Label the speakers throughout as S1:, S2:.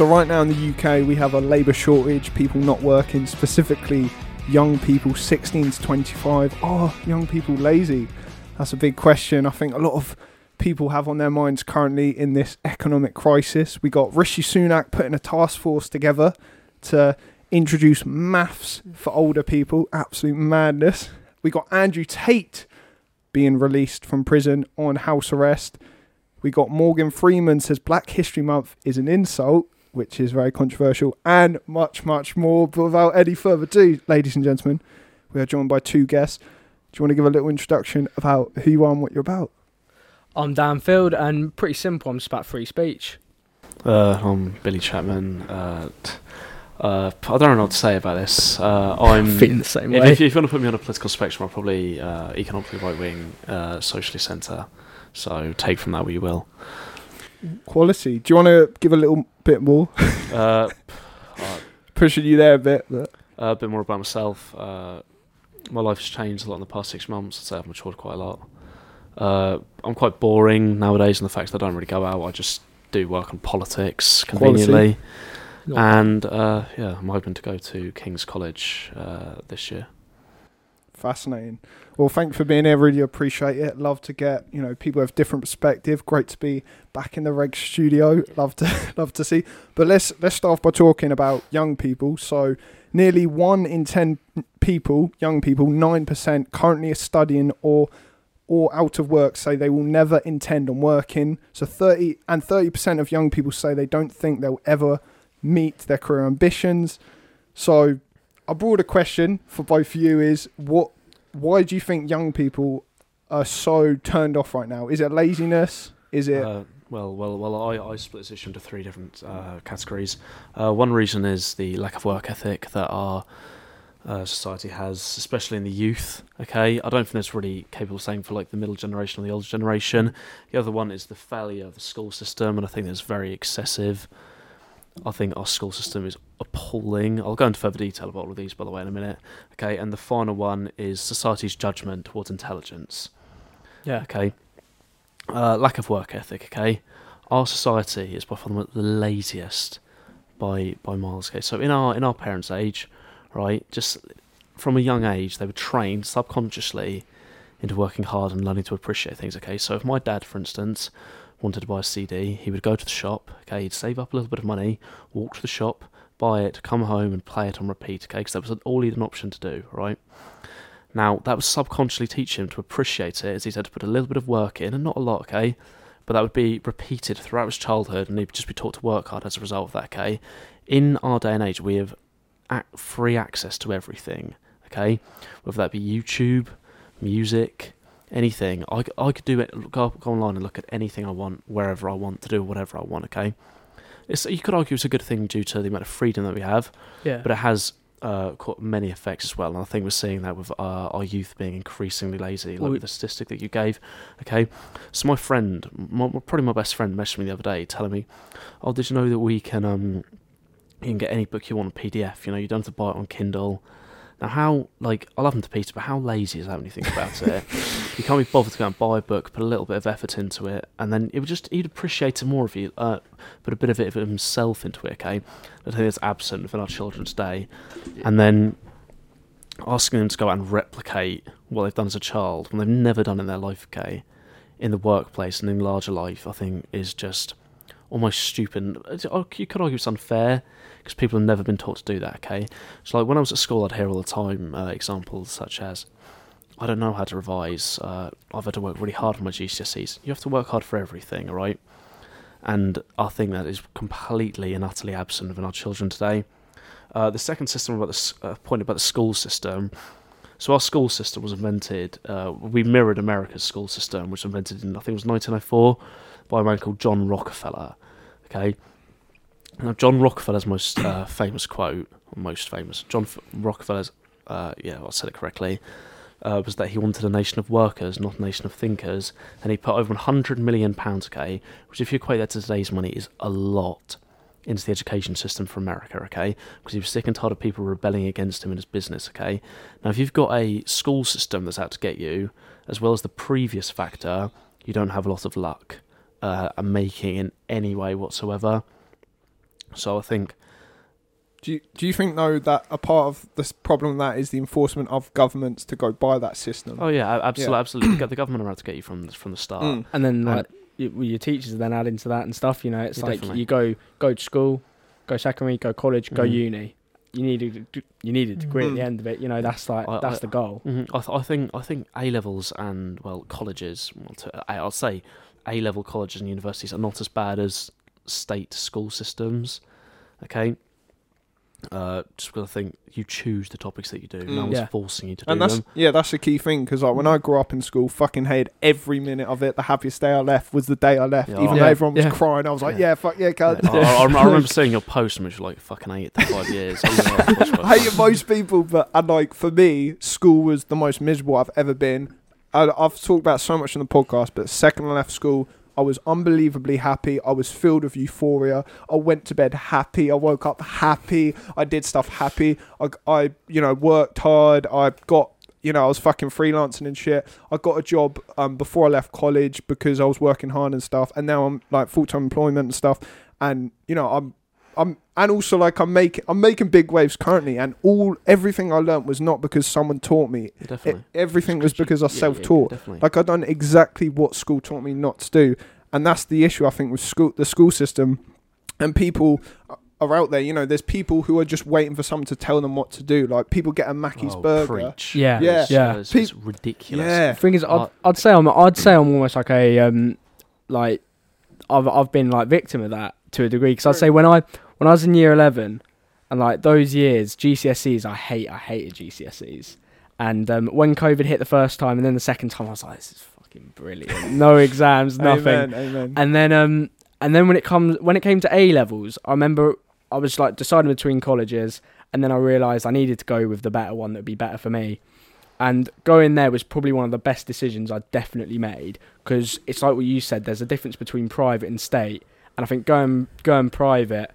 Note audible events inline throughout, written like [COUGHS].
S1: So right now in the UK, we have a labour shortage. People not working, specifically young people, 16 to 25. Are young people lazy? That's a big question. I think a lot of people have on their minds currently in this economic crisis. We got Rishi Sunak putting a task force together to introduce maths for older people. Absolute madness. We got Andrew Tate being released from prison on house arrest. We got Morgan Freeman says Black History Month is an insult, which is very controversial, and much, much more. But without any further ado, ladies and gentlemen, we are joined by two guests. Do you want to give a little introduction about who you are and what you're about?
S2: I'm Dan Field, and pretty simple. I'm just about free speech.
S3: Uh, I'm Billy Chapman. Uh, uh, I don't know what to say about this. Uh, I'm [LAUGHS]
S2: feeling the same
S3: if,
S2: way.
S3: if, if you want to put me on a political spectrum, I'm probably uh, economically right wing, uh, socially centre. So take from that what you will.
S1: Quality. Do you want to give a little bit more?
S3: Uh, [LAUGHS]
S1: Pushing you there a bit. But
S3: a bit more about myself. Uh, my life has changed a lot in the past six months. I'd say I've matured quite a lot. Uh, I'm quite boring nowadays in the fact that I don't really go out. I just do work on politics conveniently. And uh, yeah, I'm hoping to go to King's College uh, this year.
S1: fascinating. Well, thanks for being here. Really appreciate it. Love to get you know people have different perspective. Great to be back in the reg studio. Love to [LAUGHS] love to see. But let's let's start off by talking about young people. So nearly one in ten people, young people, nine percent currently are studying or or out of work say they will never intend on working. So 30 and 30% of young people say they don't think they'll ever meet their career ambitions. So a broader question for both of you is what why do you think young people are so turned off right now? Is it laziness? Is it
S3: Uh, well, well, well. I, I split this issue into three different uh, categories. Uh, one reason is the lack of work ethic that our uh, society has, especially in the youth. Okay, I don't think that's really capable of saying for like the middle generation or the older generation. The other one is the failure of the school system, and I think that's very excessive. I think our school system is appalling. I'll go into further detail about all of these, by the way, in a minute. Okay, and the final one is society's judgment towards intelligence.
S2: yeah.
S3: Okay. Uh, lack of work ethic. Okay, our society is by far the laziest by by miles. Okay, so in our in our parents' age, right, just from a young age, they were trained subconsciously into working hard and learning to appreciate things. Okay, so if my dad, for instance, wanted to buy a CD, he would go to the shop. Okay, he'd save up a little bit of money, walk to the shop, buy it, come home and play it on repeat. Okay, because that was all he had an option to do. Right. Now, that would subconsciously teach him to appreciate it as he's had to put a little bit of work in, and not a lot, okay? But that would be repeated throughout his childhood, and he'd just be taught to work hard as a result of that, okay? In our day and age, we have free access to everything, okay? Whether that be YouTube, music, anything. I, I could do it, go, go online and look at anything I want, wherever I want, to do whatever I want, okay? It's, you could argue it's a good thing due to the amount of freedom that we have,
S2: Yeah.
S3: but it has uh, many effects as well. And I think we're seeing that with uh, our youth being increasingly lazy, like
S2: Well,
S3: with the statistic that you gave. Okay, so my friend, my, my- probably my best friend, messaged me the other day telling me, "Oh, did you know that we can um, you can get any book you want on PDF? You know, you don't have to buy it on Kindle." Now, how like I love him to pieces, but how lazy is that when you think about it? [LAUGHS] you can't be bothered to go and buy a book, put a little bit of effort into it, and then it would just he'd appreciate it more if you uh, put a bit of it of himself into it. Okay, I think that's absent within our children's day, and then asking them to go out and replicate what they've done as a child when they've never done in their life. Okay, in the workplace and in larger life, I think is just almost stupid. Oh, You could argue it's unfair because people have never been taught to do that. Okay, so like when I was at school, I'd hear all the time uh, examples such as, "I don't know how to revise. Uh, I've had to work really hard for my GCSEs." You have to work hard for everything, all right? And I think that is completely and utterly absent within our children today. Uh, the second system about the uh, point about the school system. So our school system was invented. Uh, we mirrored America's school system, which was invented in I think it was 1904 by a man called John Rockefeller. Okay. Now John Rockefeller's most uh, famous quote, most famous, John F- Rockefeller's, uh, yeah, I said it correctly, uh, was that he wanted a nation of workers, not a nation of thinkers, and he put over 100 million pounds, okay, which if you equate that to today's money is a lot into the education system for America, okay? Because he was sick and tired of people rebelling against him in his business, okay? Now, if you've got a school system that's out to get you, as well as the previous factor, you don't have a lot of luck uh, at making in any way whatsoever. So I think
S1: Do you, do you think though that a part of this problem that is the enforcement of governments to go by that system?
S3: oh yeah, absolutely,
S1: Yeah.
S3: absolutely. Get the government around to get you from the, from the start.
S1: Mm.
S2: And then
S3: And-
S2: like you, your teachers then add into that and stuff. You know, it's
S3: Yeah,
S2: like
S3: definitely.
S2: you go go to school, go secondary, go college, go
S3: Mhm.
S2: uni. You need a you need a degree at the
S1: Mhm.
S2: end of it. You know, that's like
S3: I-
S2: that's
S3: I-
S2: the goal.
S3: hmm I, th- I think I think A levels and well colleges. Well, to, I'll say A level colleges and universities are not as bad as state school systems. Okay. Uh, just because I think you choose the topics that you do. No
S1: Mm.
S3: one's
S2: Yeah.
S3: forcing you to
S1: And
S3: do
S1: that's
S3: them.
S1: yeah, that's the key thing because like when I grew up in school, fucking hated every minute of it. The happiest day I left was the day I left,
S3: Yeah,
S1: even
S2: yeah,
S1: though everyone was
S2: yeah.
S1: crying. I was like,
S3: Yeah.
S1: yeah, fuck yeah, cunt.
S3: I, I, I I [LAUGHS] remember seeing your post and was like, "Fucking hate it for five years." I, was like, "Oh, gosh,
S1: I hated most people, but and like for me, school was the most miserable I've ever been. I, I've talked about so much in the podcast, but second I left school, I was unbelievably happy. I was filled with euphoria. I went to bed happy. I woke up happy. I did stuff happy. I, I you know, worked hard. I got, you know, I was fucking freelancing and shit. I got a job um, before I left college because I was working hard and stuff. And now I'm like full time employment and stuff. And you know, I'm I'm and also like I'm making I'm making big waves currently, and all everything I learnt was not because someone taught me.
S3: Yeah,
S1: It,
S3: definitely.
S1: everything was because I
S3: Yeah, yeah,
S1: self taught.
S3: definitely.
S1: Like I done exactly what school taught me not to do, and that's the issue I think with school, the school system, and people are out there. You know, there's people who are just waiting for someone to tell them what to do. Like people get a Mackey's
S3: oh,
S1: burger.
S3: Preach.
S2: Yeah,
S1: Yeah.
S3: It's,
S2: yeah.
S3: It's, it's
S1: Pe-
S3: ridiculous.
S1: Yeah,
S2: thing is, I'd, I'd say I'm I'd say I'm almost like a um like I've I've been like victim of that to a degree because I'd say when I when I was in year eleven and like those years GCSEs I hate I hated GCSEs and um, when COVID hit the first time and then the second time I was like this is fucking brilliant no [LAUGHS] exams nothing
S1: Amen, amen.
S2: and then um and then when it comes when it came to A levels, I remember I was like deciding between colleges and then I realised I needed to go with the better one that would be better for me. And going there was probably one of the best decisions I definitely made because it's like what you said. There's a difference between private and state, and I think going going private,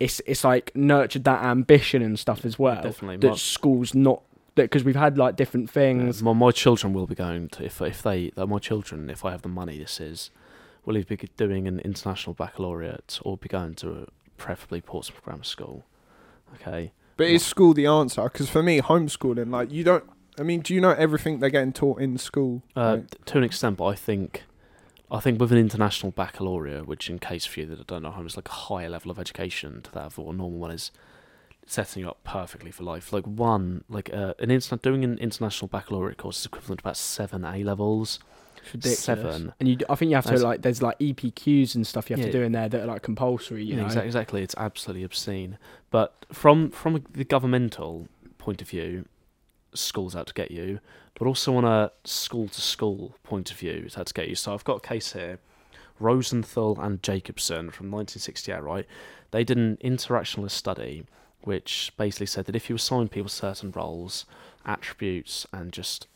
S2: it's it's like nurtured that ambition and stuff as well.
S3: definitely.
S2: That
S3: My-
S2: schools not because we've had like different things.
S3: My, my children will be going to if if they my children if I have the money this is will either be doing an international baccalaureate or be going to a, preferably Portsmouth Grammar School. Okay.
S1: But is school the answer? Because for me, homeschooling, like you don't. I mean, do you know everything they're getting taught in school?
S3: Uh,
S1: Like,
S3: t- to an extent, but I think I think with an international baccalaureate, which in case for you that don't know, is like a higher level of education to that of what a normal one is, setting you up perfectly for life. Like one, like uh, an instant doing an international baccalaureate course is equivalent to about seven A levels.
S2: Ridiculous.
S3: Seven.
S2: And you, I think you have to
S3: That's-
S2: like there's like EPQs and stuff you have
S3: Yeah.
S2: to do in there that are like compulsory. You
S3: Yeah,
S2: know.
S3: exa- exactly. It's absolutely obscene. But from from the governmental point of view, schools out to get you, but also on a school to school point of view, it's out to get you. So I've got a case here. Rosenthal and Jacobson from 1968, right? They did an interactionalist study which basically said that if you assign people certain roles, attributes, and just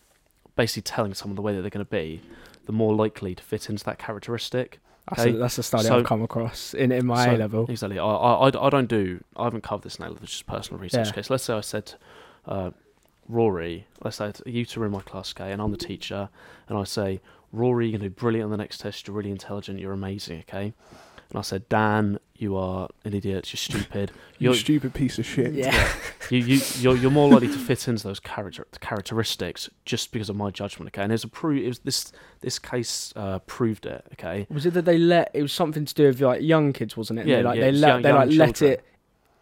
S3: basically telling someone the way that they're going to be, the more likely to fit into that characteristic.
S2: That's,
S3: Okay.
S2: a, that's a study
S3: So-
S2: I've come across in, in my
S3: So-
S2: A level.
S3: Exactly. I, I, I- don't do. I haven't covered this now. It's just personal research.
S2: Yeah.
S3: Okay. So let's say I said, uh, Rory. Let's say you two are in my class, okay, and I'm the teacher, and I say, Rory, you're gonna do brilliant on the next test. You're really intelligent. You're amazing, okay. And I said, Dan, you are an idiot. You're stupid. [LAUGHS]
S1: you
S3: You're
S1: stupid piece of shit.
S2: Yeah. [LAUGHS]
S3: you you you're, you're more likely to fit into those character characteristics just because of my judgment, okay. And there's a proof. It was this this case uh, proved it, okay.
S2: Was it that they let it was something to do with like young kids, wasn't it? And
S3: Yeah,
S2: they, like
S3: yeah,
S2: they let
S3: young-
S2: they
S3: young
S2: like let
S3: children.
S2: it.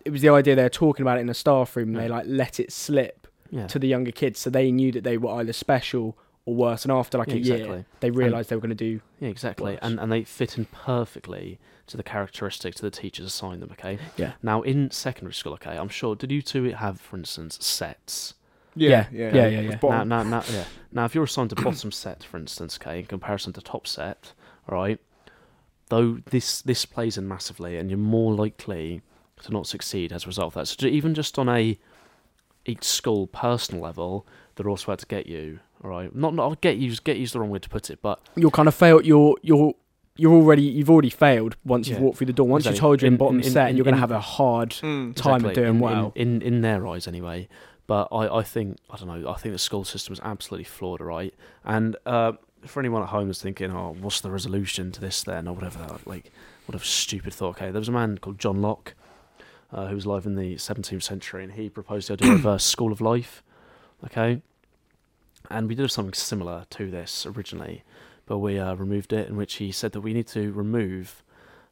S2: It was the idea they were talking about it in a staff room. and They like let it slip
S3: Yeah.
S2: to the younger kids, so they knew that they were either special or worse. And after like
S3: Yeah,
S2: a year,
S3: exactly.
S2: they realised they were going to do.
S3: Yeah, exactly.
S2: worse.
S3: And and they fit in perfectly to the characteristics that the teachers assign them, okay?
S2: Yeah.
S3: Now in secondary school, okay, I'm sure did you two have, for instance, sets?
S1: Yeah,
S2: Yeah,
S1: yeah,
S2: yeah, yeah,
S1: It
S2: yeah.
S3: Now, now, now yeah. Now if you're assigned to bottom set, for instance, okay, in comparison to top set, all right, though this this plays in massively and you're more likely to not succeed as a result of that. So even just on a each school personal level, they're also out to get you, all right? Not not get you get you's the wrong way to put it, but
S2: You're kind of failed. You're you're you're already you've already failed once you've
S3: Yeah.
S2: walked through the door. Once
S3: Exactly.
S2: you told you're in
S3: In-
S2: bottom
S3: in-
S2: set,
S3: in-
S2: you're going to have a hard
S1: Mm.
S2: time of doing
S3: in,
S2: well.
S3: In, in in their eyes anyway. But I, I think I don't know, I think the school system is absolutely flawed, right? And uh, for anyone at home that's thinking, Oh, what's the resolution to this then or whatever like whatever stupid thought, okay. There was a man called John Locke uh, who was alive in the 17th century, and he proposed the idea of a school of life. Okay, and we did something similar to this originally, but we uh, removed it, in which he said that we need to remove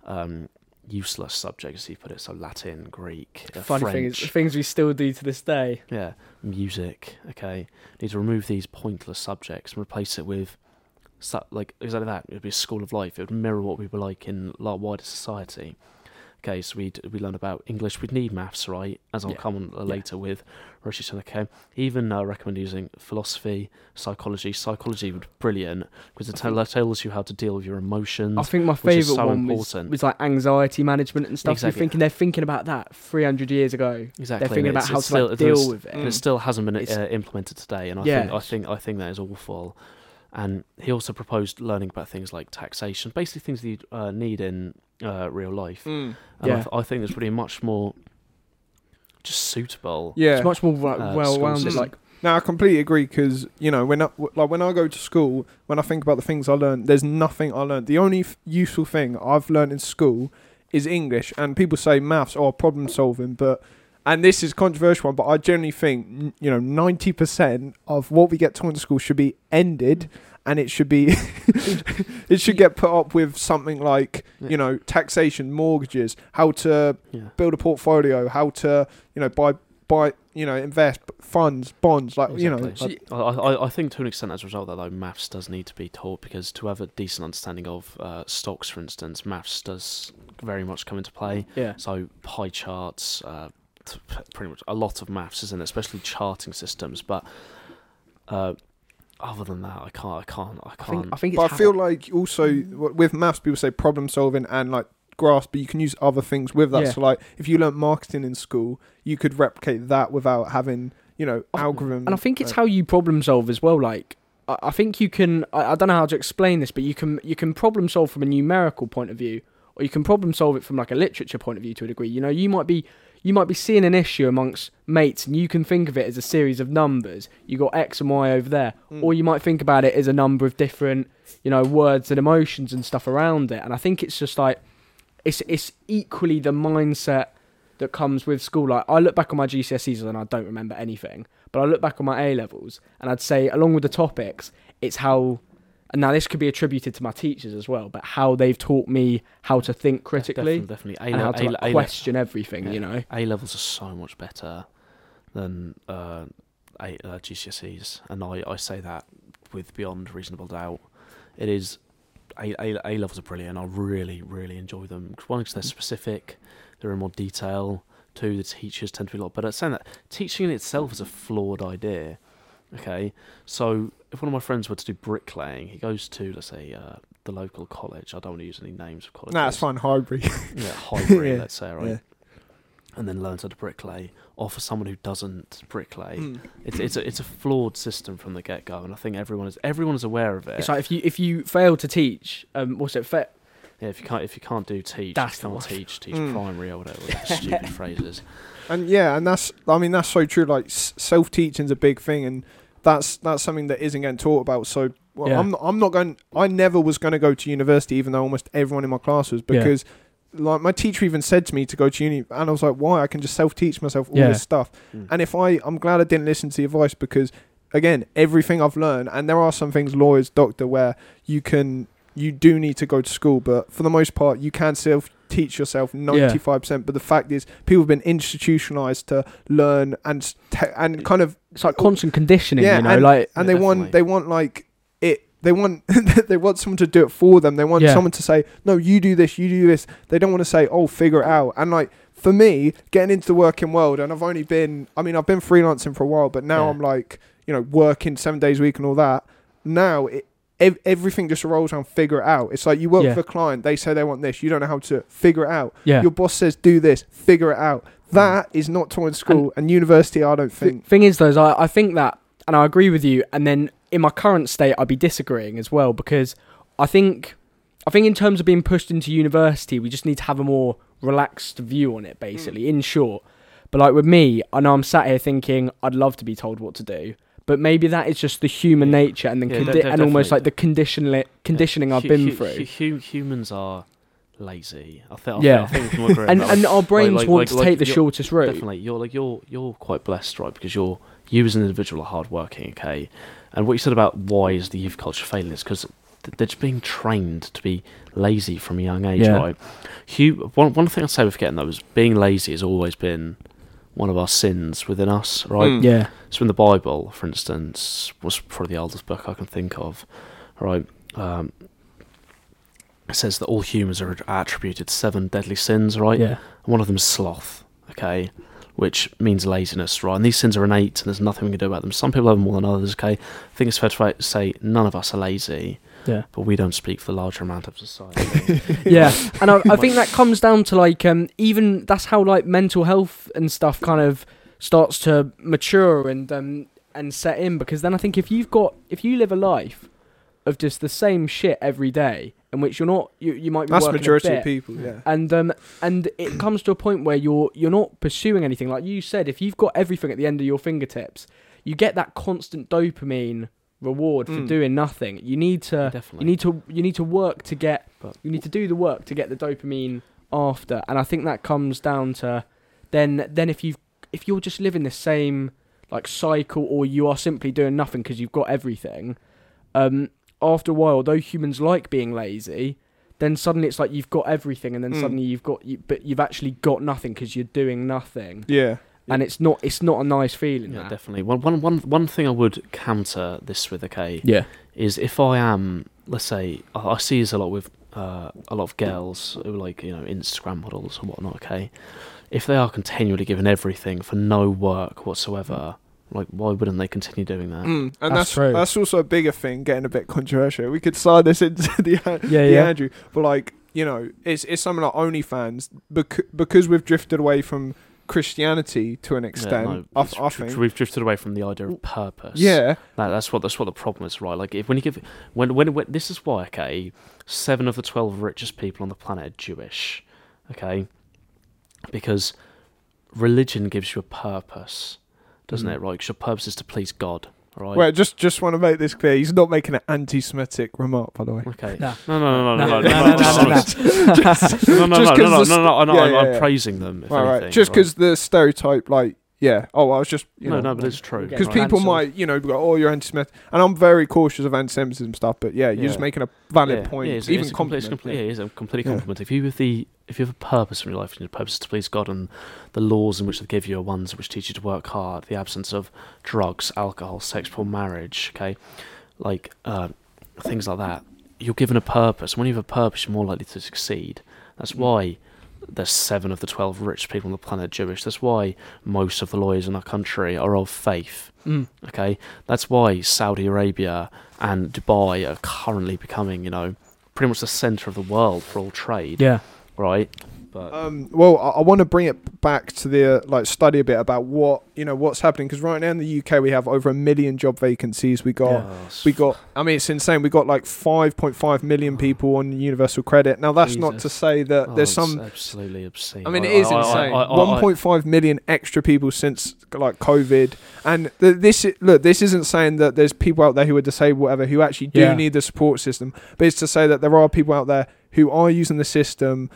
S3: um, useless subjects. He put it so Latin, Greek, uh,
S2: Funny
S3: French.
S2: thing is, things we still do to this day.
S3: Yeah, music. Okay, need to remove these pointless subjects and replace it with, like exactly that. It would be a school of life. It would mirror what we were like in la- wider society. Okay, so we we learned about English. We'd need maths, right? As I'll
S2: Yeah.
S3: come on uh,
S2: Yeah.
S3: later with Rishi okay. Even uh, recommend using philosophy, psychology. Psychology would be brilliant because it tell- tells you how to deal with your emotions.
S2: I think my favourite
S3: so
S2: one was, was like anxiety management and stuff.
S3: Exactly.
S2: You're thinking they're thinking about that 300 years ago.
S3: exactly.
S2: They're thinking about how to like, deal with it.
S3: and it still hasn't been uh, implemented today. And I
S2: Yeah.
S3: think I think I think that is awful. And he also proposed learning about things like taxation, basically things that you uh, need in uh, real life. And I,
S2: Yeah.
S3: th- I think it's really much more just suitable.
S1: Yeah.
S2: It's much more like,
S3: Uh, well-rounded.
S2: Like
S1: No, I completely agree because you know when I, w- like when I go to school, when I think about the things I learned, there's nothing I learned. The only f- useful thing I've learned in school is English, and people say maths or problem solving, but and this is a controversial one, but I generally think you know ninety percent of what we get taught in school should be ended, and it should be [LAUGHS] it should get put up with something like you know taxation, mortgages, how to
S3: Yeah.
S1: build a portfolio, how to you know buy buy you know invest funds, bonds, like you know.
S3: Exactly.
S1: like-
S3: I, I, I think to an extent as a result of that though, maths does need to be taught because to have a decent understanding of uh, stocks, for instance, maths does very much come into play.
S2: yeah.
S3: So pie charts, uh, pretty much a lot of maths, is in it? Especially charting systems. But uh, other than that, I can't. I can't. I
S2: I think
S3: can't.
S2: I think it's
S1: but I feel like also with maths, people say problem solving and like grasp, but you can use other things with that.
S2: Yeah.
S1: So like if you learnt marketing in school, you could replicate that without having you know algorithm.
S2: and I think it's
S1: uh,
S2: how you problem solve as well. Like I, I think you can. I, I don't know how to explain this, but you can you can problem solve from a numerical point of view, or you can problem solve it from like a literature point of view to a degree. You know, you might be you might be seeing an issue amongst mates, and you can think of it as a series of numbers. You got X and Y over there,
S1: Mm.
S2: or you might think about it as a number of different, you know, words and emotions and stuff around it. And I think it's just like it's it's equally the mindset that comes with school. Like I look back on my GCSEs and I don't remember anything, but I look back on my A levels and I'd say along with the topics, it's how. And now this could be attributed to my teachers as well, but how they've taught me how to think critically
S3: definitely, definitely. A,
S2: and how to like, question everything.
S3: yeah.
S2: You know.
S3: A levels are so much better than uh, A, uh, GCSEs, and I, I say that with beyond reasonable doubt. It is A, A, A levels are brilliant. I really really enjoy them. One, because they're specific, they're in more detail. Two, the teachers tend to be a lot better. Saying that teaching in itself is a flawed idea. Okay, so if one of my friends were to do bricklaying, he goes to let's say uh, the local college. I don't want to use any names of colleges.
S1: Nah, it's fine. Highbury.
S3: Yeah, Highbury, [LAUGHS]
S1: Yeah.
S3: let's say, right?
S1: Yeah.
S3: And then learns how to bricklay, or for someone who doesn't bricklay,
S1: Mm.
S3: it's it's a, it's a flawed system from the get go, and I think everyone is everyone is aware of it.
S2: It's like if you if you fail to teach, um, what's it? Fa-
S3: yeah, if you can't if you can't do teach,
S2: That's
S3: you can't teach, teach
S1: Mm.
S3: primary or whatever. whatever stupid [LAUGHS] phrases.
S1: And yeah, and that's I mean that's so true. Like self teaching's a big thing, and that's that's something that isn't getting taught about. So well,
S2: Yeah.
S1: I'm not, I'm not going. I never was going to go to university, even though almost everyone in my class was,
S2: Yeah.
S1: because like my teacher even said to me to go to uni, and I was like, why? I can just self teach myself all
S2: Yeah.
S1: this stuff.
S3: Mm.
S1: And if I, I'm glad I didn't listen to the advice because, again, everything I've learned, and there are some things, lawyers, doctor, where you can, you do need to go to school, but for the most part, you can self teach yourself 95%. But the fact is, people have been institutionalized to learn and te- and kind of,
S2: it's like constant conditioning.
S1: Yeah,
S2: you know,
S1: and-
S2: like
S1: and
S3: Yeah,
S1: they want, they want like it. They want [LAUGHS] they want someone to do it for them. They want
S2: Yeah.
S1: someone to say, "No, you do this, you do this." They don't want to say, "Oh, figure it out." And like for me, getting into the working world, and I've only been, I mean, I've been freelancing for a while, but now
S3: Yeah.
S1: I'm like, you know, working seven days a week and all that. Now it, ev- everything just rolls around figure it out. It's like you work
S2: Yeah.
S1: for a client, they say they want this, you don't know how to figure it out.
S2: yeah.
S1: Your boss says do this, figure it out. That is not taught in school and, university. I don't
S2: Th-
S1: think.
S2: thing is, though, is I, I think that, and I agree with you. And then in my current state, I'd be disagreeing as well because I think, I think in terms of being pushed into university, we just need to have a more relaxed view on it. Basically, mm. in short. But like with me, I know I'm sat here thinking I'd love to be told what to do, but maybe that is just the human nature and then
S3: Yeah,
S2: condi- and almost like the conditioning conditioning I've been through.
S3: hu- hu- humans are lazy. I think. I
S2: Yeah.
S3: think, I think we can agree on
S2: and and our brains
S3: like-
S2: want
S3: like-
S2: to
S3: like
S2: take the shortest route.
S3: Definitely, you're like you're you're quite blessed, right? Because you're you as an individual are hardworking, okay. And what you said about why is the youth culture failing is because they're just being trained to be lazy from a young age,
S2: Yeah.
S3: right? Hugh, one one thing I'd say with forgetting though is being lazy has always been one of our sins within us, right?
S1: Mm.
S2: Yeah,
S3: So in the Bible, for instance, was probably the oldest book I can think of, right? Um, it says that all humans are attributed to seven deadly sins, right?
S2: yeah,
S3: And one of them is sloth, okay, which means laziness, right? And these sins are innate, and there's nothing we can do about them. Some people have them more than others, okay. I think it's fair to say none of us are lazy,
S2: yeah.
S3: but we don't speak for the larger amount of society. [LAUGHS] [LAUGHS]
S2: yeah and I, I think that comes down to like um even that's how like mental health and stuff kind of starts to mature and um and set in because then i think if you've got if you live a life of just the same shit every day in which you're not you, you might be
S1: That's the
S2: a
S1: majority
S2: bit,
S1: of people. Yeah.
S2: and um and it comes to a point where you're you're not pursuing anything like you said if you've got everything at the end of your fingertips you get that constant dopamine reward for
S1: Mm.
S2: doing nothing you need to
S3: Definitely.
S2: you need to you need to work to get
S3: But-
S2: you need to do the work to get the dopamine after and i think that comes down to then then if you if you're just living the same like cycle or you are simply doing nothing because you've got everything um after a while though humans like being lazy then suddenly it's like you've got everything and then
S1: Mm.
S2: suddenly you've got you, but you've actually got nothing because you're doing nothing
S1: Yeah.
S2: And it's not it's not a nice feeling
S3: yeah,
S2: that.
S3: definitely. One, one, one, one thing I would counter this with, okay,
S2: yeah
S3: is if I am, let's say, I, I see this a lot with uh, a lot of girls who are like, you know, Instagram models and whatnot, okay? If they are continually given everything for no work whatsoever, like, why wouldn't they continue doing that?
S1: Mm, and
S2: That's
S1: that's
S2: true.
S1: that's also a bigger thing, getting a bit controversial. We could slide this into [LAUGHS] the
S2: yeah
S1: the
S2: yeah
S1: Andrew, but like you know, it's it's something like OnlyFans because because we've drifted away from Christianity to an
S3: Yeah,
S1: extent.
S3: no,
S1: I, I
S3: tr-
S1: think.
S3: we've drifted away from the idea of purpose.
S1: yeah,
S3: That, that's what that's what the problem is, right? Like if when you give when when, when this is why okay, seven of the twelve richest people on the planet are Jewish, okay, because religion gives you a purpose, doesn't
S1: Mm.
S3: it? Right? 'Cause your purpose is to please God, right?
S1: Well, just just want to make this clear. He's not making an anti-Semitic remark, by the way.
S3: Okay.
S2: No.
S3: No, no, no, no,
S2: No,
S3: no, no,
S2: no,
S3: no,
S2: no, no, no. [LAUGHS] [LAUGHS]
S3: no, no, no,
S1: Just
S3: no, no,
S1: 'cause
S3: no,
S1: the
S3: no, no, no,
S1: yeah,
S3: I'm,
S1: yeah,
S3: I'm
S1: yeah.
S3: praising them. If
S1: Right, right. Just because the stereotype, like, yeah. Oh, I was just you
S3: No,
S1: know,
S3: no, but it's true.
S1: because people
S2: Cancelled.
S1: might, you know, go, "Oh, you're anti-Semitic," and I'm very cautious of anti-Semitism stuff. But yeah, you're just making a valid
S3: yeah,
S1: point,
S3: Yeah, it's,
S1: even
S3: it's a complete, it's
S1: compliment.
S3: complete, yeah, it is a complete
S1: Yeah.
S3: compliment. If you have the if you have a purpose in your life and your purpose is to please God and the laws in which they give you are ones which teach you to work hard, the absence of drugs, alcohol, sex before marriage, okay, like uh, things like that, you're given a purpose. When you have a purpose, you're more likely to succeed. That's
S1: Mm.
S3: why there's seven of the twelve richest people on the planet Jewish. That's why most of the lawyers in our country are of faith.
S2: Mm.
S3: Okay, that's why Saudi Arabia and Dubai are currently becoming, you know, pretty much the center of the world for all trade,
S2: yeah
S3: right? But
S1: Um, well, I, I want to bring it back to the uh, like study a bit about what you know what's happening because right now in the UK we have over a million job vacancies. We got
S2: Yeah.
S3: Oh,
S1: we got. I mean, it's insane. We got like 5.5 million people on universal credit. Now that's not to say that
S3: oh,
S1: there's some.
S3: absolutely obscene.
S1: I mean,
S3: I-
S1: it is
S3: I- I-
S1: insane.
S3: I- I- I-
S1: 1.5 million extra people since like COVID, and th- this look. This isn't saying that there's people out there who are disabled, whatever, who actually do
S2: Yeah.
S1: need the support system. But it's to say that there are people out there who are using the system,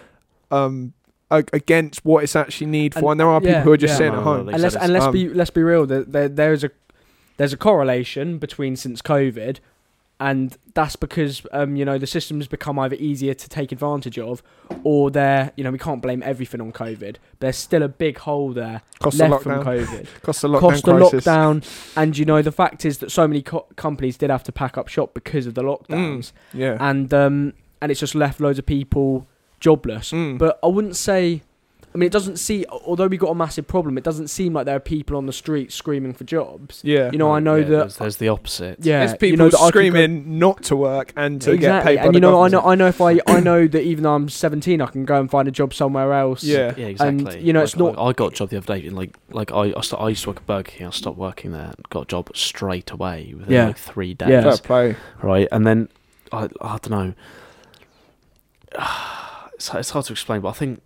S1: um, a- against what it's actually need for,
S2: And-
S1: and there are people
S2: yeah,
S1: who are just
S2: yeah.
S1: sitting
S3: No,
S1: at home.
S2: and let's
S3: said
S2: and let's
S1: um,
S2: be let's be real. There, there there's a there's a correlation between since COVID, and that's because um you know the system's become either easier to take advantage of, or they're you know we can't blame everything on COVID. There's still a big hole there
S1: Cost of
S2: left from
S1: lockdown.
S2: COVID. [LAUGHS]
S1: Cost of lockdown
S2: Cost of
S1: crisis.
S2: lockdown, and you know the fact is that so many co- companies did have to pack up shop because of the lockdowns,
S1: Yeah.
S2: and um and it's just left loads of people jobless.
S1: Mm.
S2: But I wouldn't say. I mean, it doesn't see. Although we got a massive problem, it doesn't seem like there are people on the street screaming for jobs.
S1: yeah.
S2: You know, I know
S3: yeah,
S2: that.
S3: there's, there's the opposite.
S2: Yeah,
S1: There's people
S2: you know that I could go-
S1: screaming not to work and to get
S2: exactly,
S1: paid by
S2: and
S1: the
S2: you know, I know. I know if I, I know that even though I'm 17, I can go and find a job somewhere else.
S1: Yeah.
S3: Yeah, exactly.
S2: you know,
S3: Like-
S2: it's not-
S3: like, I got a job the other day. and, Like, like I, I, st- I used to work at Burger King. I stopped working there. and Got a job straight away within
S2: Yeah.
S3: like three days.
S2: Yeah.
S1: Play.
S3: Right, and then I, I don't know. [SIGHS] It's, it's hard to explain, but I think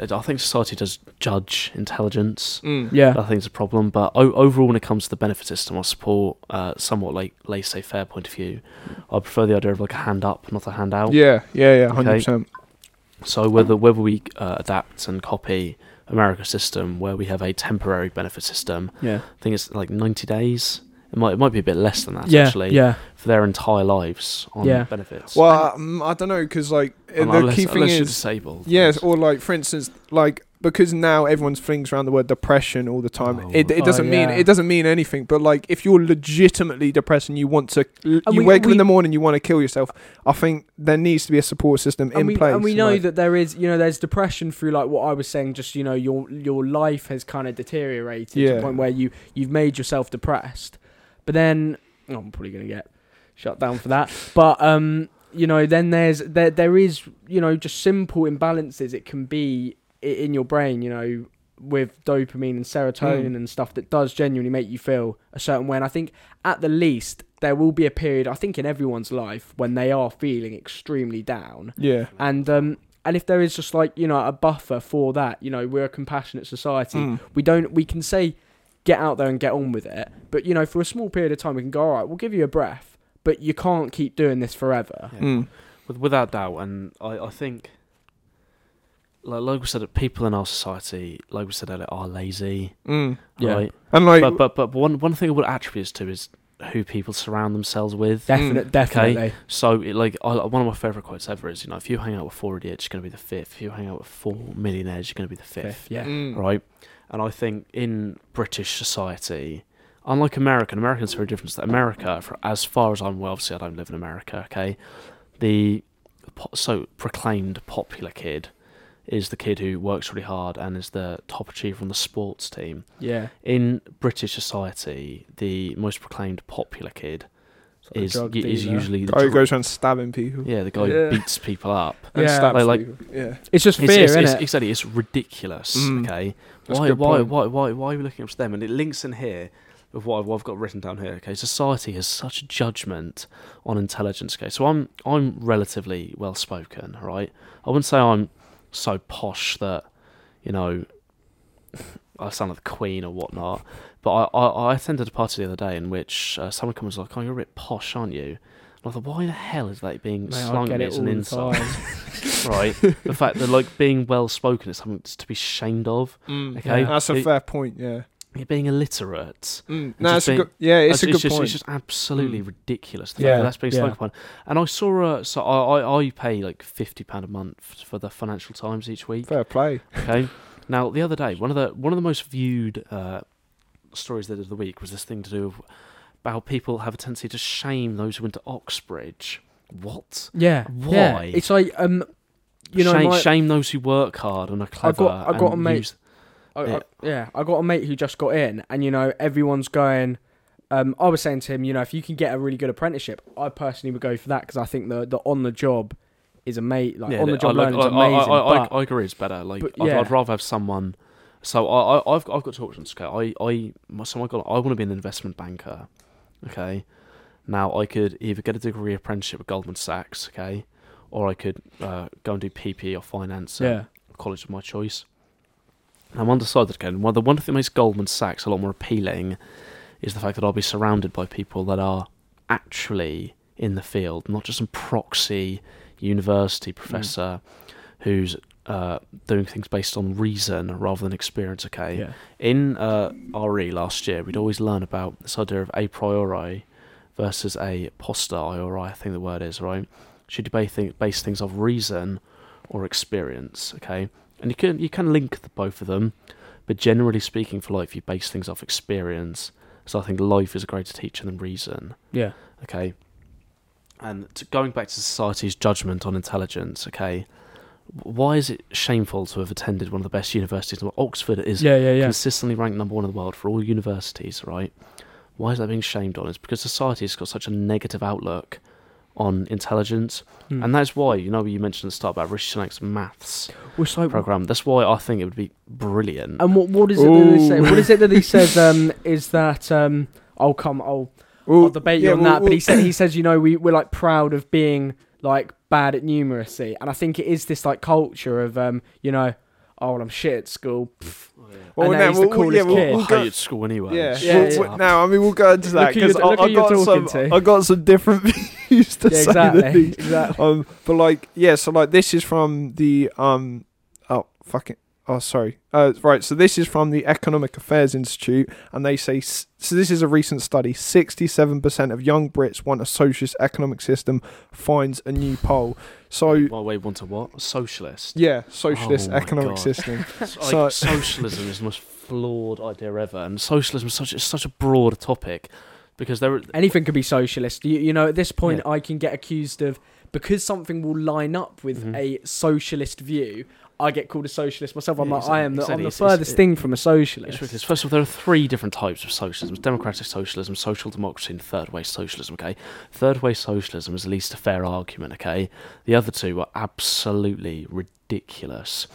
S3: I think society does judge intelligence.
S1: Mm.
S2: Yeah.
S3: I think it's a problem. But o- overall, when it comes to the benefit system, I support uh, somewhat like laissez-faire point of view. I prefer the idea of like a hand up, not a hand out.
S1: Yeah, yeah, yeah,
S3: Okay.
S1: hundred percent.
S3: So whether whether we uh, adapt and copy America's system, where we have a temporary benefit system,
S2: Yeah.
S3: I think it's like ninety days. It might it might be a bit less than that
S2: Yeah.
S3: actually
S2: Yeah.
S3: for their entire lives on
S2: Yeah.
S3: benefits.
S1: Well, um, I don't know because like uh,
S3: Un-
S1: the
S3: unless,
S1: key thing
S3: unless you're
S1: is
S3: disabled.
S1: yes, or like for instance, like because now everyone's flings around the word depression all the time.
S3: Oh.
S1: It, it
S2: Oh,
S1: doesn't mean
S2: yeah.
S1: it doesn't mean anything. But like if you're legitimately depressed and you want to, you
S2: we-
S1: wake up in the morning, you want to kill yourself. I think there needs to be a support system in
S2: and we,
S1: place.
S2: and we know
S1: like-
S2: that there is, you know, there's depression through like what I was saying. Just you know, your your life has kind of deteriorated to the point where you you've made yourself depressed. But then oh, I'm probably gonna get shut down for that. But um, you know, then there's there there is you know just simple imbalances it can be in your brain. You know. With dopamine and serotonin
S1: Mm.
S2: and stuff that does genuinely make you feel a certain way. And I think at the least there will be a period, I think in everyone's life, when they are feeling extremely down
S1: yeah,
S2: and um and if there is just like you know a buffer for that you know we're a compassionate society
S1: Mm.
S2: we don't we can say get out there and get on with it but you know for a small period of time we can go all right we'll give you a breath but you can't keep doing this forever
S3: Yeah.
S1: Mm.
S3: Without doubt, and I, I think, like, like we said, people in our society, like we said earlier, are lazy,
S1: Mm.
S2: Yeah.
S3: right?
S1: and like
S3: but but but one one thing I would attribute this to is who people surround themselves with.
S2: Definite, definitely
S3: So, it, like, I, one of my favorite quotes ever is, you know, if you hang out with four idiots, you're going to be the fifth. If you hang out with four millionaires, you're going to be the fifth,
S2: Fifth, yeah
S1: Mm.
S3: right? And I think in British society, unlike American, Americans are very different. To America, for as far as I'm aware, obviously I don't live in America. Okay, the so proclaimed popular kid is the kid who works really hard and is the top achiever on the sports team.
S2: yeah
S3: In British society, the most proclaimed popular kid
S2: a
S3: is
S2: drug
S3: is
S2: dealer.
S3: usually the
S1: guy who goes around stabbing people.
S3: yeah the guy
S1: Yeah.
S3: who beats people up. [LAUGHS]
S1: and
S2: Yeah.
S1: stabs
S3: Like-
S1: people. Yeah,
S2: it's just
S3: It's,
S2: fear
S3: it's,
S2: isn't
S3: it's,
S2: it
S3: exactly, it's ridiculous.
S1: Mm.
S3: Okay,
S1: That's a
S3: why,
S1: good
S3: why,
S1: point.
S3: why, why, why are we looking up to them? And it links in here with what I've, what I've got written down here. Okay, society has such a judgment on intelligence. Okay, so I'm I'm relatively well spoken, right? I wouldn't say I'm so posh that you know [LAUGHS] I sound like the Queen or whatnot. But I, I, I attended a party the other day in which uh, someone comes like, "Oh, you're a bit posh, aren't you?" And I thought, why the hell is that being
S2: Mate,
S3: slung at me
S2: it
S3: as an insult? [LAUGHS] right? the fact that like being well spoken is something to be ashamed of.
S1: Mm.
S3: Okay.
S1: that's a
S3: It-
S1: fair point. Yeah,
S3: You're being illiterate.
S1: mm.
S3: just
S1: no, it's a good. Yeah, it's, a
S3: just,
S1: good point.
S3: It's just absolutely
S1: Mm.
S3: ridiculous. The
S2: Yeah,
S3: fact that that's being
S2: yeah.
S3: spoken upon. And I saw a so I, I I pay like fifty pound a month for the Financial Times each week.
S1: fair play.
S3: Okay. now the other day, one of the one of the most viewed uh, stories that of the week was this thing to do with how people have a tendency to shame those who went to Oxbridge. What?
S2: yeah yeah.
S3: Why?
S2: it's like um you know
S3: shame,
S2: my,
S3: shame those who work hard and are clever.
S2: I got- I got a mate- I,
S3: Yeah.
S2: I, yeah, I got a mate who just got in, and you know, everyone's going. Um, I was saying to him, you know, if you can get a really good apprenticeship, I personally would go for that because I think the the on the job is amazing. Like
S3: Yeah,
S2: on the job learning is amazing.
S3: I, I, I agree, it's better. Like,
S2: but
S3: I'd,
S2: yeah.
S3: I'd rather have someone. So I, I, I've, I've got two options. Okay, I, I, my, so I got, I want to be an investment banker. Okay, now I could either get a degree apprenticeship with Goldman Sachs. Okay, or I could uh, go and do PP or finance.
S2: yeah,
S3: a college of my choice. And I'm undecided again. Well, the one thing that makes Goldman Sachs a lot more appealing is the fact that I'll be surrounded by people that are actually in the field, not just some proxy university professor who's uh, doing things based on reason rather than experience. Okay.
S2: yeah,
S3: In uh, RE last year, we'd always learn about this idea of a priori versus a posteriori, I think the word is, right? Should you base, thi- base things off reason or experience, okay? And you can you can link the both of them, but generally speaking, for life, you base things off experience. So I think life is a greater teacher than reason,
S2: yeah,
S3: okay? And to, going back to society's judgment on intelligence, okay? Why is it shameful to have attended one of the best universities? in? Oxford is
S2: yeah, yeah, yeah.
S3: consistently ranked number one in the world for all universities, right? Why is that being shamed on? It's because society has got such a negative outlook on intelligence,
S2: Hmm.
S3: and that's why you know you mentioned at the start about Rishi Sunak's maths
S2: Well, so-
S3: program. That's why I think it would be brilliant.
S2: and what what is it that they say? What is it that he says? Um, is that um, I'll come, I'll I'll debate you
S1: yeah,
S2: on that. but he said he [COUGHS] says, you know, we we're like proud of being like bad at numeracy, and I think it is this like culture of um, you know, oh, well, I'm shit at school. Pff.
S1: Well,
S2: and
S1: now
S2: now he's
S1: we'll- we'll-
S2: coolest
S1: yeah, we'll- we'll go-
S3: hated school anyway.
S1: Yeah,
S3: Shut
S2: Yeah, yeah.
S1: now I mean we'll go into that because I,
S2: who
S1: I got some
S2: to.
S1: I got some different [LAUGHS] views to
S2: Yeah,
S1: say
S2: exactly.
S1: the things.
S2: exactly.
S1: Um, but like yeah, so like this is from the um oh fucking oh sorry uh right so this is from the Economic Affairs Institute and they say so this is a recent study 67% of young Brits want a socialist economic system finds a new poll so
S3: Well, wait, want a what? Socialist.
S1: yeah socialist
S3: Oh
S1: economic
S3: God.
S1: system [LAUGHS]
S3: Like,
S1: So-
S3: socialism is the most flawed idea ever, and socialism is such is such a broad topic because there. are-
S2: Anything could be socialist. You, you know, at this point,
S3: Yeah.
S2: I can get accused of because something will line up with
S3: Mhm.
S2: a socialist view. I get called a socialist myself. I'm
S3: Yeah,
S2: like, I am the,
S3: exactly,
S2: I'm the
S3: it's-
S2: furthest thing from a socialist.
S3: First of all, there are three different types of socialism: democratic socialism, social democracy, and third way socialism. Okay, third way socialism is at least a fair argument. Okay, the other two are absolutely ridiculous.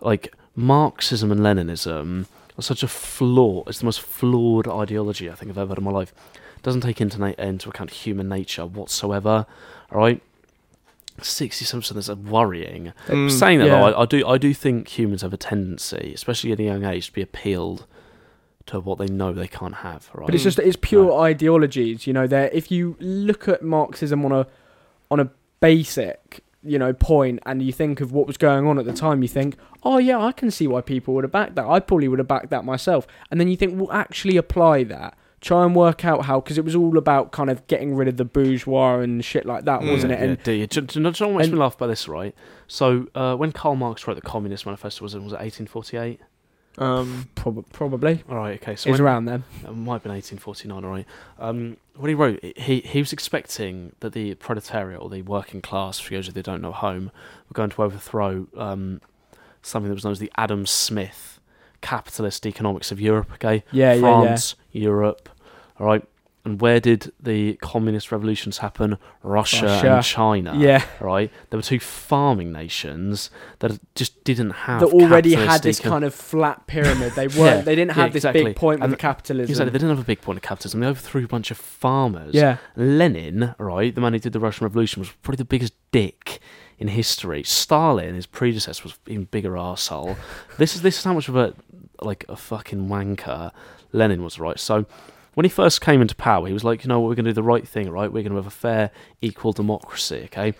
S3: Like Marxism and Leninism are such a flaw. It's the most flawed ideology I think I've ever had in my life. It doesn't take into, na- into account human nature whatsoever. All right. Sixty-seven percent is worrying.
S1: Mm,
S3: Saying that
S2: Yeah.
S3: though, I, I do I do think humans have a tendency, especially at a young age, to be appealed to what they know they can't have. Right?
S2: But it's just it's pure ideologies. You know, there. If you look at Marxism on a on a basic you know point, and you think of what was going on at the time, you think, oh yeah, I can see why people would have backed that. I probably would have backed that myself. And then you think, well, actually apply that. Try and work out how, because it was all about kind of getting rid of the bourgeois and shit like that,
S1: Mm.
S2: wasn't
S3: yeah,
S2: it? And
S3: do you, do, do, you know- do you know what makes me laugh by this, right? So uh, when Karl Marx wrote the Communist Manifesto, was it was it eighteen forty eight?
S1: um
S2: prob- probably
S3: All right, okay. So
S2: it was
S3: when-
S2: around then.
S3: It might have been 1849, all right. Um, when he wrote, he he was expecting that the proletariat or the working class, for those of you that don't know home, were going to overthrow um, something that was known as the Adam Smith capitalist economics of Europe. Okay,
S2: Yeah, yeah, yeah.
S3: France, Europe, all right. And where did the communist revolutions happen? Russia,
S2: Russia.
S3: and China.
S2: Yeah,
S3: Right? There were two farming nations that just didn't have
S2: that already had this kind of flat pyramid. They [LAUGHS] weren't.
S3: Yeah,
S2: they didn't
S3: yeah,
S2: have this
S3: exactly.
S2: big point with
S3: And-
S2: capitalism.
S3: Exactly, they didn't have a big point of capitalism. They overthrew a bunch of farmers.
S2: Yeah,
S3: Lenin, right, the man who did the Russian Revolution, was probably the biggest dick in history. Stalin, his predecessor, was even bigger arsehole. this is this is how much of a like a fucking wanker Lenin was, right? So when he first came into power, he was like, you know what, we're going to do the right thing, right? We're going to have a fair, equal democracy, okay?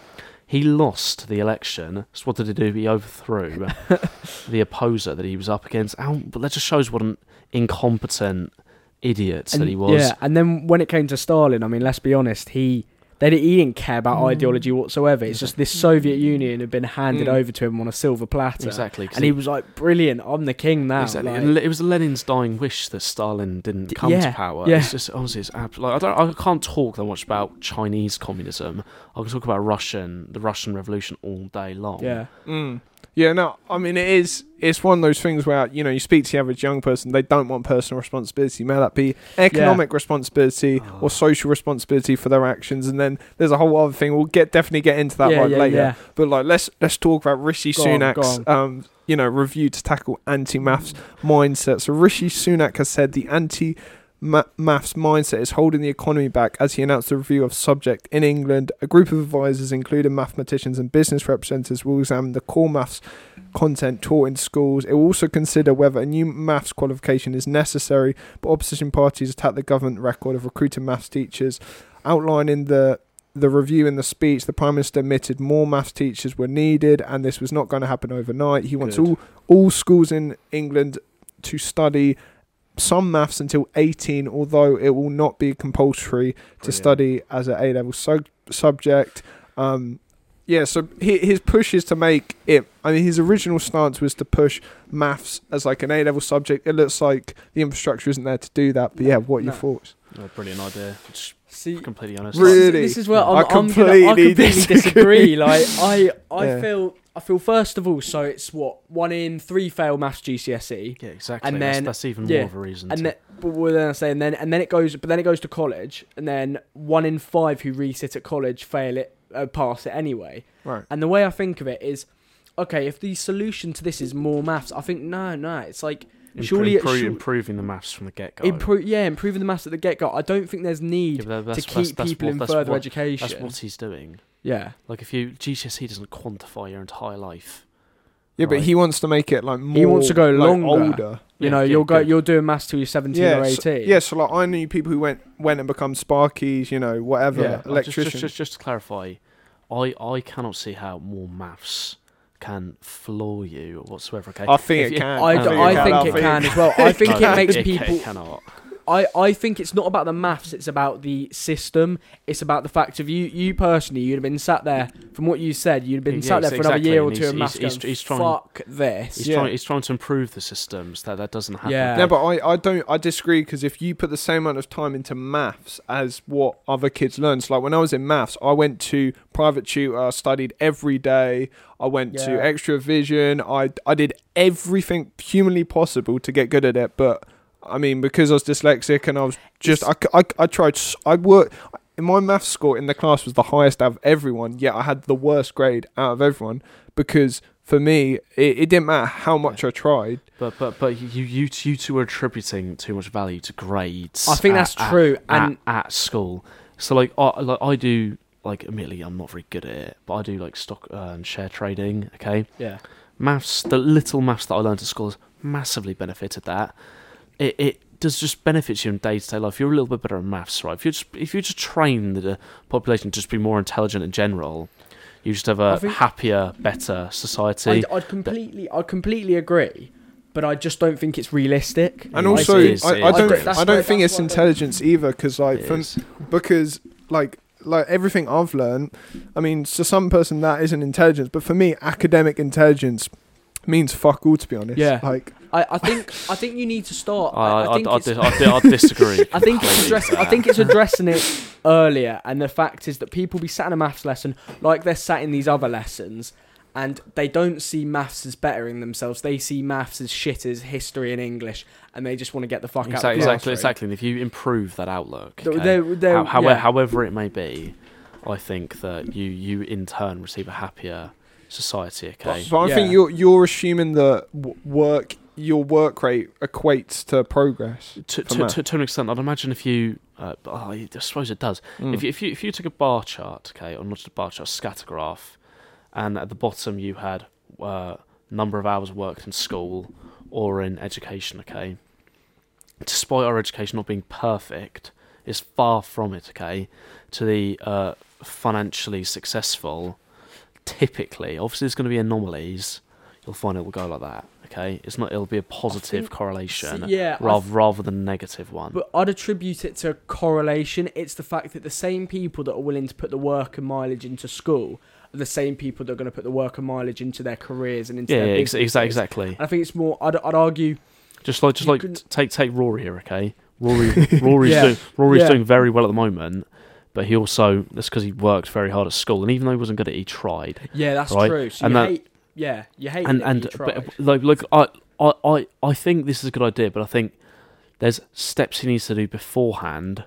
S3: He lost the election. So what did he do? He overthrew [LAUGHS] the opposer that he was up against. But that just shows what an incompetent idiot that he was.
S2: Yeah, and then when it came to Stalin, I mean, let's be honest, he they didn't, he didn't care about
S3: Mm.
S2: ideology whatsoever. It's just this Soviet Union had been handed
S1: Mm.
S2: over to him on a silver platter,
S3: Exactly. 'cause
S2: and he was like, "Brilliant, I'm the king now."
S3: Exactly.
S2: like-
S3: And it was Lenin's dying wish that Stalin didn't come
S2: yeah,
S3: to power.
S2: yeah.
S3: It's just honestly, it's abs- like I don't, I can't talk that much about Chinese communism. I can talk about Russian, the Russian Revolution all day long.
S2: yeah,
S1: Mm. Yeah, no, I mean it is. It's one of those things where you know you speak to the average young person, they don't want personal responsibility. May that be economic responsibility
S3: Oh.
S1: or social responsibility for their actions, and then there's a whole other thing. We'll get definitely get into that
S2: yeah,
S1: one
S2: yeah,
S1: later.
S2: yeah.
S1: But like, let's let's talk about Rishi
S2: Go on, go
S1: Sunak's um, you know review to tackle anti-maths mindset. So Rishi Sunak has said the anti ma- maths mindset is holding the economy back as he announced a review of subject in England. A group of advisors, including mathematicians and business representatives, will examine the core maths content taught in schools. It will also consider whether a new maths qualification is necessary, but opposition parties attack the government record of recruiting maths teachers. Outlining the the review in the speech, the Prime Minister admitted more maths teachers were needed and this was not going to happen overnight. He wants
S3: Good.
S1: all all schools in England to study some maths until 18, although it will not be compulsory to study as an A level sub- subject. Um, yeah, so hi- his push is to make it. I mean, his original stance was to push maths as like an A level subject. It looks like the infrastructure isn't there to do that. But yeah, what are your thoughts?
S3: Oh, brilliant idea. Just
S2: See,
S3: completely honest.
S1: Really?
S2: This is where
S1: I
S2: I'm, I'm gonna, I
S1: completely
S2: completely
S1: disagree.
S2: disagree. Like I, I [LAUGHS]
S1: Yeah.
S2: feel, I feel first of all, so it's what one in three fail maths GCSE,
S3: Yeah, exactly.
S2: And
S3: that's,
S2: then-
S3: that's even
S2: yeah,
S3: more of a reason.
S2: and
S3: to,
S2: then, but then I say, and then and then it goes, but then it goes to college, and then one in five who resit at college fail it, uh, pass it anyway.
S1: Right.
S2: And the way I think of it is, okay, if the solution to this is more maths, I think no, no, it's like
S3: Impro-
S2: surely it
S3: impro-
S2: should-
S3: improving the maths from the get go.
S2: improve, yeah, improving the maths at the get go. I don't think there's need
S3: yeah,
S2: to
S3: that's,
S2: keep
S3: that's, that's
S2: people
S3: what,
S2: in further
S3: what,
S2: education.
S3: That's what he's doing.
S2: Yeah,
S3: Like if you GCSE doesn't quantify your entire life.
S1: Yeah, but he wants to make it like more.
S2: He wants to go
S1: like,
S2: longer.
S1: older.
S2: You
S3: Yeah,
S2: know,
S3: yeah,
S2: you'll go,
S3: good.
S2: you're doing maths till you're 17
S1: Yeah,
S2: or
S1: so-
S2: 18.
S1: yeah. So like, I knew people who went went and become sparkies. You know, whatever
S2: Yeah.
S3: Uh, just- Just, just, just to clarify, I, I cannot see how more maths can floor you or whatsoever. Okay,
S1: I think
S3: If
S1: it
S3: you-
S1: can.
S2: I,
S3: No,
S2: d-
S3: no,
S2: I think
S3: no,
S2: it can as well. I [LAUGHS] think
S3: No,
S2: it makes
S3: it,
S2: people.
S3: It cannot.
S2: I, I think it's not about the maths, it's about the system. It's about the fact of you you personally, you'd have been sat there, from what you said, you'd have been
S3: Yeah,
S2: sat there for another
S3: exactly,
S2: year or
S3: and
S2: two
S3: he's-
S2: of maths
S3: he's-
S2: going,
S3: he's- he's trying-
S2: fuck this.
S3: He's
S1: Yeah.
S3: trying. He's trying to improve the systems. That that doesn't happen.
S2: Yeah.
S1: No, but I, I don't I disagree because if you put the same amount of time into maths as what other kids learn, so like when I was in maths, I went to private tutor, I studied every day. I went to
S2: Yeah.
S1: extra vision. I I did everything humanly possible to get good at it, but I mean because I was dyslexic and I was just—I—I tried s- I worked in my maths score in the class was the highest out of everyone. Yet I had the worst grade out of everyone because for me it, it didn't matter how much I tried.
S3: But but but you you you two are attributing too much value to grades.
S2: I think
S3: at-
S2: that's true.
S3: At,
S2: and
S3: at school, so like I like I do like admittedly I'm not very good at it, but I do like stock uh, and share trading. Okay,
S2: yeah.
S3: maths, the little maths that I learned at school has massively benefited that. It it does just benefits you in day to day life. You're a little bit better at maths, right? If you just if you just train the population to just be more intelligent in general, you just have a
S2: think-
S3: happier, better society.
S2: I'd, I'd completely I completely agree, but I just don't think it's realistic.
S1: And
S3: It
S1: also,
S3: is,
S1: I, I don't,
S2: That's
S1: I don't think it's
S2: why I don't-
S1: intelligence either, because like, from, because like, like everything I've learned, I mean, to some person that isn't intelligence, but for me, academic intelligence means fuck all. To be honest,
S2: Yeah.
S1: like,
S2: I, I think I think you need to start.
S3: I,
S2: I,
S3: I,
S2: I think
S3: I,
S2: it's,
S3: I, I, I disagree. [LAUGHS]
S2: I think it's
S3: completely
S2: addressing. I think it's addressing it earlier, and the fact is that people be sat in a maths lesson like they're sat in these other lessons, and they don't see maths as bettering themselves. They see maths as shit as history and English, and they just want to get the fuck out.
S3: exactly,
S2: of the
S3: exactly,
S2: classroom.
S3: exactly. And if you improve that outlook,
S2: They're-
S3: okay,
S2: they're- they're-
S3: how, howe-
S2: yeah.
S3: however it may be, I think that you you in turn receive a happier society. Okay,
S1: but I
S2: Yeah.
S1: think you're you're assuming that work your work rate equates to progress.
S3: to, to, to, to an extent, I'd imagine if you, uh, oh, I suppose it does.
S1: Mm.
S3: If you, if you if you took a bar chart, okay, or not just a bar chart, a scatter graph, and at the bottom you had uh, number of hours worked in school or in education, okay. Despite our education not being perfect, it's far from it, okay. To the uh, financially successful, typically, obviously there's going to be anomalies. You'll find it will go like that, okay. It's not. It'll be a positive
S2: think-
S3: correlation
S2: yeah,
S3: rather rather than a negative one.
S2: But I'd attribute it to correlation. It's the fact that the same people that are willing to put the work and mileage into school are the same people that are going to put the work and mileage into their careers and into
S3: yeah,
S2: their
S3: yeah ex- exa- exactly.
S2: And I think it's more. I'd, I'd argue.
S3: Just like just like
S2: can-
S3: take take Rory here, okay? Rory [LAUGHS] Rory's
S2: Yeah.
S3: doing Rory's
S2: Yeah.
S3: doing very well at the moment, but he also that's because he worked very hard at school, and even though he wasn't good at it, he tried.
S2: Yeah, that's
S3: Right,
S2: true. So
S3: and
S2: you
S3: that-
S2: hate. Yeah, you hate
S3: and
S2: it.
S3: and
S2: you
S3: but, like look, I, I I I think this is a good idea, but I think there's steps he needs to do beforehand,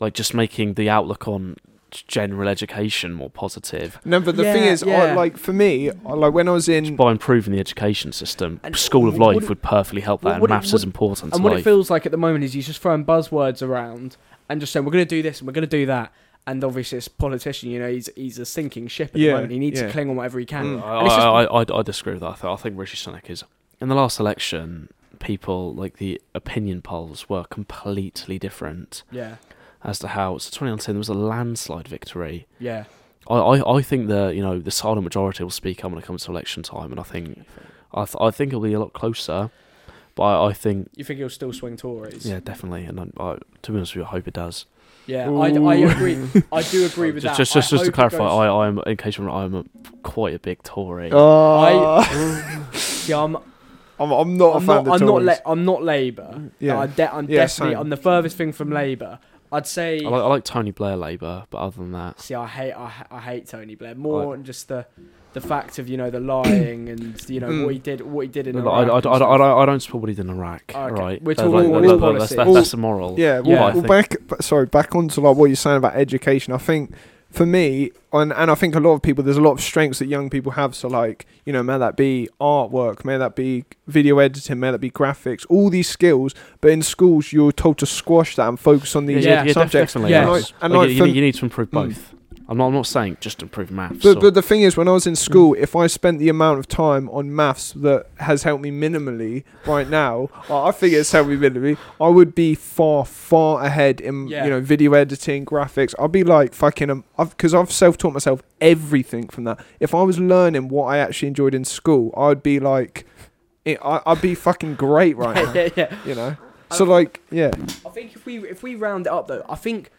S3: like just making the outlook on general education more positive
S1: No, but the thing
S2: Yeah,
S1: is, I, like for me, I, like when I was in,
S3: by improving the education system.
S2: And
S3: School of
S2: what- what
S3: life
S2: it-
S3: would perfectly help that,
S2: what-
S3: and
S2: what it-
S3: maths
S2: what-
S3: is important.
S2: and
S3: to
S2: what
S3: life.
S2: it feels like at the moment is he's just throwing buzzwords around and just saying we're going to do this and we're going to do that. And obviously, it's a politician. You know, he's he's a sinking ship at
S1: Yeah,
S2: the moment. He needs
S1: yeah.
S2: to cling on whatever he can.
S1: Mm.
S3: I,
S2: And it's just-
S3: I, I, I disagree with that. I, th- I think Rishi Sunak is. In the last election, people, like the opinion polls, were completely different
S2: Yeah,
S3: as to how. So 2019, there was a landslide victory.
S2: yeah.
S3: I, I, I think the you know the silent majority will speak up when it comes to election time, and I think I, th- I think it'll be a lot closer. But I, I think
S2: You think he'll still swing Tories?
S3: yeah, definitely, and I, I, to be honest with you, I hope it does.
S2: Yeah, I, I
S1: Ooh.
S2: agree. I do [LAUGHS] agree with
S3: just
S2: that.
S3: just just,
S2: I
S3: just to
S2: hope it
S3: clarify,
S2: goes-
S3: I, I am in case you're not, I'm a, quite a big Tory.
S1: Oh, [LAUGHS]
S2: yeah, I'm,
S1: I'm, I'm not
S2: I'm
S1: a fan
S2: not.
S1: of
S2: I'm not.
S1: Tories.
S2: La- I'm not Labour.
S1: Yeah.
S2: I de- I'm
S1: Yeah,
S2: definitely.
S1: same.
S2: I'm the furthest thing from Labour. I'd say.
S3: I like, I like Tony Blair Labour, but other than that,
S2: See, I hate. I, ha- I hate Tony Blair more than just the, the fact of you know the lying and you know
S1: Mm.
S2: what he did. What he did in
S3: I,
S2: Iraq.
S3: I, I,
S2: and
S3: I. I, don't, I don't support what he did in Iraq.
S2: Okay,
S3: Right,
S2: we're talking
S3: like,
S1: all
S3: that-
S1: his
S3: that- that's, that's, that's immoral.
S1: Yeah, well,
S2: Yeah.
S1: well, back. b- Sorry, back onto like what you're saying about education. I think for me, and and I think a lot of people, there's a lot of strengths that young people have. So like, you know, may that be artwork, may that be video editing, may that be graphics, all these skills. But in schools, you're told to squash that and focus on these
S2: Yeah,
S3: yeah,
S1: subjects.
S3: definitely.
S2: Yeah.
S1: And,
S3: yes.
S1: like, and
S3: Like,
S1: like
S3: you,
S1: for-
S3: need, you need to improve
S1: Mm.
S3: both. I'm not. I'm not saying just improve maths.
S1: But
S3: or-
S1: but the thing is, when I was in school, if I spent the amount of time on maths that has helped me minimally right now, I I think it's helped me minimally. I would be far far ahead in
S2: Yeah.
S1: you know video editing, graphics. I'd be like fucking um, because I've, self taught myself everything from that. If I was learning what I actually enjoyed in school, I'd be like, it, I, I'd be fucking great right [LAUGHS] now.
S2: yeah, yeah.
S1: You know. So like yeah,
S2: I think if we if we round it up though, I think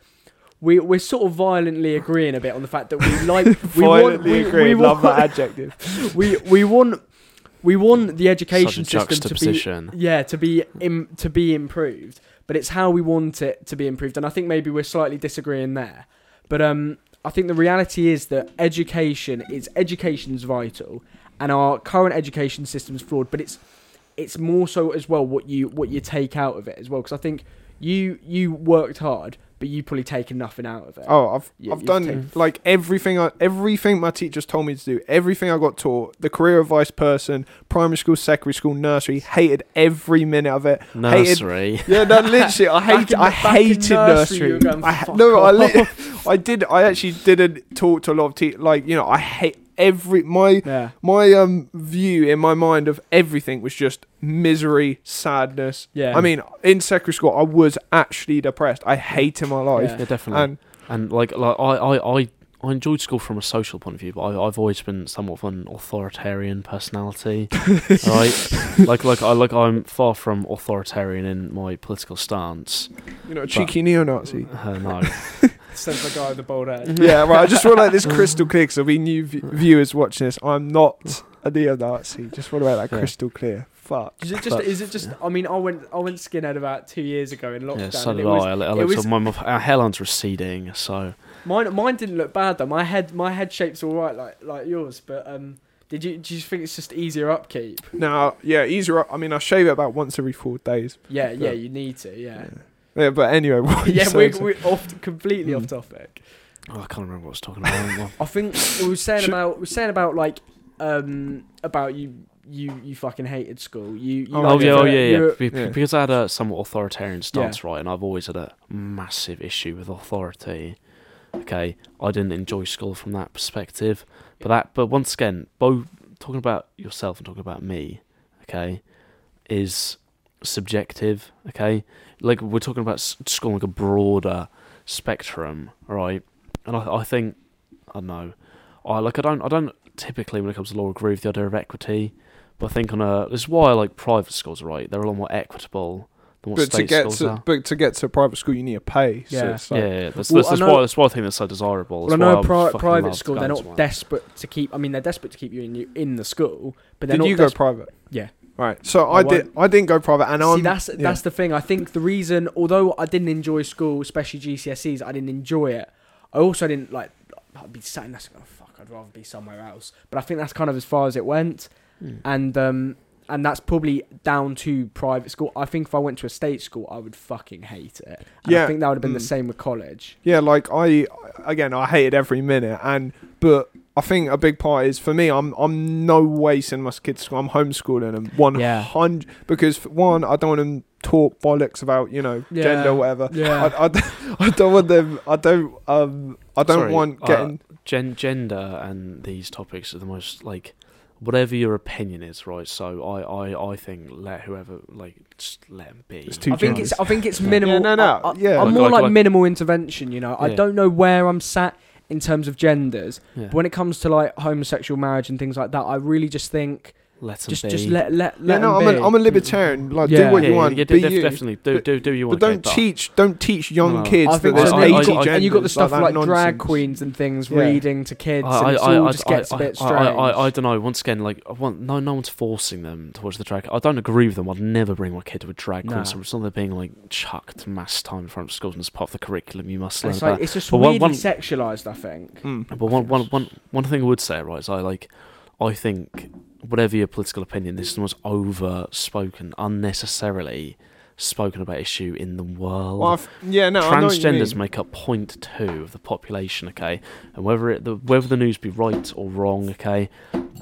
S2: we we're sort of violently agreeing a bit on the fact that we like we [LAUGHS] want
S1: violently
S2: we,
S1: agree.
S2: we
S1: Love
S2: want,
S1: that adjective. [LAUGHS]
S2: we we want we want the
S3: such a
S2: education system to be yeah to be Im, to be improved, but it's how we want it to be improved, and I think maybe we're slightly disagreeing there. But um, I think the reality is that education is education's vital, and our current education system's flawed. But it's it's more so as well what you what you take out of it as well, because I think you you worked hard, but you probably taken nothing out of it.
S1: Oh, I've
S2: Yeah,
S1: I've done
S2: taken-
S1: like everything. I, everything my teachers told me to do. Everything I got taught. The career advice person, primary school, secondary school, nursery. Hated every minute of it.
S3: Nursery. [LAUGHS]
S1: Yeah, no, literally, I
S2: Back
S1: hate. I
S2: the- back in
S1: hated
S2: nursery,
S1: nursery. I ha-
S2: "Fuck
S1: no, I, li- [LAUGHS] I did. I actually didn't talk to a lot of teachers. like you know. I hate every my
S2: yeah,
S1: my um view in my mind of everything was just misery, sadness.
S2: yeah.
S1: I mean, in secondary school, I was actually depressed. I hated my life,
S2: Yeah.
S3: Yeah, definitely.
S1: and
S3: And like, like I, I, I, I enjoyed school from a social point of view, but I, I've always been somewhat of an authoritarian personality. [LAUGHS] right? Like, like I, like I'm far from authoritarian in my political stance.
S1: you know, a cheeky neo-Nazi.
S3: Uh, no, [LAUGHS]
S2: Says the guy with the bald head.
S1: yeah, right. I just want to make this [LAUGHS] crystal clear because there'll be new v- viewers watching this. I'm not a neo-Nazi. Just want to make that
S3: Yeah.
S1: crystal clear. Fuck.
S2: Is it just?
S3: But-
S2: is it just? I mean, I went. I went skinhead about two years ago in lockdown.
S3: yeah, so
S2: and
S3: did
S2: it was,
S3: I. I, li-
S2: it
S3: looked
S2: was-
S3: at my, my our hairline's receding, so
S2: mine. Mine didn't look bad though. My head. My head shape's all right, like like yours. But um, did you? Do you think it's just easier upkeep?
S1: Now, yeah, easier. up- I mean, I shave it about once every four days.
S2: Yeah, yeah.
S1: Yeah.
S2: You need to. Yeah.
S1: Yeah, but anyway, [LAUGHS] what were you
S2: Yeah, we're, we're off completely off
S1: Hmm.
S2: topic.
S3: oh, I can't remember what I was talking about. Well, [LAUGHS]
S2: I think we were saying
S1: Should-
S2: about we were saying about like um about you you you fucking hated school. You, you
S1: Oh,
S3: oh
S2: like
S3: yeah, oh
S2: for-
S3: yeah, yeah.
S2: you're-
S3: Be-
S1: yeah.
S3: Because I had a somewhat authoritarian stance, right, and I've always had a massive issue with authority. Okay, I didn't enjoy school from that perspective, but that, but once again, both talking about yourself and talking about me, okay, is subjective. Okay, like we're talking about s- school like a broader spectrum, right? And I, I think, I don't know, I like I don't, I don't typically when it comes to law agree with the idea of equity. But I think on a this is why I like private schools, right? They're a lot more equitable than what
S1: But to get
S3: schools
S1: to
S3: are.
S1: but to get to a private school, you need to pay. So
S2: Yeah.
S1: it's
S3: yeah,
S1: like,
S3: yeah, that's,
S2: Well,
S3: that's, that's
S2: know-
S3: why that's why I think that's so desirable.
S2: Well, I know pri- private school, they're
S3: going to
S2: not desperate to keep. I mean, they're desperate to keep you in you in the school, but they're
S1: Did
S2: not.
S1: you go private?
S2: Yeah.
S1: Right. So
S2: I
S1: I did. I didn't go private, and
S2: See,
S1: I'm.
S2: that's
S1: yeah.
S2: that's the thing. I think the reason, although I didn't enjoy school, especially GCSEs, I didn't enjoy it. I also didn't like. I'd be sat in that. Oh fuck! I'd rather be somewhere else. But I think that's kind of as far as it went,
S3: Mm.
S2: and um, and that's probably down to private school. I think if I went to a state school, I would fucking hate it. And
S1: Yeah,
S2: I think that would have been the
S1: mm.
S2: same with college.
S1: Yeah, like I again, I hated every minute, and but I think a big part is for me. I'm I'm no way sending my kids to school. I'm homeschooling them one
S2: Yeah.
S1: hundred because for one, I don't want them talk bollocks about you know
S2: Yeah.
S1: gender or whatever.
S2: Yeah.
S1: I, I, don't- [LAUGHS] I don't want them. I don't. Um. I don't
S3: Sorry,
S1: want
S3: uh,
S1: getting.
S3: Gen- gender and these topics are the most like whatever your opinion is, right? So I, I, I think let whoever like just let them be.
S1: It's too
S2: I think
S1: generous.
S2: it's I think it's minimal.
S1: Yeah, no, no,
S2: I, I,
S1: yeah.
S2: I'm
S3: Like-
S2: more
S3: like-
S2: like,
S3: like-
S2: minimal intervention. You know,
S3: yeah.
S2: I don't know where I'm sat in terms of genders.
S3: Yeah.
S2: But when it comes to like homosexual marriage and things like that, I really just think
S3: let them
S2: just
S3: be.
S2: just let let
S1: yeah, no,
S2: them
S1: I'm
S2: be.
S1: a, I'm a libertarian. Like,
S2: Yeah.
S1: do what
S3: yeah,
S1: you want.
S3: yeah,
S1: be
S3: def-
S1: you.
S3: definitely do
S1: But-
S3: do do you want.
S1: But don't
S3: okay,
S1: teach, don't teach young
S3: No, no.
S1: kids
S2: I
S1: that
S2: think
S1: there's
S2: so.
S3: I-
S2: And,
S3: I-
S1: eighty
S2: you got, and you got the stuff
S1: that
S2: like, drag queens and things
S1: Yeah.
S2: reading to kids,
S3: I,
S2: and
S3: I,
S2: it's
S3: I,
S2: all
S3: I,
S2: just
S3: I,
S2: gets a
S3: I,
S2: bit strange.
S3: I, I, I don't know. Once again, like I want, no, no one's forcing them to watch the drag. I don't agree with them. I'd never bring my kid to a drag queen.
S2: No.
S3: So it's not they're being like chucked mass time in front of schools and it's part of the curriculum. You must learn
S2: it's
S3: about.
S2: like it's just
S3: But one-
S2: weirdly sexualized. I think.
S1: Mm.
S3: But one, one, one, one thing I would say, right, is I like, I think whatever your political opinion, this is the most over spoken unnecessarily spoken about issue in the world.
S1: Well, yeah, no, I know what you
S3: Transgenders make up 0.2 of the population, okay? And whether it, the, whether the news be right or wrong, okay?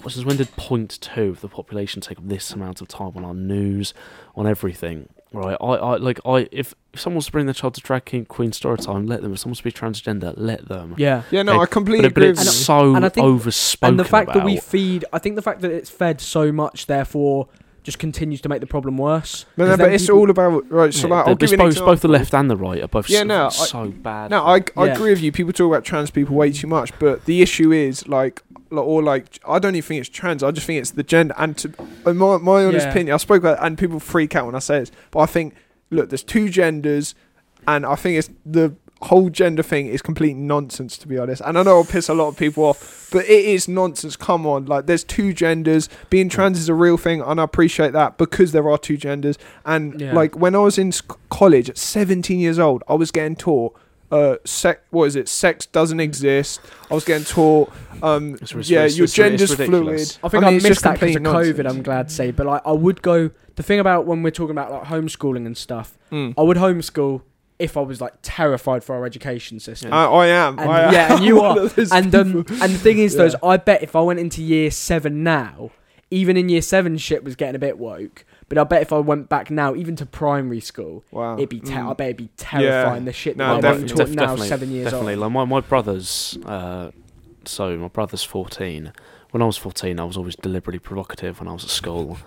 S3: Since when did 0.2 of the population take up this amount of time on our news, on everything? Right, I, I like I if, if someone wants to bring their child to drag king, queen story time, let them. If someone's to be transgender, let them.
S2: Yeah.
S1: Yeah, no,
S3: Okay,
S1: I completely
S3: But, it, but
S1: agree.
S3: it's
S1: with you.
S3: so
S2: and I think-
S3: overspoken
S2: and the fact that we feed, I think the fact that it's fed so much, therefore, just continues to make the problem worse.
S1: But, no,
S2: 'Cause
S1: but it's all about right. So
S3: Yeah,
S1: like, I'll give you
S3: both,
S1: an
S3: both the left and the right are both
S1: Yeah,
S3: so,
S1: no, I-
S3: so bad.
S1: No, I, I
S2: Yeah.
S1: agree with you. People talk about trans people way too much, but the issue is like, like- or like, I don't even think it's trans. I just think it's the gender. And to in my my honest
S2: Yeah.
S1: opinion, I spoke about, and people freak out when I say this, but I think, look, there's two genders, and I think it's the whole gender thing is complete nonsense to be honest. And I know I'll piss a lot of people off, but it is nonsense. Come on, like there's two genders. Being trans is a real thing, and I appreciate that because there are two genders. And
S2: Yeah.
S1: like when I was in college at 17 years old, I was getting taught uh sex what is it sex doesn't exist i was getting taught um
S3: It's
S1: yeah
S3: it's-
S1: your
S3: it's ri- it's
S1: gender's fluid
S2: I think I,
S1: mean, it's
S2: missed that because of
S1: complete
S2: COVID. I'm glad to say, but like I would go. The thing about when we're talking about like homeschooling and stuff,
S1: Mm.
S2: I would homeschool if I was like terrified for our education system.
S1: I, I am
S2: And-
S1: I am
S2: yeah, and you [LAUGHS] are. And um, and the thing is, though, is I bet if I went into year seven now, even in year seven, shit was getting a bit woke. But I bet if I went back now, even to primary school,
S1: wow
S2: it'd be. Ter-
S1: Mm.
S2: I bet it'd be terrifying. The shit
S1: No,
S2: that I'm
S1: definitely.
S2: taught
S3: Def-
S2: now,
S3: definitely,
S2: seven years
S3: Definitely.
S2: old.
S3: Like my, my brother's uh so my brother's fourteen. When I was fourteen I was always deliberately provocative when I was at school.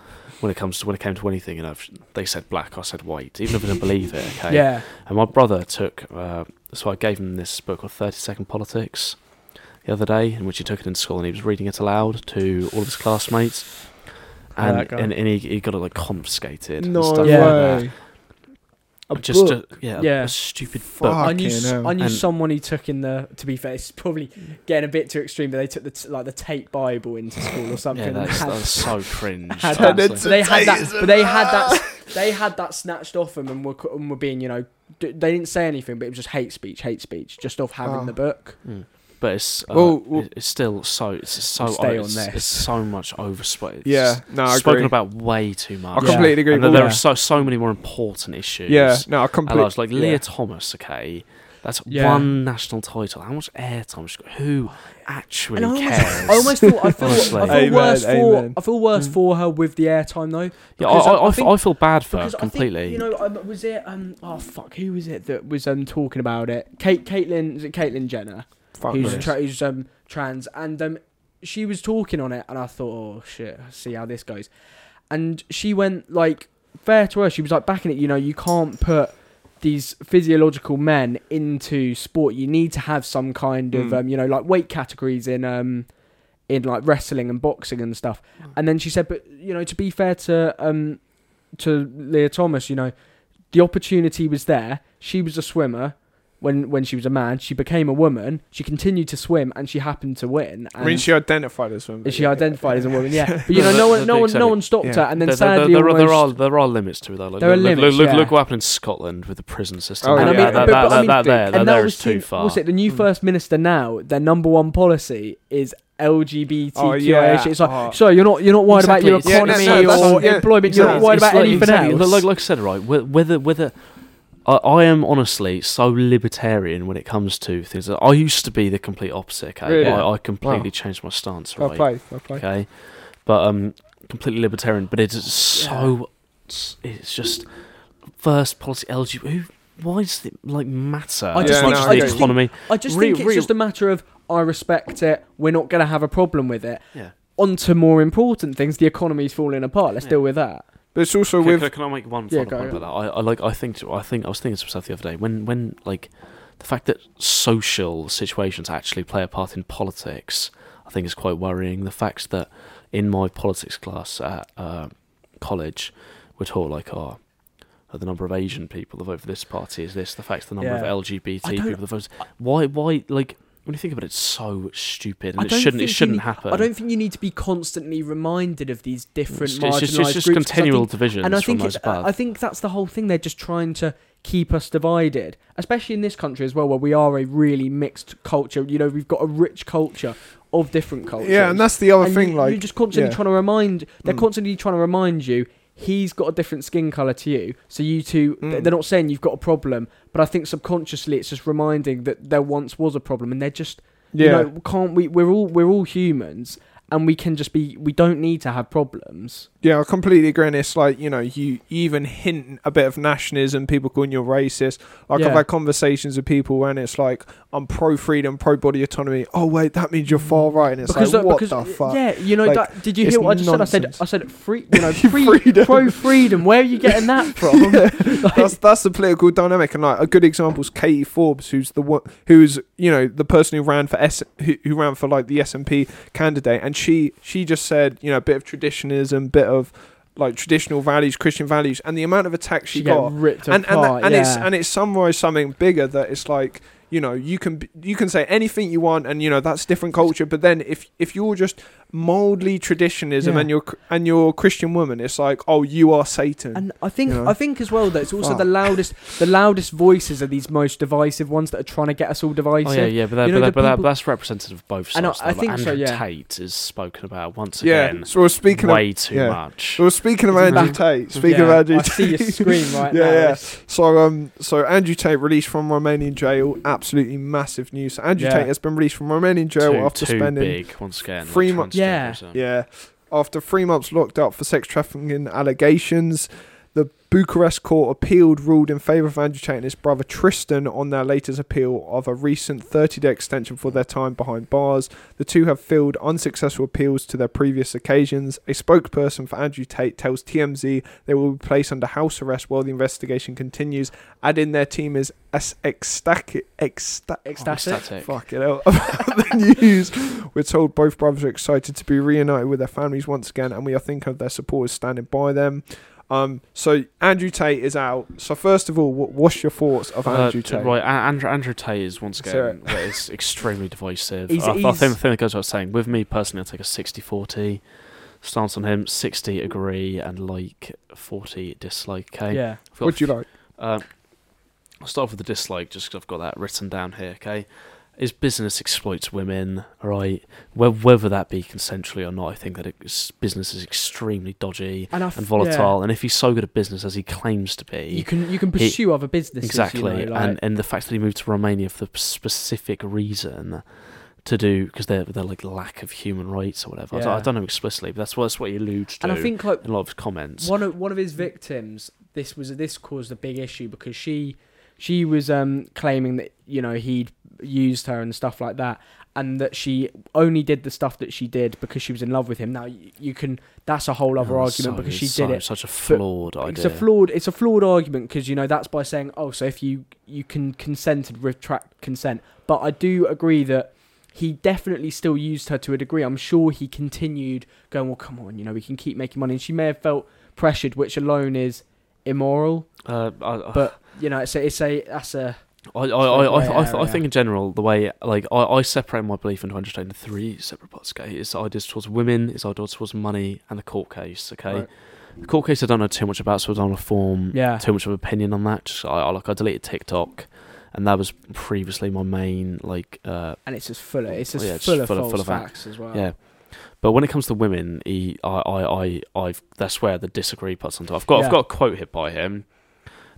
S3: When it comes to when it came to anything, you know, if they said black, I said white, even if I didn't believe it. Okay.
S2: Yeah,
S3: And my brother took, uh, so I gave him this book called Thirty Second Politics the other day, in which he took it in school and he was reading it aloud to all of his classmates. And,
S2: that
S3: and, and he, he got it like confiscated. and
S1: no
S3: stuff
S2: Yeah.
S3: like
S1: way a
S3: that. Just a, yeah,
S2: Yeah.
S3: a stupid
S1: Fuck.
S3: book.
S2: I knew.
S1: Hell.
S2: I knew
S3: And-
S2: someone who took in the. To be fair, it's probably getting a bit too extreme, but they took the t- like the Tate Bible into school or something.
S3: Yeah,
S2: and
S3: that's,
S2: had-
S3: that's so cringe.
S2: had
S1: Turn
S2: that, they had that, but they had that, they had that snatched off them and were, c- and were being, you know, d- they didn't say anything, but it was just hate speech, hate speech, just off having
S1: Oh.
S2: the book.
S3: Mm. But it's uh,
S1: Well, well-
S3: it's still so it's so
S2: We'll stay
S3: it's,
S2: on this.
S3: it's so much overspoken.
S1: yeah no i agree.
S3: spoken
S1: agree
S3: about way too much.
S1: i
S2: Yeah.
S1: completely agree
S3: and
S1: with
S3: there
S1: all
S3: are so so many more important issues.
S1: yeah no i completely
S3: was like
S1: yeah.
S3: Lia Thomas, okay. That's
S2: Yeah.
S3: one national title. How much airtime? she got? Who actually
S2: And I almost,
S3: cares?
S2: I almost feel, I feel, I feel
S1: Amen,
S2: worse for. I feel worse
S1: Mm.
S2: for her with the airtime though.
S3: yeah, I, I,
S2: I
S3: I,
S2: think-
S3: f- I feel bad for her
S2: Because I
S3: completely.
S2: think, you know, um, was it um oh fuck, who was it that was um talking about it? Kate, Caitlyn, is it Caitlyn Jenner?
S1: Fuck
S2: who's tra- who's um trans, and um she was talking on it, and I thought, oh shit, see how this goes, and she went like fair to her, she was like backing it. You know, you can't put these physiological men into sport. You need to have some kind of
S1: Mm.
S2: um you know like weight categories in um in like wrestling and boxing and stuff. And then she said, but you know, to be fair to um to Lia Thomas, you know, the opportunity was there. She was a swimmer when when she was a man. She became a woman. She continued to swim, and she happened to win.
S1: i mean she identified as one
S2: is she identified as a woman? Yeah, but you
S3: No,
S2: know, no one, no one, no one stopped
S1: Yeah.
S2: her, and then
S3: there, there,
S2: sadly,
S3: there, are- there are there are limits to it though. Like,
S2: There are
S3: look,
S2: limits,
S3: Look, look,
S2: yeah.
S3: look what happened in Scotland with the prison system.
S1: Oh,
S2: And I mean,
S3: that,
S2: but-
S3: that,
S2: but I mean,
S3: that, there, that,
S2: and that was
S3: too
S2: too-
S3: far.
S2: What's it? The new
S1: Mm.
S2: first minister now, their number one policy is LGBTQIA.
S1: Oh, yeah.
S2: It's like,
S1: Oh.
S2: so you're not you're not worried
S3: Exactly.
S2: about your
S1: Yeah, no,
S2: economy or
S1: yeah,
S2: employment. You're not worried
S3: It's
S2: about
S3: like-
S2: anything
S3: exactly,
S2: else.
S3: Like, like I said, right? Whether whether I, I am honestly so libertarian when it comes to things. I used to be the complete opposite. Okay,
S1: Really?
S3: I, I completely
S1: Wow.
S3: changed my stance. Right.
S1: play play
S3: Okay, but um, completely libertarian. But it's so it's just first policy LGBT. Who? Why does it like matter?
S2: I
S1: just
S3: as
S1: think-
S3: much
S1: I
S3: the
S1: just think-
S3: economy.
S2: I just
S3: Real-
S2: think it's
S3: real-
S2: just a matter of I respect it. We're not going to have a problem with it.
S3: Yeah.
S2: On to more important things. The economy's falling apart. Let's
S3: Yeah.
S2: deal with that.
S1: But it's also
S3: Can,
S1: with
S3: can, can I make one
S2: Yeah,
S3: final point about that? I, I like. I think. I think. I was thinking to myself the other day when when like the fact that social situations actually play a part in politics. I think is quite worrying. The fact that in my politics class at uh, college, we're taught like, oh, the number of Asian people that vote for this party is this. The fact the number
S2: Yeah.
S3: of LGBT people that vote. Why? Why? Like when you think about it, it's so stupid, and it shouldn't. It shouldn't
S2: need-
S3: happen.
S2: I don't think you need to be constantly reminded of these different
S3: It's,
S2: marginalised
S3: it's just, it's just
S2: groups. 'cause I
S3: continual
S2: think-
S3: divisions
S2: and I
S3: from
S2: think
S3: those
S2: it's, uh,
S3: above.
S2: I think that's the whole thing. They're just trying to keep us divided, especially in this country as well, where we are a really mixed culture. You know, we've got a rich culture of different cultures.
S1: yeah and that's the other
S2: And
S1: thing
S2: you,
S1: like
S2: you're just constantly
S1: yeah.
S2: trying to remind. They're
S1: Mm.
S2: constantly trying to remind you. He's got a different skin color to you, so you two,
S1: mm.
S2: they're not saying you've got a problem, but I think subconsciously it's just reminding that there once was a problem, and they're just
S1: Yeah.
S2: you know can't we? We're all we're all humans, and we can just be. We don't need to have problems.
S1: Yeah, I completely agree. And it's like, you know, you even hint a bit of nationalism, people calling you racist. Like, I've had conversations with people when it's like, I'm pro freedom, pro body autonomy. Oh, wait, that means you're far right. And it's
S2: because
S1: like, what the fuck?
S2: yeah, you know.
S1: Like,
S2: that, did you hear what I just said? I said I said free. You know, [LAUGHS] free,
S1: Freedom.
S2: pro freedom. Where are you getting that [LAUGHS] from? [LAUGHS] Like-
S1: that's that's the political dynamic, and like a good example is Katie Forbes, who's the one who's you know the person who ran for S who, who ran for like the SNP candidate, and she she just said you know a bit of traditionism, bit of like traditional values, Christian values, and the amount of attacks she,
S2: she
S1: got,
S2: ripped
S1: and and,
S2: apart.
S1: and it's
S2: yeah.
S1: and it's summarized something bigger that it's like you know you can you can say anything you want, and you know that's different culture, but then if if you're just mildly traditionism
S2: Yeah.
S1: and you're and you're a Christian woman, it's like oh you are Satan.
S2: And I think
S1: You know?
S2: I think as well that it's also
S1: Fuck.
S2: the loudest the loudest voices are these most divisive ones that are trying to get us all
S3: Oh
S2: divisive.
S3: yeah, yeah, but, that,
S2: You know,
S3: but, that, but,
S2: people-
S3: but that's representative of both
S2: I know,
S3: sides.
S2: I think
S3: Like,
S2: so,
S3: Andrew
S2: yeah.
S3: Tate is spoken about once
S1: yeah.
S3: again.
S1: So we're speaking of
S3: way too
S1: yeah.
S3: much.
S1: So we're speaking of Andrew? Tate. Speaking
S2: Yeah,
S1: of Andrew
S2: I see your screen right [LAUGHS]
S1: Yeah,
S2: now.
S1: yeah. So um so Andrew Tate released from Romanian jail. Absolutely massive news. Andrew. Tate has been released from Romanian jail
S3: too,
S1: after
S3: too
S1: spending
S3: big once again.
S1: three
S3: like
S1: months-
S2: Yeah.
S1: yeah after three months locked up for sex trafficking allegations. Bucharest court appealed ruled in favour of Andrew Tate and his brother Tristan on their latest appeal of a recent 30 day extension for their time behind bars. The two have filed unsuccessful appeals to their previous occasions. A spokesperson for Andrew Tate tells TMZ they will be placed under house arrest while the investigation continues, adding their team is as ecstatic. Ecsta- oh,
S2: Ecstatic.
S3: Ecstatic.
S1: Fuck it out about the news. We're told both brothers are excited to be reunited with their families once again, and we are thinking of their supporters standing by them. Um, so Andrew Tate is out. So first of all, what, what's your thoughts of
S3: Uh,
S1: Andrew
S3: t-
S1: Tate?
S3: Right, Andrew, Andrew Tate is once again well, it's [LAUGHS] extremely divisive.
S2: He's-
S3: I, I think the thing that goes without saying, with me personally, I'll take a 60-40 stance on him. 60 agree and like 40 dislike. Okay.
S2: Yeah.
S3: I've
S1: What do you like?
S3: Uh, I'll start off with the dislike, just 'cause I've got that written down here. Okay. His business exploits women, right? Whether that be consensually or not, I think that it's, business is extremely dodgy
S2: And, f-
S3: and volatile.
S2: yeah.
S3: And if he's so good at business as he claims to be,
S2: You can you can
S3: He-
S2: pursue other businesses.
S3: Exactly,
S2: You know, like,
S3: and and the fact that he moved to Romania for the specific reason to do because they're they're like lack of human rights or whatever. I don't- I, don't know explicitly, but that's what that's what he alludes to
S2: and I think like
S3: in a lot of comments.
S2: one of one of his victims this was this caused a big issue because she she was um claiming that you know he'd used her and stuff like that and that she only did the stuff that she did because she was in love with him. Now you, you can that's a whole other
S3: Oh,
S2: argument
S3: so-
S2: because she
S3: so-
S2: did it
S3: Such a flawed idea.
S2: it's a flawed it's a flawed argument because you know that's by saying oh so if you you can consent and retract consent. But i do agree that he definitely still used her to a degree. I'm sure he continued going well come on you know we can keep making money. And she may have felt pressured which alone is immoral.
S3: Uh, I,
S2: but you know it's a it's a that's a
S3: I, I, I, I, I, think in general the way like I, I separate my belief into understanding three separate parts. Okay, it's ideas towards women, it's ideas towards money, and the court case. Okay,
S1: Right.
S3: the court case I don't know too much about, so I don't want to form
S2: Yeah.
S3: too much of an opinion on that. Just, I, I like I deleted TikTok, and that was previously my main like uh
S2: and it's just full of it's just,
S3: Yeah,
S2: full, of
S3: full of- full of that.
S2: facts as well
S3: yeah. But when it comes to women, he, I, I, I, I've that's where the disagree parts onto. I've got,
S2: Yeah.
S3: I've got a quote hit by him.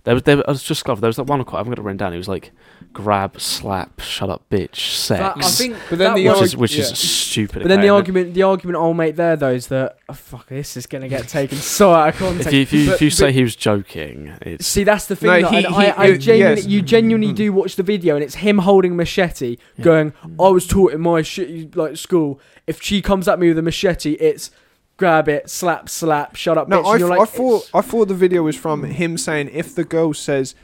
S3: There was, there, I was just glad there was that one quote. I've got it written down. He was like, "Grab, slap, shut up, bitch, sex."
S2: That- I think
S1: But then the
S3: which
S2: was-
S3: is which
S1: yeah.
S3: is stupid.
S2: but then the argument the argument I'll make there though is that oh, fuck this is gonna get taken so out of context
S3: If you, if you,
S2: But-
S3: if you say
S2: but-
S3: he was joking, it's
S2: See, that's the thing.
S1: No,
S2: that
S1: he-
S2: I,
S1: he-
S2: I, I
S1: you-
S2: genuinely,
S1: yes.
S2: you genuinely
S1: Mm.
S2: do watch the video, and it's him holding machete,
S3: Yeah.
S2: going, "I was taught in my shitty like school. If she comes at me with a machete, it's grab it, slap, slap, shut up,
S1: No,
S2: bitch."
S1: I,
S2: And you're
S1: th-
S2: like,
S1: I thought I thought the video was from him saying if the girl says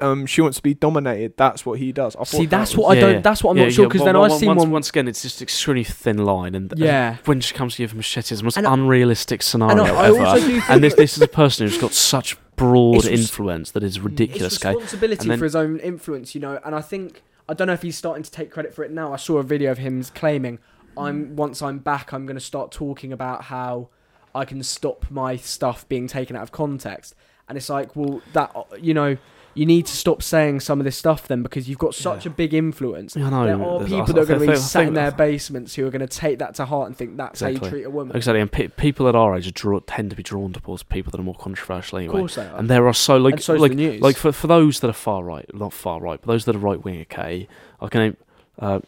S1: um she wants to be dominated, that's what he does. I thought
S2: See,
S1: that
S2: that's
S1: was-
S2: what I don't.
S3: yeah.
S2: That's what I'm
S3: Yeah,
S2: not sure because
S3: but
S2: then I
S3: on-
S2: seen
S3: once,
S2: one.
S3: Once again, it's just extremely thin line, and and
S2: Yeah.
S3: when she comes to you with machetes, the most
S2: And I-
S3: unrealistic scenario
S2: I
S3: ever.
S2: also
S3: and this this is a person who's got such broad
S2: It's res-
S3: influence that is ridiculous.
S2: It's responsibility
S3: And then-
S2: for his own influence, you know. And I think I don't know if he's starting to take credit for it now. I saw a video of him claiming, "I'm once I'm back, I'm going to start talking about how I can stop my stuff being taken out of context." And it's like, well, that you know, you need to stop saying some of this stuff then because you've got such
S3: Yeah.
S2: a big influence.
S3: Yeah, I know.
S2: there are
S3: there's-
S2: people that are going to be sat in their basements who are going to take that to heart and think that's how you treat a woman.
S3: Exactly, and pe- people at our age are draw, tend to be drawn towards people that are more controversial
S2: Of course they are.
S3: And there are so like
S2: so's
S3: like like for for those that are far right, not far right, but those that are right wing, okay, I can uh,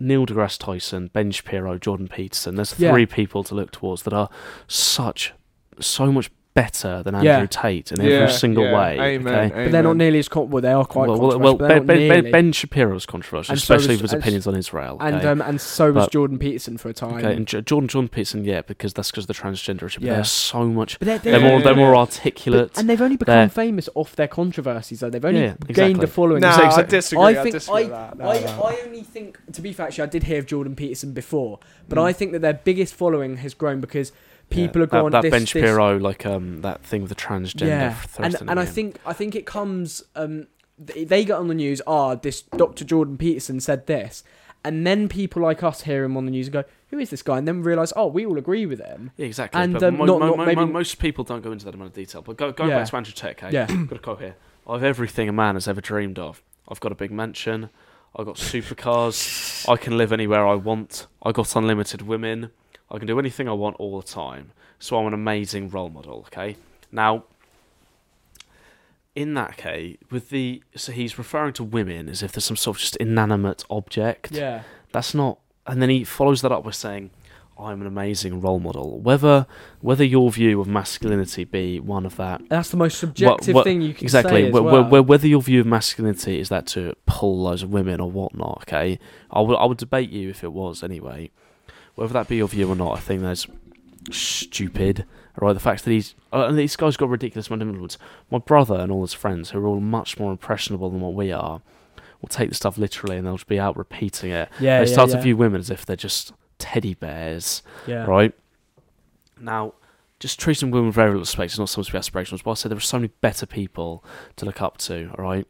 S3: Neil deGrasse Tyson, Ben Shapiro, Jordan Peterson. There's
S2: Yeah.
S3: three people to look towards that are such so much better than Andrew
S2: Yeah.
S3: Tate in
S1: Yeah,
S3: every single
S1: yeah,
S3: way.
S1: Amen,
S3: okay?
S2: but they're not nearly as con- well. They are quite
S3: well, well,
S2: controversial.
S3: well,
S2: but
S3: ben,
S2: not
S3: ben, ben,
S2: nearly.
S3: ben Shapiro's controversial,
S2: And so
S3: especially
S2: was-
S3: with his opinions on Israel. Okay?
S2: and um, and so was
S3: But-
S2: Jordan Peterson for a time.
S3: okay, and J- Jordan Jordan Peterson, yeah, because that's because of the transgender issue.
S2: Yeah.
S3: they're so much.
S2: but they're,
S3: They're
S2: they're,
S3: more.
S1: Yeah,
S3: They're more
S1: yeah.
S3: articulate.
S2: and they've only become
S3: they're-
S2: famous off their controversies. Though they've only
S3: Yeah,
S2: gained
S3: exactly.
S2: a following.
S1: No,
S3: Exactly.
S1: I disagree.
S2: I
S1: I,
S2: think
S1: disagree
S2: I,
S1: with that. No,
S2: I,
S1: no.
S2: I only think to be fair, actually, I did hear of Jordan Peterson before, but
S1: Mm.
S2: I think that their biggest following has grown because
S3: Yeah,
S2: people have
S3: that, that
S2: this,
S3: Ben
S2: this-
S3: Shapiro, like um, that thing with the transgender.
S2: yeah, and and I think I think it comes. Um, they get on the news. Ah, this Dr. Jordan Peterson said this, and then people like us hear him on the news and go, "Who is this guy?" And then realise, oh, we all agree with him.
S3: Yeah, exactly.
S2: And, um,
S3: mo-
S2: not-
S3: mo-
S2: not maybe-
S3: most people don't go into that amount of detail. But go, going
S2: Yeah.
S3: back to Andrew Tate, okay?
S2: Yeah, [CLEARS THROAT]
S3: got a quote here. I've everything a man has ever dreamed of. I've got a big mansion. I've got supercars. I can live anywhere I want. I got unlimited women. I can do anything I want all the time. So I'm an amazing role model. Okay. Now, in that case, with the so he's referring to women as if there's some sort of just inanimate object.
S2: yeah,
S3: That's not. And then he follows that up with saying, "I'm an amazing role model." Whether whether your view of masculinity be one of that
S2: that's the most subjective
S3: what-
S2: thing you can
S3: exactly
S2: say as
S3: wh- wh-
S2: well.
S3: wh- whether your view of masculinity is that to pull loads of women or whatnot. Okay, I would I would debate you if it was anyway. Whether that be your view or not, I think that's stupid. Right, the fact that he's uh, and this guy's got ridiculous amount of influence. My brother and all his friends, who are all much more impressionable than what we are, will take the stuff literally and they'll just be out repeating it.
S2: yeah,
S3: they
S2: yeah,
S3: start
S2: yeah.
S3: to view women as if they're just teddy bears,
S2: yeah.
S3: right? Now, just treating women with very little respect is not supposed to be aspirational. But I said there are so many better people to look up to, all right?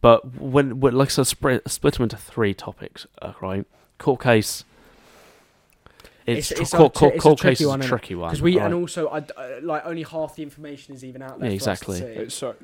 S3: But when, when like I said, split, split them into three topics, uh, right? Court case. It's,
S2: It's- it's
S3: court,
S2: a-
S3: court,
S2: it's a
S3: court
S2: tricky
S3: case
S2: one,
S3: is a tricky one.
S2: Because we
S3: right?
S2: and also I, like only half the information is even out there.
S3: Yeah,
S2: for us to
S3: exactly.
S2: see.
S1: Uh, it's so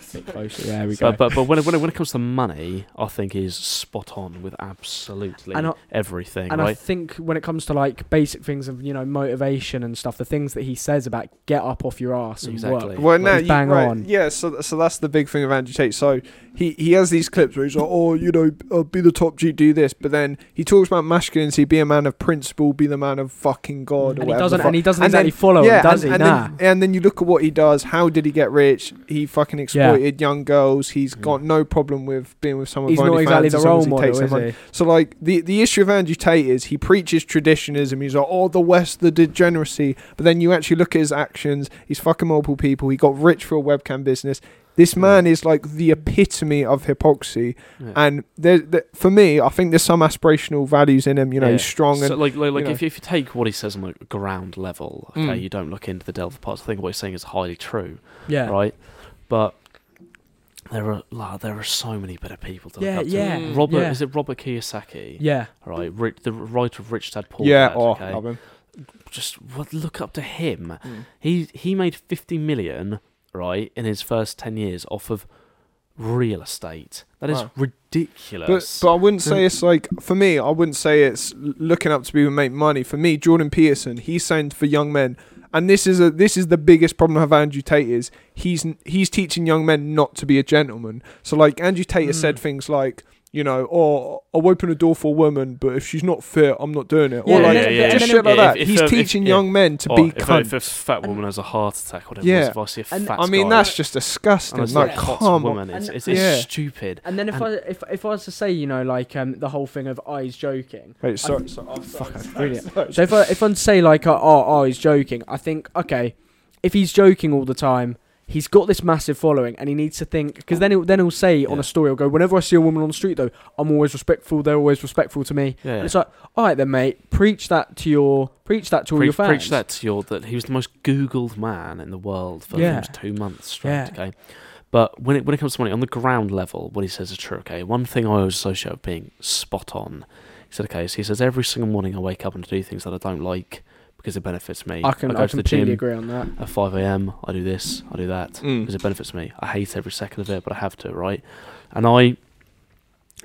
S2: Sit closer. There we [LAUGHS] go.
S3: But, but, but when, it, when, it, when it comes to money, I think he's spot on with absolutely
S2: And I-
S3: everything,
S2: and I think when it comes to like basic things of you know motivation and stuff, the things that he says about get up off your ass and
S3: Exactly.
S2: work.
S1: Well, no,
S2: He's
S1: you,
S2: bang
S1: right,
S2: on.
S1: Yeah, so so that's the big thing of Andrew Tate. So he he has these clips where he's like, oh, you know, uh, be the top G, do this, but then he talks about masculinity, be a man of principle, be the man of fucking God, or
S2: And he doesn't, and he doesn't
S1: And then-
S2: follow
S1: yeah,
S2: him, does
S1: and,
S2: he?
S1: and
S2: nah.
S1: then and then you look at what he does. How did he get rich? He fucking exploited young girls. He's
S3: Mm.
S1: got no problem with being with someone.
S2: He's not exactly the role model, is he?
S1: So like the the issue of Andrew Tate is he preaches traditionism. He's like, oh, the West, the degeneracy. But then you actually look at his actions. He's fucking multiple people. He got rich for a webcam business. This man is like the epitome of hypocrisy.
S3: Yeah.
S1: And there, there, for me, I think there's some aspirational values in him. You know,
S3: Yeah.
S1: he's strong and
S3: So, like, like, like
S1: you know.
S3: if, if you take what he says on the ground level, okay,
S1: Mm.
S3: you don't look into the delta parts. I think what he's saying is highly true,
S2: Yeah.
S3: right? But there are la, there are so many better people to
S2: Yeah,
S3: look up
S2: yeah,
S1: Mm.
S3: Robert
S2: yeah.
S3: is it Robert Kiyosaki?
S2: Yeah.
S3: Right, Ri the writer of Rich Dad Poor
S1: yeah,
S3: Dad.
S1: oh,
S3: okay?
S1: love him.
S3: just what, look up to him.
S1: Mm.
S3: He he made fifty million right in his first ten years off of real estate. That is
S1: Wow.
S3: ridiculous.
S1: But but I wouldn't say it's like for me. I wouldn't say it's looking up to people who make money. For me, Jordan Peterson, he's saying for young men, and this is a this is the biggest problem of Andrew Tate is he's he's teaching young men not to be a gentleman. So like Andrew Tate has said
S2: Mm.
S1: things like. You know, or I'll open a door for a woman, but if she's not fit, I'm not doing it.
S2: Yeah,
S1: or like
S2: then- Yeah,
S1: just
S2: and
S1: shit like
S3: Yeah,
S1: that.
S3: if- if,
S1: He's
S3: if-
S1: teaching
S3: yeah.
S1: young men to
S3: Or
S1: be
S3: if,
S1: cunts.
S3: if a fat woman has a heart attack, whatever.
S1: Yeah.
S3: Yeah. If I see a
S2: And-
S3: fat
S1: I mean,
S3: guy
S1: that's just disgusting.
S3: it's
S1: Like,
S3: like
S1: come on.
S3: woman, it's, it's, it's
S1: Yeah.
S3: stupid.
S2: And then if
S3: And-
S2: I if if I was to say, you know, like um the whole thing of oh he's joking.
S1: Wait, sorry,
S2: I-
S1: sorry.
S2: oh,
S1: fuck,
S2: sorry, brilliant.
S1: sorry.
S2: So if I if I say like oh, oh oh he's joking, I think okay, if he's joking all the time, he's got this massive following, and he needs to think because then he'll, then he'll say on a story, he'll go whenever I see a woman on the street though, I'm always respectful. They're always respectful to me.
S3: Yeah.
S2: And it's like all right then, mate, preach that to your preach that to all your fans.
S3: preach that to your that he was the most googled man in the world for
S2: Yeah.
S3: two months straight.
S2: Yeah.
S3: Okay, but when it when it comes to money on the ground level, what he says is true. Okay, one thing I always associate with being spot on. He said, okay, so he says every single morning I wake up and do things that I don't like because it benefits me.
S2: I can
S3: go
S2: I,
S3: to the gym
S2: agree on that.
S3: at 5 a.m. I do this, I do that
S1: Mm.
S3: because it benefits me. I hate every second of it, but I have to, right? And I,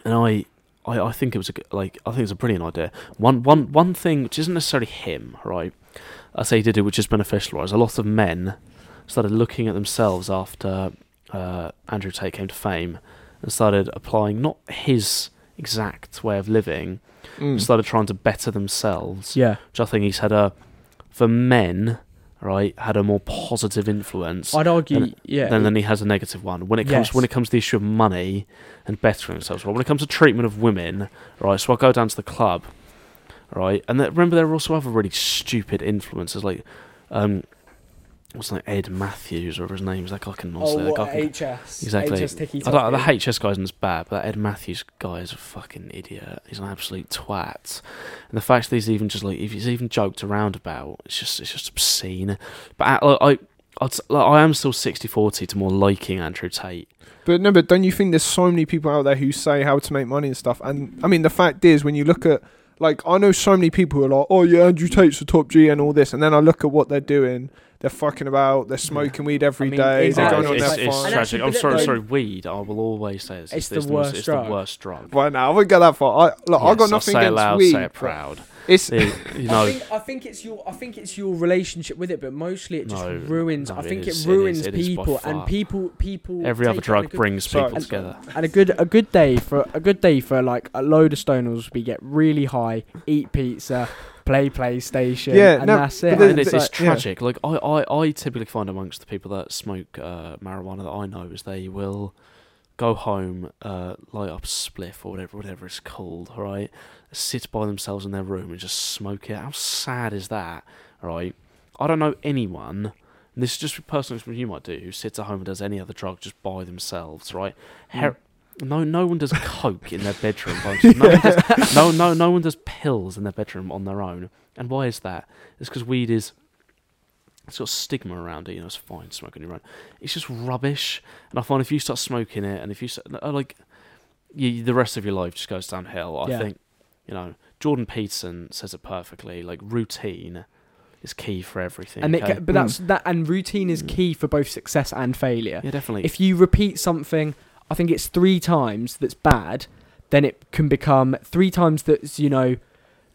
S3: and I, I, I think it was a, g- like I think it's a brilliant idea. One, one, one thing which isn't necessarily him, right? I say he did it, which is beneficial. Right? is a lot of men started looking at themselves after uh, Andrew Tate came to fame and started applying not his exact way of living,
S1: Mm.
S3: started trying to better themselves
S2: Yeah,
S3: which I think he's had a for men, right, had a more positive influence
S2: I'd argue.
S3: Then-
S2: yeah,
S3: than, than he has a negative one. When it comes
S2: Yes.
S3: when it comes to the issue of money and bettering themselves, right? When it comes to treatment of women, right? So I'll go down to the club, right, and then, remember there are also other really stupid influences like, um, what's like Ed Matthews or whatever his name is. That guy can oh, honestly, that guy can,
S2: HS
S3: Exactly.
S2: HS
S3: I don't, the HS guy isn't as bad, but that Ed Matthews guy is a fucking idiot. He's an absolute twat. And the fact that he's even just like, if he's even joked around about, it's just, it's just obscene. But uh, I, I, I'd, like, I am still 60-40 to more liking Andrew Tate.
S1: But no, but don't you think there's so many people out there who say how to make money and stuff? And I mean, the fact is, when you look at, like, I know so many people who are like, oh yeah, Andrew Tate's the top G and all this, and then I look at what they're doing. They're fucking about. They're smoking weed every day.
S2: I mean,
S1: They're
S2: exactly.
S1: going on
S3: it's,
S1: their
S3: it's
S1: farm.
S2: And
S3: tragic.
S2: actually,
S3: I'm sorry,
S2: then-
S3: sorry. Weed, I will always say this.
S2: It's the
S3: most-
S2: worst
S3: It's
S2: drug.
S3: the worst drug.
S1: Right now, I won't go that far. I look, I
S3: Yes,
S1: got
S3: I'll
S1: nothing
S3: say it
S1: against
S3: loud,
S1: weed.
S3: say it proud.
S1: It's
S3: The- you know,
S2: I think I think it's your I think it's your relationship with it, but mostly it just
S3: No,
S2: ruins.
S3: no,
S2: I think
S3: is-
S2: it
S3: it is-
S2: ruins
S3: it is
S2: people
S3: far.
S2: and people people.
S3: every other
S2: take it on a
S3: drug
S2: good-
S3: brings
S1: Sorry.
S3: people together.
S2: And a good a good day for a good day for like a load of stoners We get really high, eat pizza, play PlayStation,
S1: Yeah,
S2: and
S1: no,
S2: that's it.
S1: the-
S3: and it's,
S1: the-
S3: it's
S1: yeah.
S3: tragic. Like I, I, I typically find amongst the people that smoke uh, marijuana that I know is they will go home, uh, light up a spliff or whatever, whatever it's called, right? Sit by themselves in their room and just smoke it. How sad is that, right? I don't know anyone. And this is just a personal experience you might do who sits at home and does any other drug just by themselves, right? Her- no, no one does coke in their bedroom. No, one does, [LAUGHS] no, no, no one does pills in their bedroom on their own. And why is that? It's because weed is it's got stigma around it. You know, it's fine smoking your own. It's just rubbish. And I find if you start smoking it, and if you uh, like, you, the rest of your life just goes downhill. I
S2: Yeah.
S3: think, you know, Jordan Peterson says it perfectly. Like routine is key for everything.
S2: and
S3: okay?
S2: ca- but that's that and routine is key for both success and failure.
S3: yeah, definitely.
S2: If you repeat something, I think it's three times that's bad, then it can become three times that's you know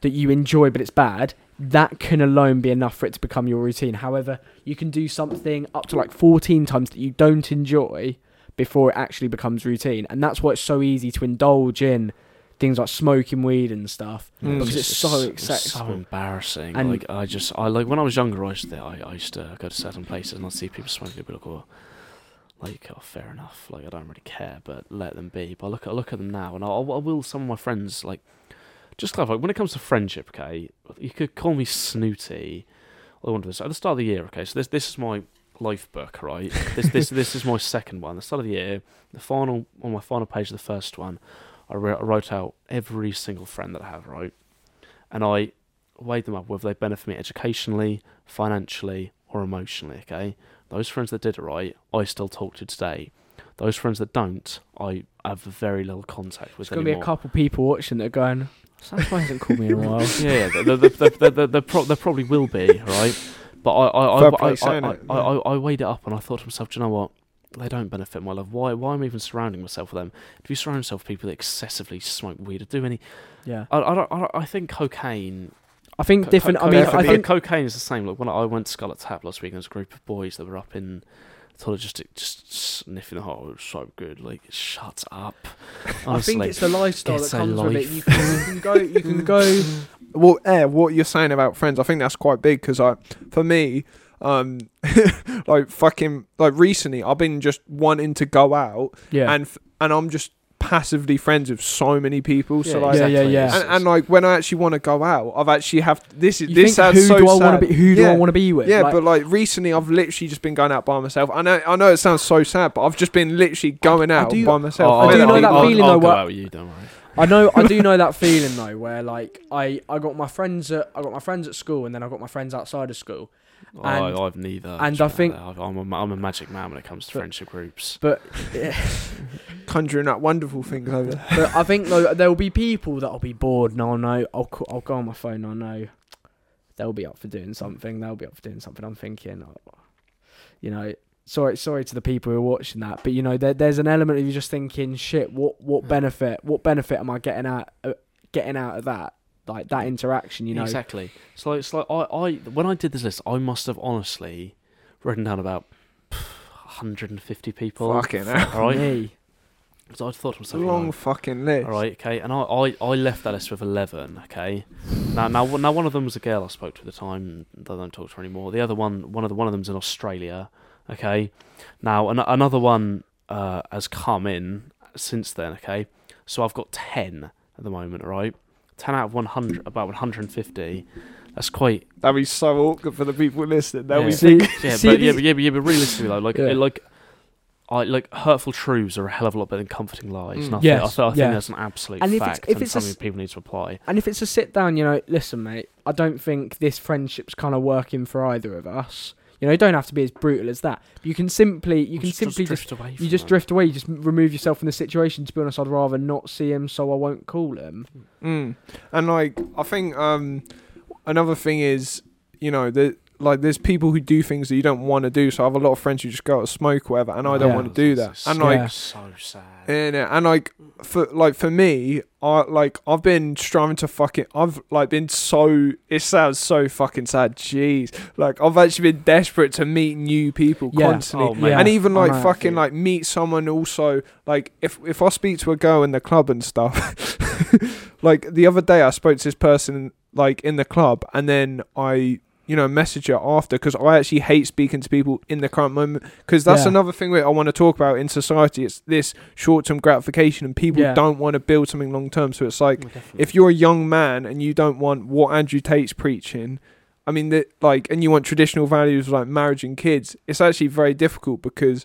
S2: that you enjoy but it's bad. That can alone be enough for it to become your routine. However, you can do something up to like 14 times that you don't enjoy before it actually becomes routine. And that's why it's so easy to indulge in things like smoking weed and stuff
S1: Mm.
S2: because it's so
S3: so
S2: accessible.
S3: embarrassing.
S2: And-
S3: like I just, I like when I was younger, I used to, I, I used to go to certain places and I'd see people smoking. I'd be like, oh, like oh, fair enough. Like I don't really care, but let them be. But I look, I look at them now, and I, I will. Some of my friends like, just clarify when it comes to friendship. Okay, you could call me snooty. I want this at the start of the year. Okay, so this this is my life book, right? this this this is my second one. The start of the year, the final on my final page of the first one, I, wrote I wrote out every single friend that I have, right? And I weighed them up whether they benefit me educationally, financially, or emotionally. Okay, those friends that did it right, I still talk to today. Those friends that don't, I have very little contact with
S2: There's going to be a couple people watching that are going, Sam hasn't called me in a [LAUGHS] while.
S3: yeah, yeah, there, there, there, there, there, there, pro- there probably will be, right? But I, I,
S1: Fair
S3: I, I, I, I, I, I weighed it up and I thought to myself, do you know what? They don't benefit my life. Why? Why am I even surrounding myself with them? If you surround yourself with people that excessively smoke weed or do any,
S2: Yeah.
S3: I, I, I, I think cocaine.
S2: I think
S3: co-
S2: different.
S3: co-
S2: I mean,
S1: co-
S2: I think
S3: cocaine is the same. Like when I went to Scarlet Tap last week, and there was a group of boys that were up in the toilet just just sniffing the hole. It was so good. Like shut up.
S2: I think it's the lifestyle
S3: it's
S2: that
S3: a
S2: comes with it. You can, you can go. You can go. [LAUGHS]
S1: well, yeah, what you're saying about friends, I think that's quite big because I, for me, um, [LAUGHS] like fucking like recently, I've been just wanting to go out
S2: Yeah.
S1: and f- and I'm just passively friends with so many people. so
S3: Yeah,
S1: like,
S2: Yeah, yeah,
S3: exactly.
S2: yeah.
S3: It's-
S1: and, and like when I actually want to go out, I've actually have this is
S2: You
S1: this
S2: think,
S1: sounds
S2: who
S1: so
S2: do I
S1: sad.
S2: want to be? Who do
S1: yeah.
S2: I want to be with?
S1: Yeah,
S2: Like,
S1: but like recently, I've literally just been going out by myself. I know, I know it sounds so sad, but I've just been literally going
S2: I
S1: out
S2: do-
S1: by myself.
S3: Oh,
S2: I do
S1: know
S2: know
S1: that
S2: that
S3: I'll,
S2: feeling
S3: I'll
S2: though,
S3: go
S2: where-
S3: out with you. Don't worry.
S2: I know. I do know that feeling though, where like I I got my friends at I got my friends at school, and then I got my friends outside of school. And-
S3: I, I've neither.
S2: and I think-
S3: that. I'm a, I'm a magic man when it comes to
S2: But-
S3: friendship groups.
S2: But [LAUGHS]
S1: conjuring up wonderful things over there.
S2: but I think though there will be people that will be bored, and I'll know. I'll co- I'll go on my phone. I know. they'll be up for doing something. They'll be up for doing something. I'm thinking, oh, you know, sorry, sorry to the people who are watching that, but you know, there, there's an element of you just thinking, shit, what, what benefit, what benefit am I getting out, uh, getting out of that, like that interaction? You know,
S3: exactly. So it's like I, I when I did this list, I must have honestly written down about 150 people.
S1: Fucking hell.
S3: All right.
S2: me.
S3: So I thought to
S1: It's a
S3: myself,
S1: long
S3: you know,
S1: fucking list.
S3: all right, okay, and I, I, I left that list with 11. Okay. Now now now one of them was a girl I spoke to at the time. that I don't talk to her anymore. The other one, one of the one of them's in Australia. Okay. Now an- another one uh, has come in since then. Okay. So I've got 10 at the moment. Right. 10 out of 100, about 150. That's quite
S1: That'd be so awkward for the people listening. They'll
S3: Yeah.
S1: be
S2: See, [LAUGHS]
S3: yeah,
S2: see
S3: but yeah, but yeah, but yeah, but realistically though, like,
S2: Yeah.
S3: it, like, I like hurtful truths are a hell of a lot better than comforting lies.
S1: Mm.
S3: And I,
S2: Yes,
S3: think, I, th- I think
S2: yeah.
S3: that's an absolute
S2: And if it's-
S3: fact
S2: if
S3: and
S2: it's a
S3: something
S2: s-
S3: people need to apply.
S2: And if it's a sit down, you know, listen, mate, I don't think this friendship's kind of working for either of us. You know, you don't have to be as brutal as that. You can simply, you can
S3: Just-
S2: simply
S3: just
S2: just,
S3: drift away.
S2: you just
S3: them.
S2: drift away. You just remove yourself from the situation. To be honest, I'd rather not see him, so I won't call him.
S1: mm. and like I think um, another thing is, you know, that like there's people who do things that you don't want to do. So I have a lot of friends who just go out to smoke or whatever, and I don't
S2: Yeah.
S1: want to do that.
S3: It's
S1: And
S3: so-
S1: like
S2: Yeah.
S3: so sad.
S1: And, uh, and like for like for me, I like I've been striving to fucking I've like been so it sounds so fucking sad. Jeez, like I've actually been desperate to meet new people
S2: Yeah.
S1: constantly,
S3: Oh.
S2: Yeah.
S1: and even like
S2: know that
S1: fucking like meet someone also like if if I speak to a girl in the club and stuff, [LAUGHS] like the other day I spoke to this person like in the club, and then I. You know, message her after because I actually hate speaking to people in the current moment because that's
S2: Yeah.
S1: another thing that I want to talk about in society. It's this short-term gratification, and people
S2: Yeah.
S1: don't want to build something long-term. So it's like
S3: Oh,
S1: if you're a young man and you don't want what Andrew Tate's preaching, I mean, that like, and you want traditional values like marriage and kids, it's actually very difficult because,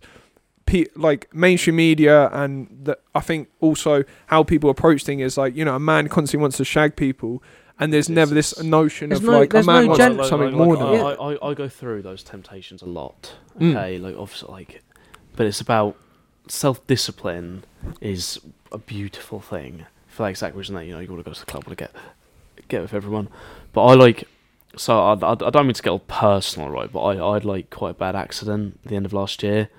S1: pe- like, mainstream media and the, I think also how people approach things is like, you know, a man constantly wants to shag people, and there's
S3: It's-
S1: never this notion
S2: There's
S1: of
S2: no-
S1: like a
S2: there's
S1: man
S2: no
S1: wants
S2: gen-
S1: something
S3: like,
S1: more
S3: like,
S1: than
S2: that.
S3: I, I, I go through those temptations a lot.
S1: Mm.
S3: Okay, like obviously, like, but it's about self discipline is a beautiful thing. For that exact reason that you know you want to go to the club, want to get get with everyone. But I like, so I, I, I don't mean to get all personal, right? But I I had like quite a bad accident at the end of last year,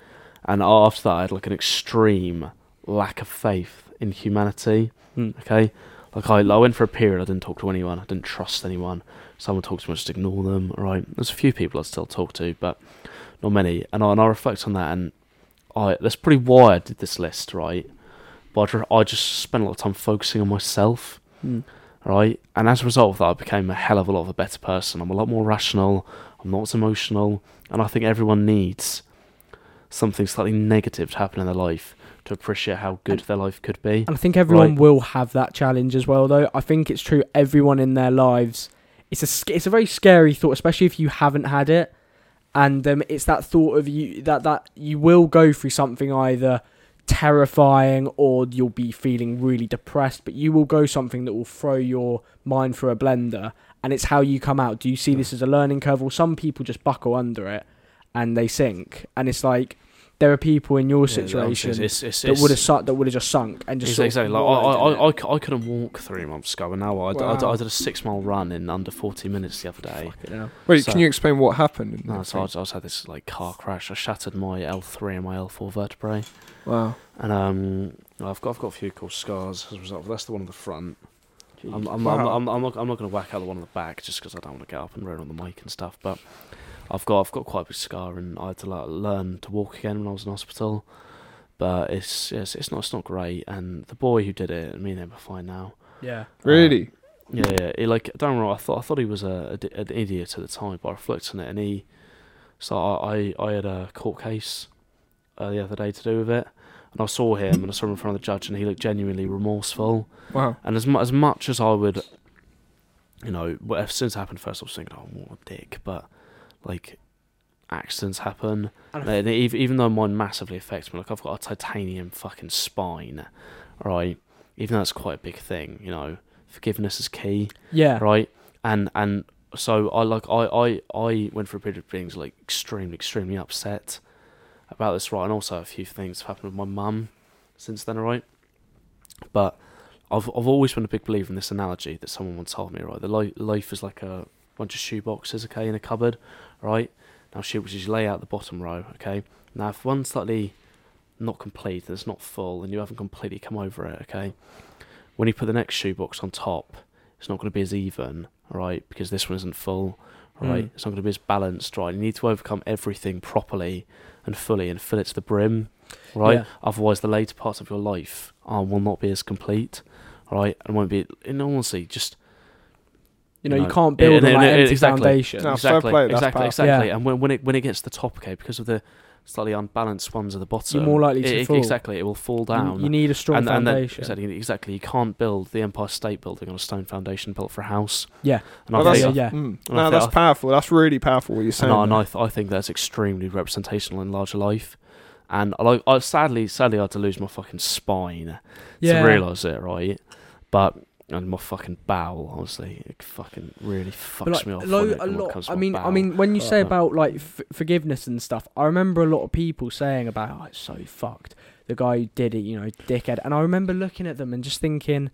S3: and after that I had like an extreme lack of faith in humanity.
S2: Mm.
S3: Okay, like I, I went for a period I didn't talk to anyone, I didn't trust anyone. Someone talked to me, I just ignore them. Right, there's a few people I still talk to, but not many. And I, and I reflect on that, and I that's pretty why I did this list, right? But I, I just spent a lot of time focusing on myself,
S2: Mm.
S3: right? And as a result of that, I became a hell of a lot of a better person. I'm a lot more rational. I'm not as emotional, and I think everyone needs something slightly negative to happen in their life to appreciate how good their life could be.
S2: And I think everyone
S3: Right.
S2: will have that challenge as well, though. I think it's true. Everyone in their lives, it's a it's a very scary thought, especially if you haven't had it. And um, it's that thought of you that that you will go through something either terrifying or you'll be feeling really depressed, but you will go something that will throw your mind through a blender. And it's how you come out. Do you see this as a learning curve, or some people just buckle under it and they sink? And it's like there are people in your
S3: Yeah,
S2: situation
S3: it's, it's,
S2: that would have su- that would have just sunk and just
S3: It's exactly like I,
S2: wallowed in
S3: I, I,
S2: it.
S3: I, c- I couldn't walk three months ago, and now I,
S1: Wow.
S3: did a six mile run in under forty minutes the other day.
S1: Wait,
S3: So-
S1: can you explain what happened?
S3: No, so I,
S1: thing?
S3: just- I just had this like car crash. I shattered my L three and my L four vertebrae,
S1: wow.
S3: and um, I've got I've got a few cool scars as a result. That's the one on the front. I'm I'm, I'm, I'm, I'm not I'm not going to whack out the one on the back just because I don't want to get up and run on the mic and stuff. But I've got I've got quite a big scar, and I had to like, learn to walk again when I was in hospital. But it's it's it's not it's not great. And the boy who did it, me and him are fine now.
S2: Yeah.
S1: Really?
S3: Yeah, yeah. He, like don't know. I thought I thought he was a, a an idiot at the time, but I reflect on it, and he. So I I, I had a court case uh, the other day to do with it, and I saw him and I saw him in front of the judge, and he looked genuinely remorseful.
S1: Wow.
S3: And as mu- as much as I would, you know, what since it happened first, I was thinking, oh, what a dick. But like, accidents happen,
S2: And
S3: and even even though mine massively affects me, like I've got a titanium fucking spine, right? Even though that's quite a big thing, you know, forgiveness is key
S2: Yeah.
S3: right? And and so I like I I I went for a period of being like extremely extremely upset about this, right? And also a few things have happened with my mum since then, right? But I've I've always been a big believer in this analogy that someone once told me, right? The li- life is like a bunch of shoe boxes, okay, in a cupboard, right? Now shoe boxes, you lay out the bottom row, okay. Now if one's slightly not complete, and it's not full, and you haven't completely come over it, okay. When you put the next shoe box on top, it's not going to be as even, right? Because this one isn't full, right?
S2: Mm.
S3: It's not going to be as balanced, right? You need to overcome everything properly and fully and fill it to the brim, right?
S2: Yeah.
S3: Otherwise, the later parts of your life uh, will not be as complete, right? And won't be, in honesty, just
S2: You know,
S3: No.
S2: you can't build
S3: And-
S2: on
S3: and-
S2: that
S3: and-
S2: empty
S3: exactly.
S2: foundation.
S1: No, fair
S3: exactly,
S1: play,
S3: exactly, exactly.
S2: Yeah.
S3: And when, when it when it gets to the top, okay, because of the slightly unbalanced ones at the bottom, you're
S2: more likely to
S3: it- it-
S2: fall.
S3: Exactly, it will fall down.
S2: You, need a strong
S3: and, and then,
S2: foundation.
S3: exactly, exactly. You can't build the Empire State Building on a stone foundation built for a house.
S2: Yeah.
S3: and
S1: Well,
S3: I
S1: that's,
S3: think,
S2: yeah, yeah.
S1: mm.
S3: I
S1: No,
S3: think-
S1: that's
S3: I-
S1: powerful. That's really powerful what you're saying.
S3: I, and. I, th- I think that's extremely representational in larger life. And I, like, I sadly, sadly, I had to lose my fucking spine
S2: yeah.
S3: to realise it, right? But and my fucking bowel, honestly, it fucking really fucks
S2: like,
S3: me off.
S2: lo- a lot. I mean, I mean, when you say
S1: Uh,
S2: about like f- forgiveness and stuff, I remember a lot of people saying about, "Oh, it's so fucked." The guy who did it, you know, dickhead. And I remember looking at them and just thinking,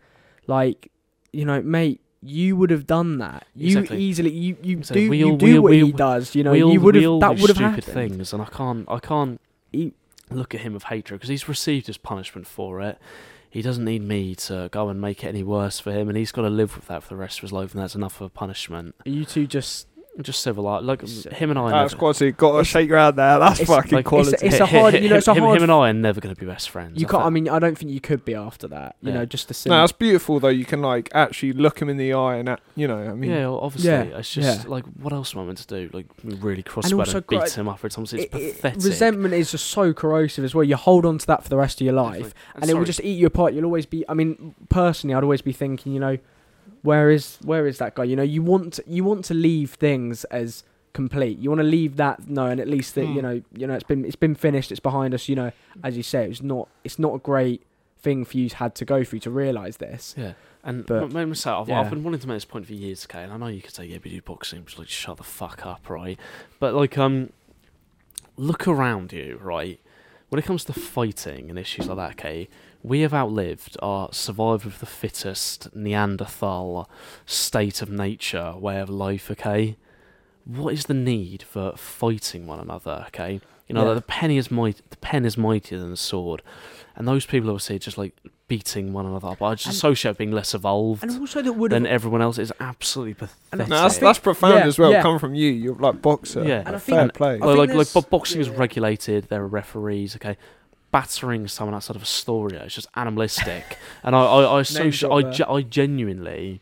S2: like, you know, mate, you would have done that. You
S3: Exactly.
S2: easily, you you
S3: Exactly.
S2: do
S3: We
S2: you do
S3: we all-
S2: what
S3: we
S2: he does. You know,
S3: all,
S2: you would have that would have happened.
S3: things, and I can't, I can't
S2: He-
S3: look at him with hatred because he's received his punishment for it. He doesn't need me to go and make it any worse for him, and he's got to live with that for the rest of his life, and that's enough of a punishment.
S2: You two just
S3: Just civilized, like him and I. are
S1: That's
S3: never-
S1: quality. Got to shake your hand there. That's
S2: it's-
S1: fucking
S3: like,
S1: quality.
S2: it's a
S3: Hi- hi-
S2: hard- you know, it's a
S3: him,
S2: hard-
S3: him and I are never going to be best friends.
S2: you
S3: I
S2: can't. I mean, I don't think you could be after that. You
S3: Yeah.
S2: know, just to see.
S1: no, that's beautiful though. You can like actually look him in the eye and you know. I mean,
S3: yeah, well, obviously,
S2: Yeah,
S3: it's just
S2: yeah.
S3: like, what else am I meant to do? Like, really cross
S2: And
S3: and,
S2: also
S3: and beat
S2: quite-
S3: him up or something. It's
S2: It- it-
S3: pathetic.
S2: resentment is just so corrosive as well. You hold on to that for the rest of your life.
S3: Definitely.
S2: and it will just eat you apart. You'll always be. I mean, personally, I'd always be thinking, you know, where is where is that guy? You know, you want to, you want to leave things as complete. You want to leave that knowing at least that you
S1: Hmm.
S2: know you know it's been it's been finished. It's behind us. You know, as you say, it's not it's not a great thing for you to had to go through to realise this.
S3: Yeah, and
S2: But-
S3: m- m- myself, I've,
S2: yeah.
S3: I've been wanting to make this point for years, okay. And I know you could say, yeah, but you do boxing, but like, shut the fuck up, right? But like, um, look around you, right? When it comes to fighting and issues like that, okay, we have outlived our survival of the fittest Neanderthal state of nature, way of life, okay. What is the need for fighting one another, okay? You know,
S2: Yeah.
S3: the pen is might, the pen is mightier than the sword, and those people obviously are just like beating one another up. I just
S2: And-
S3: associate being less evolved
S2: And also that would
S3: than
S2: have.
S3: everyone else is absolutely
S2: And
S3: pathetic.
S1: No, that's that's profound
S2: yeah,
S1: as well.
S2: yeah.
S1: Coming from you, you're like boxer.
S3: Yeah.
S2: And I think-
S1: fair
S2: I
S1: play.
S2: think
S3: like, like, like
S2: there's-
S3: bo- boxing is regulated. There are referees. Okay, battering someone outside of a store yeah, it's just animalistic. [LAUGHS] and I, I, I, associ- I, I genuinely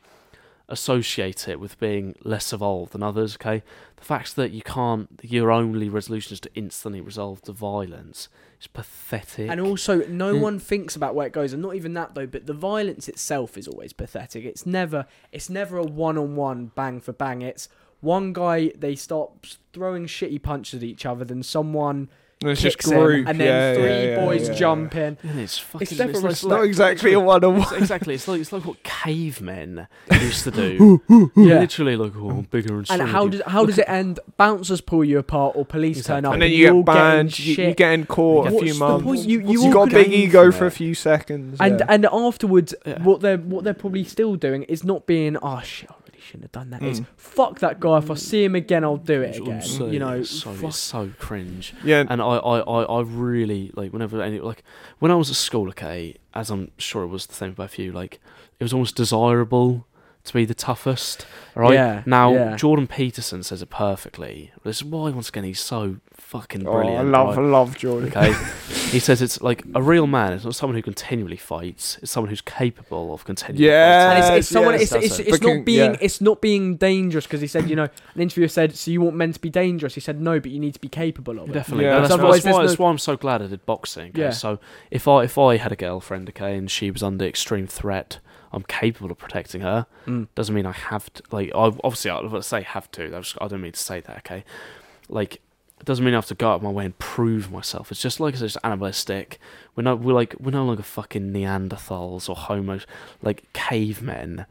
S3: associate it with being less evolved than others. Okay, the fact that you can't, your only resolution is to instantly resolve the violence is pathetic.
S2: And also, no
S3: Mm.
S2: one thinks about where it goes, and not even that though. But the violence itself is always pathetic. It's never, it's never a one-on-one bang for bang. It's one guy they start throwing shitty punches at each other, then someone
S1: it's just
S2: kicks him,
S1: group.
S2: and then
S1: yeah,
S2: three
S1: yeah, yeah,
S2: boys
S1: yeah.
S2: jump in.
S3: And it's fucking.
S2: It's never
S3: like-
S1: It's not exactly a one on
S3: it's-
S1: one.
S3: exactly. It's like it's like what cavemen used to do. [LAUGHS]
S2: Yeah.
S3: Literally, like oh, I'm bigger and
S2: And how does how does it end? Bouncers pull you apart, or police turn up,
S1: And then you
S2: all
S1: get banned.
S2: getting
S1: You,
S2: shit.
S1: you get in court
S3: You
S1: a few
S2: What's
S1: months.
S2: point? You-
S1: You,
S2: you
S1: got
S2: could
S1: big ego
S2: for
S1: for a few seconds.
S2: and
S1: yeah.
S2: and afterwards,
S3: Yeah.
S2: what they're what they're probably still doing is not being oh shit, I really shouldn't have done that. It's
S1: Mm.
S2: fuck that guy. If I see him again, I'll do it again.
S3: saying,
S2: You know,
S3: so,
S2: fuck.
S3: it's so cringe.
S1: yeah,
S3: And I, I, I, I really like whenever any like when I was at school, okay, as I'm sure it was the same for a few. like it was almost desirable to be the toughest. Right
S2: Yeah,
S3: now,
S2: yeah.
S3: Jordan Peterson says it perfectly. This is why once again he's so fucking
S1: oh,
S3: brilliant.
S1: I love,
S3: right?
S1: I love Jordan.
S3: Okay, [LAUGHS] he says it's like a real man is not someone who continually fights; it's someone who's capable of continually.
S1: Yeah.
S2: and it's, it's someone.
S1: yes,
S2: it's,
S3: that's
S2: it's,
S3: it.
S2: it's
S1: Freaking-
S2: not being.
S1: yeah.
S2: It's not being dangerous because he said, you know, an interviewer said, "So you want men to be dangerous?" He said, "No, but you need to be capable of it."
S3: Definitely.
S1: Yeah.
S3: That's,
S2: Otherwise
S3: that's, why,
S2: there's
S3: that's why I'm so glad I did boxing. Okay?
S2: Yeah.
S3: So if I if I had a girlfriend, okay, and she was under extreme threat, I'm capable of protecting her.
S2: Mm.
S3: Doesn't mean I have to. Like, I, obviously, I would say have to. That was, I don't mean to say that. Okay, like. It doesn't mean I have to go out of my way and prove myself. It's just like I said, it's just animalistic. We're no, we're like we're no longer fucking Neanderthals or Homo like cavemen.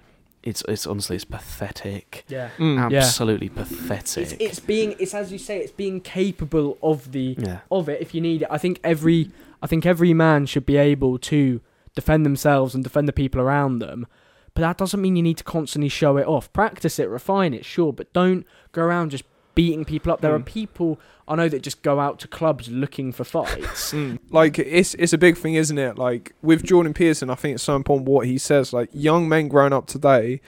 S3: It's it's honestly it's pathetic,
S2: Yeah.
S1: Mm.
S2: Yeah.
S3: absolutely pathetic.
S2: It's, it's being. It's as you say. It's being capable of the
S3: yeah,
S2: of it if you need it. I think every I think every man should be able to defend themselves and defend the people around them. but that doesn't mean you need to constantly show it off. Practice it, refine it, sure, but don't go around just beating people up. There are
S1: Mm.
S2: people I know that just go out to clubs looking for fights. [LAUGHS]
S1: Mm. Like it's it's a big thing, isn't it? Like with Jordan Peterson, I think it's so important what he says. Like young men growing up today,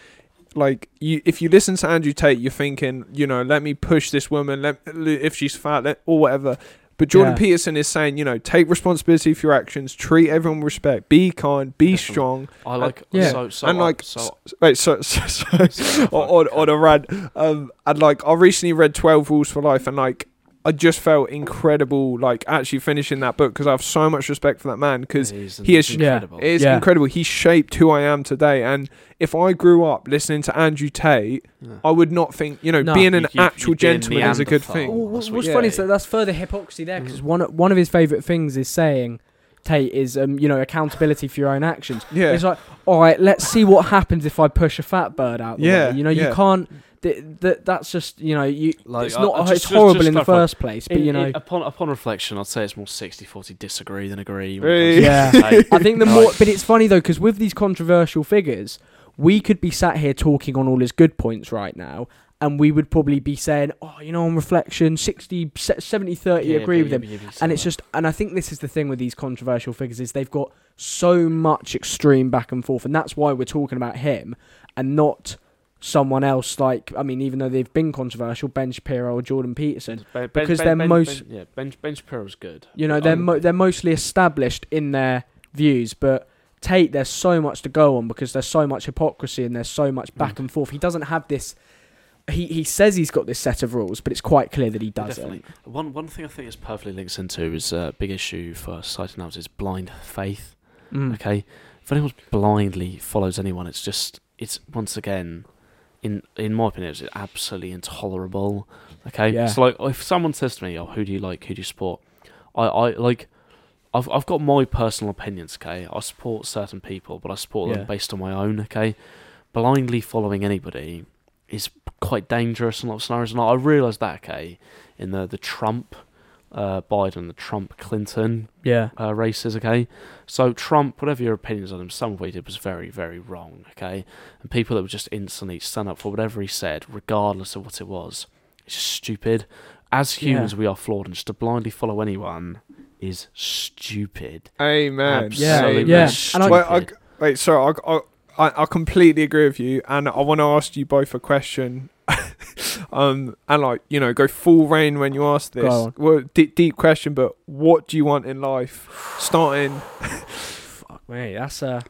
S1: like you, if you listen to Andrew Tate, you're thinking, you know, let me push this woman, let if she's fat, let, or whatever. But Jordan
S2: Yeah.
S1: Peterson is saying, you know, take responsibility for your actions, treat everyone with respect, be kind, be
S3: Definitely.
S1: strong.
S3: I like
S2: Yeah.
S3: so so
S1: and
S3: I-
S1: like,
S3: so
S1: s- wait, so, [LAUGHS] so, so
S3: Sorry,
S1: on,
S3: fuck.
S1: on a rant, um, and like I recently read Twelve Rules for Life, and like I just felt incredible, like actually finishing that book because I have so much respect for that man because
S3: It is,
S1: he is-
S2: Yeah.
S3: incredible.
S1: it is
S2: Yeah.
S1: incredible. He shaped who I am today, and if I grew up listening to Andrew Tate,
S3: Yeah.
S1: I would not think you know
S2: No.
S1: being an
S3: You- you-
S1: actual
S3: you'd be a
S1: gentleman is a good thing.
S2: Well,
S3: That's
S2: what's
S3: what-
S2: funny
S1: yeah.
S2: is that that's further hypocrisy there because
S3: Mhm.
S2: one one of his favourite things is saying, Tate is um you know accountability for your own actions.
S1: Yeah,
S2: It's like, all right, let's see what happens if I push a fat bird out. The
S1: Yeah,
S2: way. you know,
S1: yeah.
S2: you can't. Th- th- that's just you know, you.
S3: Like,
S2: it's not.
S3: I just-
S2: it's
S3: just-
S2: horrible
S3: just
S2: in the
S3: clarify.
S2: first place, but
S3: In-
S2: you know,
S3: in- upon upon reflection, I'd say it's more 60-40 disagree than agree. when
S2: Yeah.
S3: comes to Tate.
S2: I think the more. But it's funny though because with these controversial figures, we could be sat here talking on all his good points right now. And we would probably be saying, oh, you know, on reflection, 60, 70, 30,
S3: yeah,
S2: agree with him.
S3: but yeah,
S2: and it's just and i think this is the thing with these controversial figures is they've got so much extreme back and forth and that's why we're talking about him and not someone else like i mean even though they've been controversial ben shapiro or jordan peterson
S3: Ben- Ben-
S2: because
S3: Ben-
S2: they're most-
S3: yeah, Ben Ben Shapiro's good.
S2: you know they're
S3: Um,
S2: mo- they're mostly established in their views but tate there's so much to go on because there's so much hypocrisy and there's so much back
S3: Mm.
S2: and forth he doesn't have this he, he says he's got this set of rules but it's quite clear that he doesn't.
S3: One one thing I think is perfectly links into is a big issue for society now is blind faith.
S2: Mm.
S3: Okay, if anyone blindly follows anyone, it's just it's once again, in in my opinion, it's absolutely intolerable. Okay,
S2: Yeah.
S3: so like if someone says to me, "Oh, who do you like? Who do you support?" I I like. I've I've got my personal opinions. Okay, I support certain people, but I support
S2: Yeah.
S3: them based on my own. Okay, blindly following anybody is quite dangerous in a lot of scenarios, and I realise that. Okay, in the the Trump. Uh, Biden, the Trump Clinton
S2: yeah
S3: uh, races, okay? So Trump, whatever your opinions on him, some of what he did was very, very wrong, okay? And people that would just instantly stand up for whatever he said, regardless of what it was, it's just stupid. As
S2: Yeah.
S3: humans, we are flawed, and just to blindly follow anyone is stupid.
S1: Amen.
S2: Yeah,
S3: Absolutely
S2: yeah.
S3: stupid.
S2: And I-
S1: Wait, I, wait, sorry, I, I, I, I completely agree with you, and I want to ask you both a question. Um, and like you know, go full rain when you ask this. Well, deep, deep question, but what do you want in life? Starting, [SIGHS]
S2: Fuck me, that's a.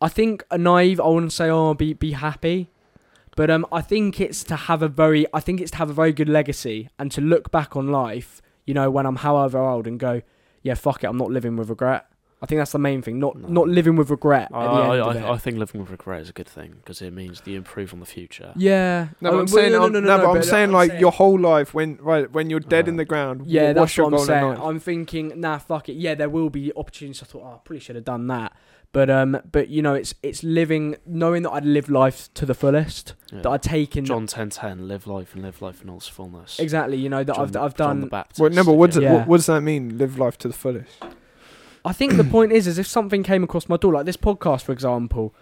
S2: I think a naive. I wouldn't say oh be be happy, but um I think it's to have a very. I think it's to have a very good legacy and to look back on life. You know when I'm however old and go, yeah fuck it, I'm not living with regret. I think that's the main thing. Not
S3: No.
S2: not living with regret
S3: I,
S2: at the end
S3: I,
S2: of it.
S3: I, I think living with regret is a good thing because it means you improve on the future.
S2: yeah.
S1: no,
S2: Oh,
S1: but I'm saying,
S2: no, no,
S1: no,
S2: no,
S1: but I'm
S2: but
S1: saying like your whole life when right when you're dead in
S3: Uh,
S1: the ground.
S2: Yeah,
S1: wh-
S2: that's
S1: your
S2: what I'm saying. I'm thinking, nah, fuck it. Yeah, there will be opportunities. I thought, oh, I probably should have done that. But um, but you know, it's it's living, knowing that I'd live life to the fullest.
S3: Yeah.
S2: That I'd taken
S3: John ten ten, live life and live life in all its fullness.
S2: exactly. You know that I've
S3: John-
S2: I've
S3: John the
S2: done.
S3: Baptist.
S1: Well, no, but what, does it-
S2: Yeah.
S1: what, what does that mean? Live life to the fullest.
S2: I think the point is, is if something came across my door, like this podcast, for example,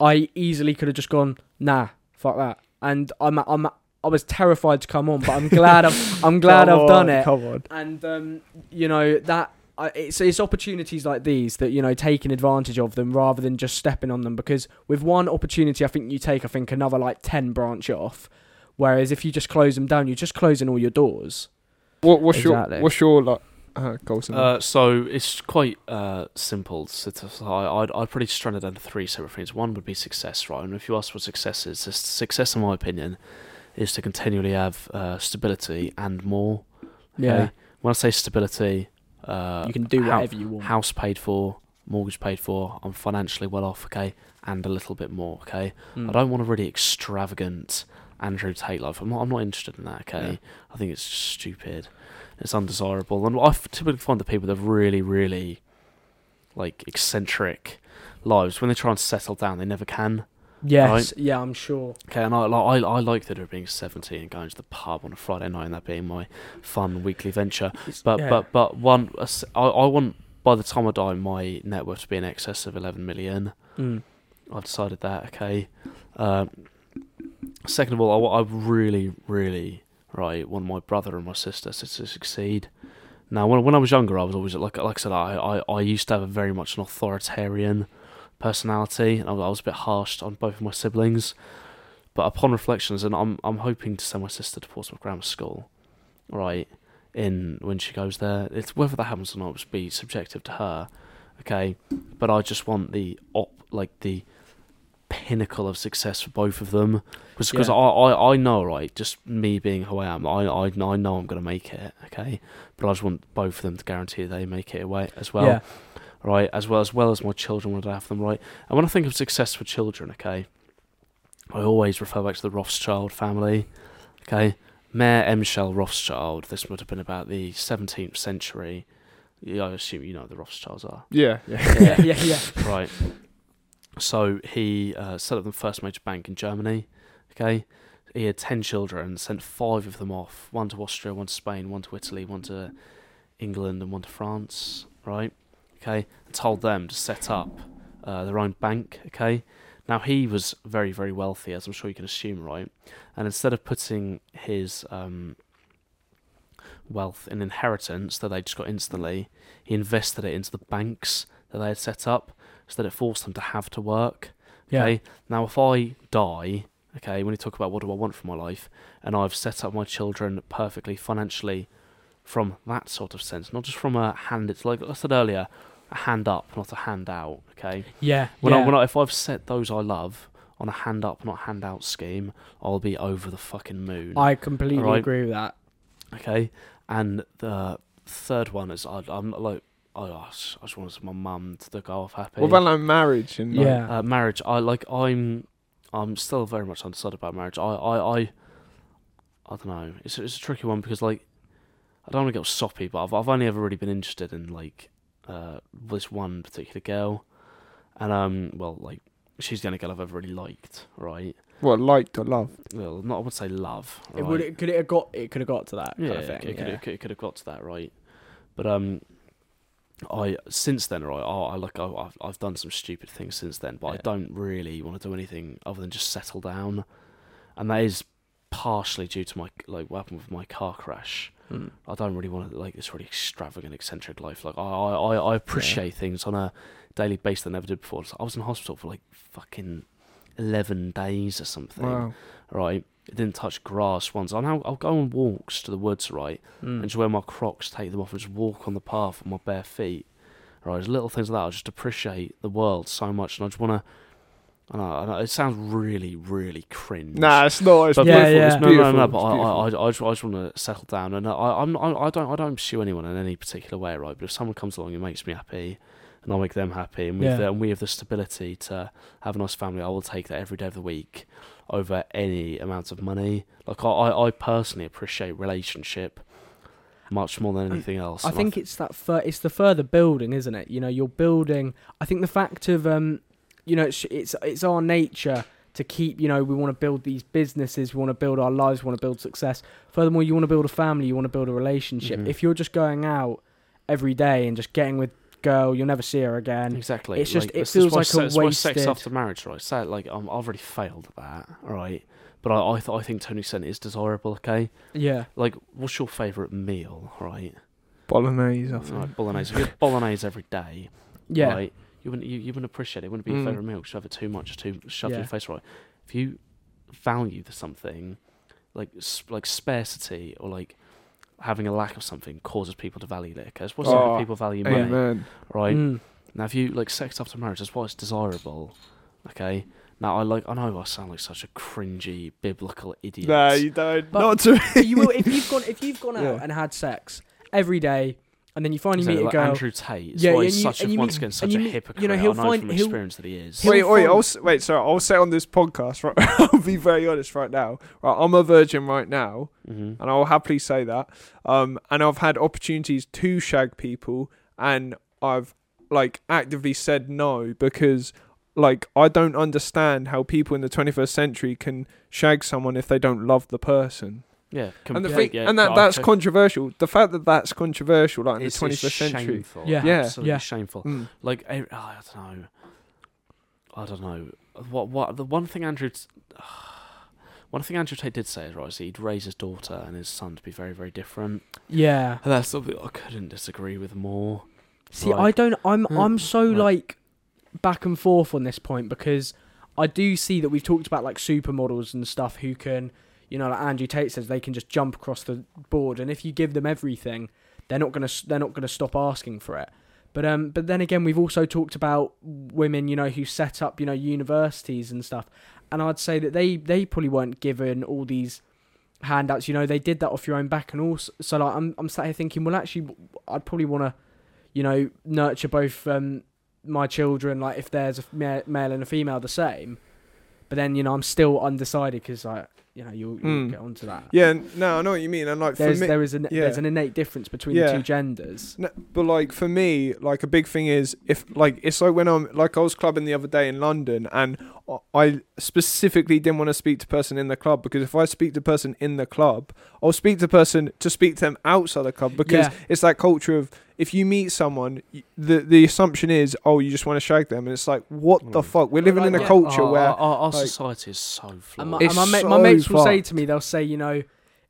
S2: I easily could have just gone, nah, fuck that. And I'm I'm I was terrified to come on, but I'm glad I've [LAUGHS] I'm glad I've done it.
S1: Come on.
S2: and um, you know that I it's it's opportunities like these that you know taking advantage of them rather than just stepping on them because with one opportunity I think you take I think another like 10 branch off whereas if you just close them down you're just closing all your doors
S1: What, what's
S2: Exactly.
S1: your what's your like uh, goals?
S3: Uh, so it's quite uh, simple. So to, so I, I'd, I'd probably strand it down to three separate things. One would be success, right? And if you ask what success is, success, in my opinion, is to continually have uh, stability and more.
S2: yeah?
S3: When I say stability, uh,
S2: you can do
S3: how-
S2: whatever you want
S3: house paid for, mortgage paid for, I'm financially well off, okay, and a little bit more, okay.
S2: Mm.
S3: I don't want a really extravagant Andrew Tate life. I'm not. I'm not interested in that. Okay,
S2: Yeah.
S3: I think it's stupid. It's undesirable, and I typically find the people that have really, really, like eccentric lives when they try and settle down, they never can.
S2: yes yeah I'm sure
S3: Okay, and I like I, I like that of being 17 and going to the pub on a Friday night and that being my fun weekly venture.
S2: It's-
S3: But
S2: yeah.
S3: but but one, I, I want by the time I die my net worth to be in excess of 11 million.
S2: Mm.
S3: I've decided that. Okay. Um, second of all, I, I really, really, right, want my brother and my sister to, to succeed. Now, when when I was younger, I was always like, like I said, I, I, I used to have a very much an authoritarian personality, and I, was- I was a bit harsh on both of my siblings. But upon reflections, and I'm I'm hoping to send my sister to Portsmouth Grammar School, right? In when she goes there, it's whether that happens or not will be subjective to her, okay. But I just want the op like the pinnacle of success for both of them, because
S2: Yeah.
S3: I, I I know right, just me being who I am, I I, I know I'm gonna make it, okay. But I just want both of them to guarantee they make it away as well
S2: yeah.
S3: right? As well as well as my children would have them right. And when I think of success for children, okay, I always refer back to the Rothschild family. Okay, Mayer Amschel Rothschild. This would have been about the 17th century. Yeah, I assume you know who the Rothschilds are,
S1: Yeah, yeah.
S2: yeah, [LAUGHS] yeah, yeah.
S3: right? So he uh, set up the first major bank in Germany. Okay, he had ten children, sent five of them off: one to Austria, one to Spain, one to Italy, one to England, and one to France. Right? Okay, and told them to set up uh, their own bank. Okay. Now he was very, very wealthy, as I'm sure you can assume, right? And instead of putting his um, wealth in inheritance that they just got instantly, he invested it into the banks that they had set up, so that it forced them to have to work.
S2: Yeah.
S3: Okay. Now, if I die, okay, when you talk about what do I want for my life, and I've set up my children perfectly financially from that sort of sense, not just from a hand. It's like I said earlier, a hand up, not a hand out. Okay.
S2: Yeah.
S3: When
S2: yeah.
S3: I, when I, if I've set those I love on a hand up, not hand out scheme, I'll be over the fucking moon.
S2: I completely
S3: Alright.
S2: agree with that.
S3: Okay, and the third one is I, I'm like I just, I just want my mum to go off happy.
S1: What about like marriage and like,
S2: Yeah.
S3: uh, marriage? I like I'm I'm still very much undecided about marriage. I I I, I don't know. It's it's a tricky one because like I don't want to get soppy, but I've I've only ever really been interested in like uh this one particular girl, and um well like she's the only girl I've ever really liked, right?
S1: what liked or loved?
S3: Well, not I would say love.
S2: It would. It, could it have got? It could have got to that.
S3: yeah,
S2: Kind of thing.
S3: it, could,
S2: yeah.
S3: it, could, it could have got to that, right? But um, I since then, right? I, I like I, I've I've done some stupid things since then, but I don't really want to do anything other than just settle down, and that is partially due to my like what happened with my car crash.
S2: Hmm.
S3: I don't really want to like this really extravagant, eccentric life. Like I, I, I appreciate things on a daily basis that I never did before. So I was in hospital for like fucking eleven days or something
S1: Wow.
S3: Right? It didn't touch grass once. I'll, I'll go on walks to the woods, right?
S2: Mm.
S3: And just wear my Crocs, take them off, and just walk on the path with my bare feet, right? There's little things like that. I just appreciate the world so much, and I just want to. I know, I know, it sounds really, really cringe.
S1: Nah, it's not. It's
S3: but
S2: Yeah,
S1: beautiful.
S2: yeah.
S1: It's
S3: no, no,
S1: beautiful.
S3: no. But I. I, I, I just, I just want to settle down, and I, I'm, I, I don't, I don't pursue anyone in any particular way, right? But if someone comes along and makes me happy, and I make them happy, and we,
S2: Yeah.
S3: the, and we have the stability to have a nice family, I will take that every day of the week over any amount of money. Like I, I, I personally appreciate relationship much more than anything else.
S2: I
S3: and
S2: think it's that fur- it's the further building, isn't it? You know, you're building. I think the fact of um, you know, it's it's, it's our nature to keep. You know, we want to build these businesses, we want to build our lives, we want to build success. Furthermore, you want to build a family, you want to build a relationship.
S3: Mhm.
S2: If you're just going out every day and just getting with girl, you'll never see her again.
S3: Exactly.
S2: It's just-
S3: like,
S2: it
S3: that's-
S2: feels like a
S3: se- that's sex after marriage, right? So like um, I've already failed at that, right? But I, I, th- I think Tony an is desirable. Okay,
S2: Yeah,
S3: like what's your favourite meal, right?
S1: Bolognese, I think.
S3: Right, bolognese. If you had bolognese every day,
S2: yeah,
S3: right? You wouldn't, you, you wouldn't appreciate it. It wouldn't be your
S1: Mm.
S3: favourite meal because you have it too much, too shoved in
S2: Yeah.
S3: your face, right? If you value the something, like like scarcity or like having a lack of something causes people to value it. Because what's
S1: Oh,
S3: people value money,
S1: Amen.
S3: right?
S2: Mm.
S3: Now, if you like sex after marriage, that's why it's desirable. Okay. Now, I like. I know I sound like such a cringy biblical idiot.
S1: Nah, you don't.
S2: But-
S1: not to
S2: But you will if you've gone if you've gone out
S1: Yeah.
S2: and had sex every day, and then you finally
S3: Exactly,
S2: meet a
S3: like
S2: girl.
S3: Andrew Tate. That's
S2: Yeah,
S3: why
S2: and
S3: he's
S2: you-
S3: such a
S2: and you
S3: once
S2: meet-
S3: again such
S2: you
S3: a
S2: meet-
S3: hypocrite.
S2: you know, he'll
S3: I know
S2: find-
S3: from
S2: he'll-
S3: experience that he is.
S2: he'll
S1: Wait, wait,
S2: find-
S1: I'll wait. Sorry, I'll say on this podcast. Right, [LAUGHS] I'll be very honest right now. Right, I'm a virgin right now,
S3: hmm
S1: and I'll happily say that. Um, and I've had opportunities to shag people, and I've like actively said no because, like, I don't understand how people in the 21st century can shag someone if they don't love the person.
S3: Yeah,
S1: And the thing,
S3: yeah,
S1: and that, that's controversial. The fact that that's controversial, like in
S3: it's,
S1: the
S3: it's
S1: 21st century.
S3: shameful.
S2: Yeah.
S1: Yeah.
S3: absolutely
S2: Yeah.
S3: shameful.
S1: Mm.
S3: Like I, oh, I don't know. I don't know what what the one thing Andrew. [SIGHS] One thing Andrew Tate did say is right, is he'd raise his daughter and his son to be very, very different.
S2: Yeah.
S3: And that's something I couldn't disagree with more.
S2: See,
S3: Like-
S2: I don't. I'm.
S3: Mm,
S2: I'm so
S3: like-
S2: like back and forth on this point because I do see that we've talked about like supermodels and stuff who can, you know, like Andrew Tate says, they can just jump across the board, and if you give them everything, they're not gonna. They're not gonna stop asking for it. But um. But then again, we've also talked about women, you know, who set up, you know, universities and stuff, and I'd say that they they probably weren't given all these handouts. You know, they did that off your own back, and also so like I'm I'm sat here thinking, well, actually, I'd probably want to you know, nurture both um, my children, like if there's a male and a female, the same. But then, you know, I'm still undecided because, like, you know, you'll, you'll
S1: Mm.
S2: get onto that.
S1: Yeah, no, I know what you mean. And like
S2: There's
S1: for me,
S2: there is an
S1: yeah.
S2: there's an innate difference between
S1: Yeah.
S2: the two genders.
S1: No, but like for me, like a big thing is if like it's like when I'm like I was clubbing the other day in London and I- I specifically didn't want to speak to person in the club because if I speak to person in the club, I'll speak to person to speak to them outside the club because
S2: Yeah.
S1: it's that culture of if you meet someone, the the assumption is oh you just want to shag them and it's like what the
S3: Mm.
S1: fuck we're living in a
S2: yeah.
S1: culture
S3: our,
S1: where
S3: our, our, our
S1: like-
S3: society is so
S2: And
S3: flawed.
S2: my,
S1: It's
S2: and my, ma- my
S1: so
S2: mates will say to me, they'll say, you know,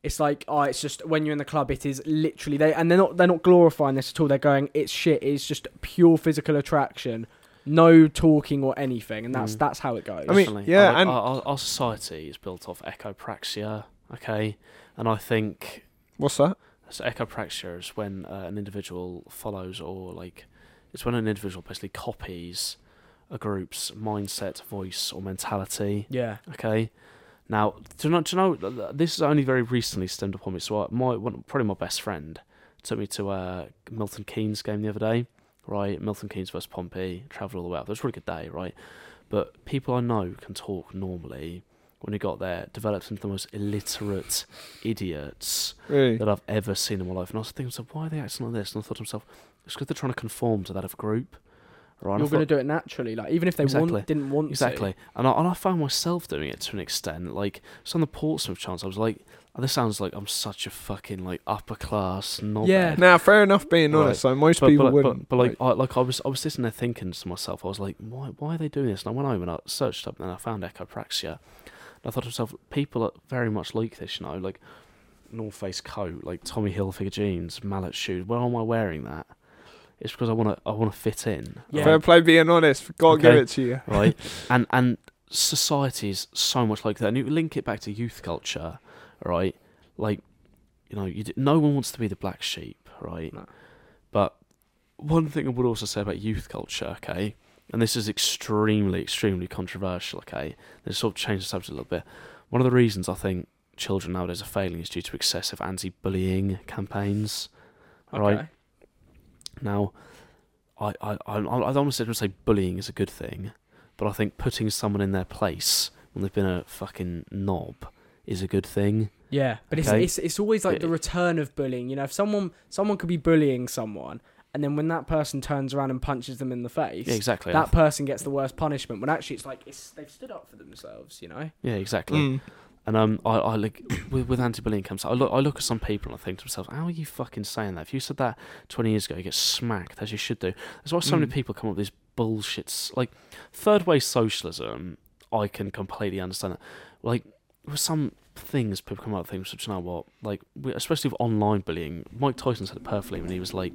S2: it's like, oh, it's just when you're in the club, it is literally they, and they're not they're not glorifying this at all. They're going, it's shit. It's just pure physical attraction, no talking or anything, and that's
S3: Mm.
S2: that's how it goes.
S1: I mean,
S3: Definitely.
S1: yeah,
S3: Our-
S1: and-
S3: our, our, our society is built off echopraxia, okay? And I think
S1: what's that?
S3: So echopraxia is when uh, an individual follows or like it's when an individual basically copies a group's mindset, voice, or mentality.
S2: yeah,
S3: Okay. Now, do you know? Do you know? This is only very recently stemmed upon me. So, I, my one, probably my best friend took me to uh, Milton Keynes game the other day. Right, Milton Keynes versus Pompey. Travelled all the way up. It was a really good day, right? But people I know can talk normally. When he got there, developed into the most illiterate idiots
S1: Really?
S3: that I've ever seen in my life. And I was thinking to myself, why are they acting like this? And I thought to myself, it's because they're trying to conform to that of a group. Right?
S2: You're going to do it naturally, like even if they
S3: Exactly.
S2: want didn't want to
S3: Exactly, and I, and I found myself doing it to an extent. Like, so on the Portsmouth chance, I was like, oh, "This sounds like I'm such a fucking like upper class knobhead."
S2: Yeah.
S1: Now, fair enough. Being
S3: Right.
S1: honest, so most
S3: But,
S1: people
S3: but,
S1: wouldn't.
S3: but, but like, I, like I was, I was sitting there thinking to myself, I was like, why, why are they doing this? And I went home and I searched up, and I found echopraxia. And I thought to myself, people are very much like this, you know, like North Face coat, like Tommy Hilfiger jeans, mallet shoes. Why am I wearing that? It's because I want to, I want to fit in.
S2: Yeah.
S1: fair play. Being honest, gotta give it to you. [LAUGHS]
S3: right? and and society is so much like that. And you link it back to youth culture, right? Like, you know, you d- no one wants to be the black sheep, right?
S2: No.
S3: But one thing I would also say about youth culture, okay, and this is extremely, extremely controversial, okay. This sort of change the subject a little bit. One of the reasons I think children nowadays are failing is due to excessive anti-bullying campaigns. Right. Now, I I I, I don't want to say bullying is a good thing, but I think putting someone in their place when they've been a fucking knob is a good thing.
S2: Yeah, but
S3: Okay.
S2: it's, it's it's always like the return of bullying. You know, if someone someone could be bullying someone, and then when that person turns around and punches them in the face,
S3: Yeah, exactly.
S2: that person gets the worst punishment. When actually it's like it's they've stood up for themselves. You know.
S3: yeah, exactly.
S1: Mm.
S3: And um, I, I like with, with anti-bullying comes. I look, I look at some people and I think to myself, how are you fucking saying that? If you said that twenty years ago, you get smacked as you should do. That's why so many
S1: Mm.
S3: people come up with these bullshits like third way socialism. I can completely understand it. Like with some things, people come up with things. Which you know what, like especially with online bullying. Mike Tyson said it perfectly when he was like.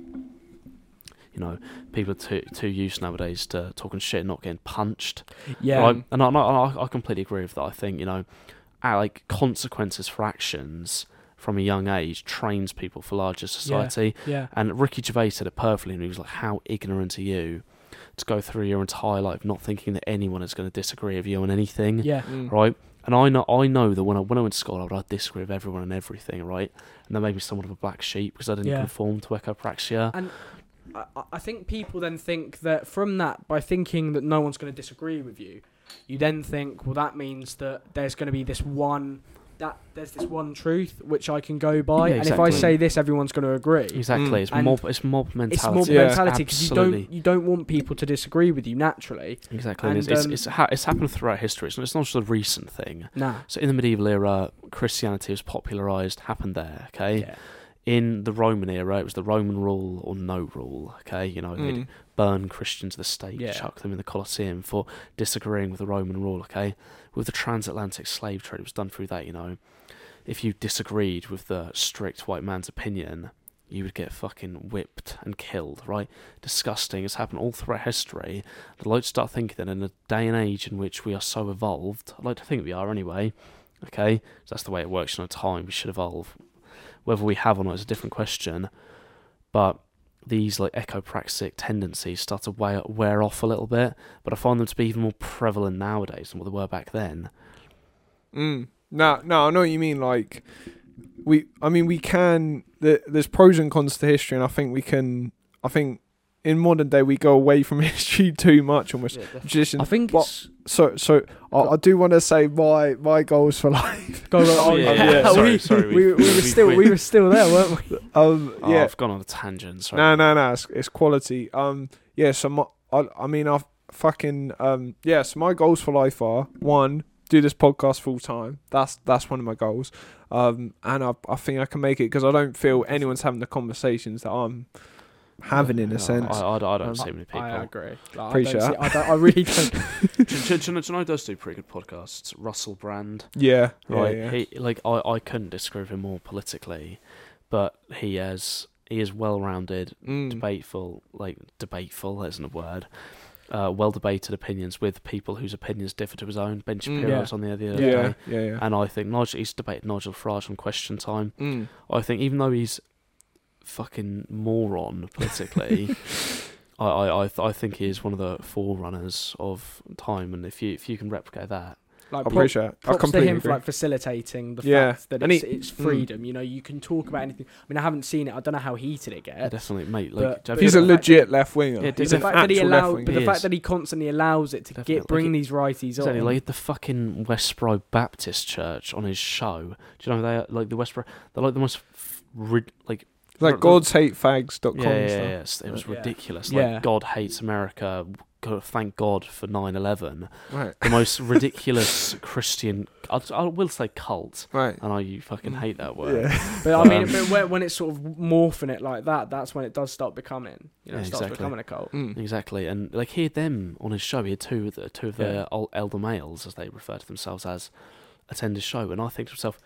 S3: You know, people are too too used nowadays to talking shit, and not getting punched.
S2: Yeah.
S3: Right? And I, and I, I completely agree with that. I think you know, uh, like consequences for actions from a young age trains people for larger society.
S2: Yeah.
S3: And Ricky Gervais said it perfectly, and he was like, "How ignorant are you to go through your entire life not thinking that anyone is going to disagree with you on anything?"
S2: Yeah.
S1: Mm.
S3: Right. And I know, I know that when I when I went to school, I would I'd disagree with everyone and everything, right? And that made me somewhat of a black sheep because I didn't
S2: Yeah.
S3: conform to echopraxia.
S2: And I, I- think people then think that from that, by thinking that no one's going to disagree with you, you then think, well, that means that there's going to be this one. That there's this one truth which I can go by,
S3: Yeah,
S2: and if I say this, everyone's going to agree.
S3: Exactly.
S1: Mm.
S3: It's
S2: And
S3: mob. It's mob mentality.
S2: It's mob
S1: Yeah.
S2: mentality because you don't you don't want people to disagree with you naturally.
S3: Exactly. And,
S2: And,
S3: it's,
S2: um,
S3: it's, it's, ha- it's happened throughout history. It's not, it's not just a recent thing.
S2: Nah.
S3: So in the medieval era, Christianity was popularized, happened there. Okay.
S2: Yeah.
S3: In the Roman era, it was the Roman rule or no rule. Okay, you know, they'd
S1: Mm.
S3: burn Christians to the stake,
S2: Yeah.
S3: chuck them in the Colosseum for disagreeing with the Roman rule. Okay, with the transatlantic slave trade, it was done through that. You know, if you disagreed with the strict white man's opinion, you would get fucking whipped and killed. Right? Disgusting. It's happened all throughout history. I'd like to start thinking that in a day and age in which we are so evolved, I'd like to think we are anyway. Okay, so that's the way it works. In a time we should evolve. Whether we have or not is a different question. But these like echopraxic tendencies start to wear, wear off a little bit, but I find them to be even more prevalent nowadays than what they were back then.
S1: Mm. No, no, I know what you mean. Like, we, I mean, we can. The, there's pros and cons to history, and I think we can. I think in modern day we go away from [LAUGHS] history too much, almost. Tradition.
S2: I think
S1: What-
S2: it's
S1: So, so I, I do want to say my my goals for [LAUGHS] life.
S2: go, go,
S3: Oh,
S2: oh,
S3: yeah,
S1: yeah, yeah.
S3: Sorry,
S2: we,
S3: sorry,
S2: we,
S3: we-
S2: we, were still
S3: we-
S2: we were still there, weren't we? [LAUGHS]
S1: Um,
S3: Oh,
S1: yeah.
S3: I've gone on a tangent. Sorry.
S1: No, no, no. It's, it's quality. Um, yeah. So my, I, I mean, I've fucking um, yeah. So my goals for life are one, do this podcast full time. That's that's one of my goals. Um, and I, I think I can make it because I don't feel anyone's having the conversations that I'm having in
S3: No,
S1: a sense.
S3: I, I, I don't
S2: Um,
S3: see many people.
S2: I agree. Like,
S1: Appreciate
S2: I, don't
S1: that.
S2: see, I, don't, I really [LAUGHS] don't.
S3: who does do pretty good podcasts? Russell Brand.
S1: yeah, yeah,
S3: Right.
S1: yeah.
S3: He like I, I couldn't disagree with him more politically, but he has he is well rounded,
S1: Mm.
S3: debateful like debateful isn't a word. Uh, well debated opinions with people whose opinions differ to his own. Ben
S1: Mm.
S3: Shapiro
S2: Yeah.
S3: was on the other day,
S1: Yeah, yeah, yeah.
S3: and I think Nigel he's debated Nigel Farage on Question Time.
S1: Mm.
S3: I think even though he's fucking moron politically, [LAUGHS] I I I, th- I think he is one of the forerunners of time, and if you if you can replicate that,
S1: I
S2: Like, prop,
S1: appreciate. it. I
S2: props to him
S1: agree.
S2: for like facilitating the
S1: Yeah,
S2: fact that
S1: and
S2: it's,
S1: he-
S2: it's
S1: mm.
S2: freedom. You know, you can talk about anything. I mean, I haven't seen it. I don't know how heated it
S3: yeah,
S2: gets.
S3: definitely, mate. Like,
S2: but
S1: He's a legit left winger.
S3: Yeah,
S1: He's
S3: the
S1: an
S2: fact that he
S1: actual
S2: allows,
S1: left
S2: but the
S3: He
S2: fact that he constantly allows it to
S3: Definitely.
S2: get bring
S3: Like,
S2: these righties
S3: Exactly,
S2: on.
S3: like the fucking Westboro Baptist Church on his show. Do you know they are, like the Westboro? They're like the most f- rid- like
S1: It's like
S3: the-
S1: God's hate fags.com
S3: yeah, yeah, yeah,
S1: stuff.
S3: yeah, It was
S2: Yeah.
S3: ridiculous.
S2: Yeah.
S3: Like God hates America. God, thank God for 9/11.
S1: Right,
S3: The most ridiculous [LAUGHS] Christian. I, I will say cult.
S1: right.
S3: And I know you fucking hate that word.
S1: Yeah. [LAUGHS]
S2: But I mean,
S3: Um,
S2: but when, when it's sort of morphing it like that, that's when it does start becoming, you know,
S3: Yeah,
S2: it starts
S3: exactly.
S2: becoming a cult.
S1: Mm.
S3: Exactly, and like he had them on his show. He had two of the two of the old elder males, as they refer to themselves as, attend his show. And I think to myself,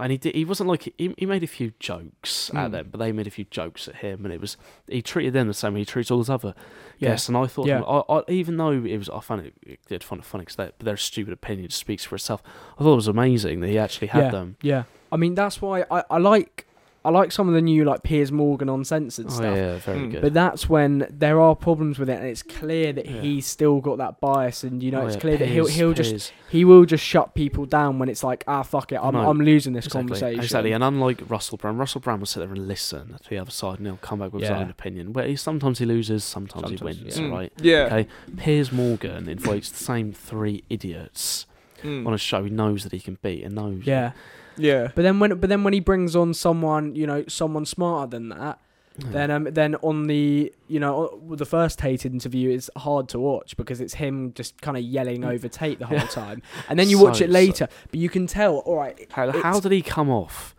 S3: and he did, he wasn't like he, he made a few jokes at
S1: Mm.
S3: them, but they made a few jokes at him, and it was he treated them the same way he treats all his other
S2: Yeah.
S3: guests. And I thought,
S2: Yeah.
S3: I, I, even though it was, I found it, it did find it funny because their stupid opinion speaks for itself. I thought it was amazing that he actually had
S2: yeah,
S3: them.
S2: yeah. I mean, that's why I, I like I like some of the new like Piers Morgan uncensored
S3: Oh
S2: stuff.
S3: yeah, very
S1: Mm.
S3: good.
S2: But that's when there are problems with it, and it's clear that
S3: Yeah.
S2: he's still got that bias, and you know
S3: Oh,
S2: it's
S3: yeah,
S2: clear that he'll he'll just he will just shut people down when it's like ah fuck it, I'm
S3: No,
S2: I'm losing this
S3: Exactly,
S2: conversation.
S3: Exactly, and unlike Russell Brand, Russell Brand will sit there and listen to the other side, and he'll come back with his own opinion. Where he, sometimes he loses, sometimes, he wins.
S2: yeah.
S1: Mm.
S3: Right?
S1: Yeah.
S3: Okay. Piers Morgan invites the same three idiots
S1: Mm.
S3: on a show he knows that he can beat and knows.
S2: yeah,
S1: Yeah.
S2: but then when but then when he brings on someone you know someone smarter than that,
S3: Yeah.
S2: then um then on the you know the first Tate interview is hard to watch because it's him just kind of yelling over Tate the [LAUGHS] whole
S3: Yeah.
S2: time, and then you watch it later, but you can tell. All right,
S3: how, how did he come off?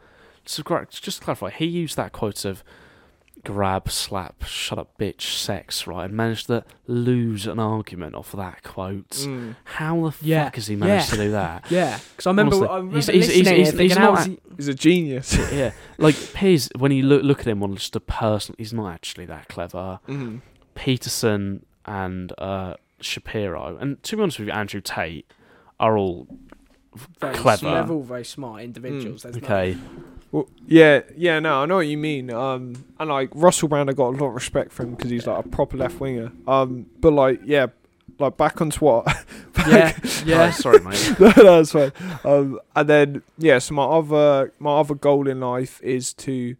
S3: So, just to clarify, he used that quote of grab, slap, shut up, bitch, sex, right, and managed to lose an argument off that quote.
S1: Mm.
S3: How the
S2: Yeah,
S3: fuck has he managed
S2: yeah.
S3: to do that? [LAUGHS]
S2: Yeah, because I remember,
S3: Honestly,
S2: I remember
S3: he's- he's-
S2: listening
S3: he's- he's- he's not
S2: he?
S1: He's a genius. [LAUGHS]
S3: yeah, like Piers, when you look look at him on just a person, he's not actually that clever.
S1: Mm.
S3: Peterson and uh, Shapiro, and to be honest with you, Andrew Tate are all
S2: Very
S3: clever.
S2: They're all very smart individuals. There's no-
S3: okay.
S1: Well, yeah, yeah, no, I know what you mean. Um, and like Russell Brand, I got a lot of respect for him because he's like a proper left winger. Um, but like, yeah, like back onto what? [LAUGHS] [LAUGHS]
S2: yeah,
S3: Oh,
S2: yeah.
S3: sorry, mate. [LAUGHS]
S1: no, no, that's fine. Um, and then yeah, so my other my other goal in life is to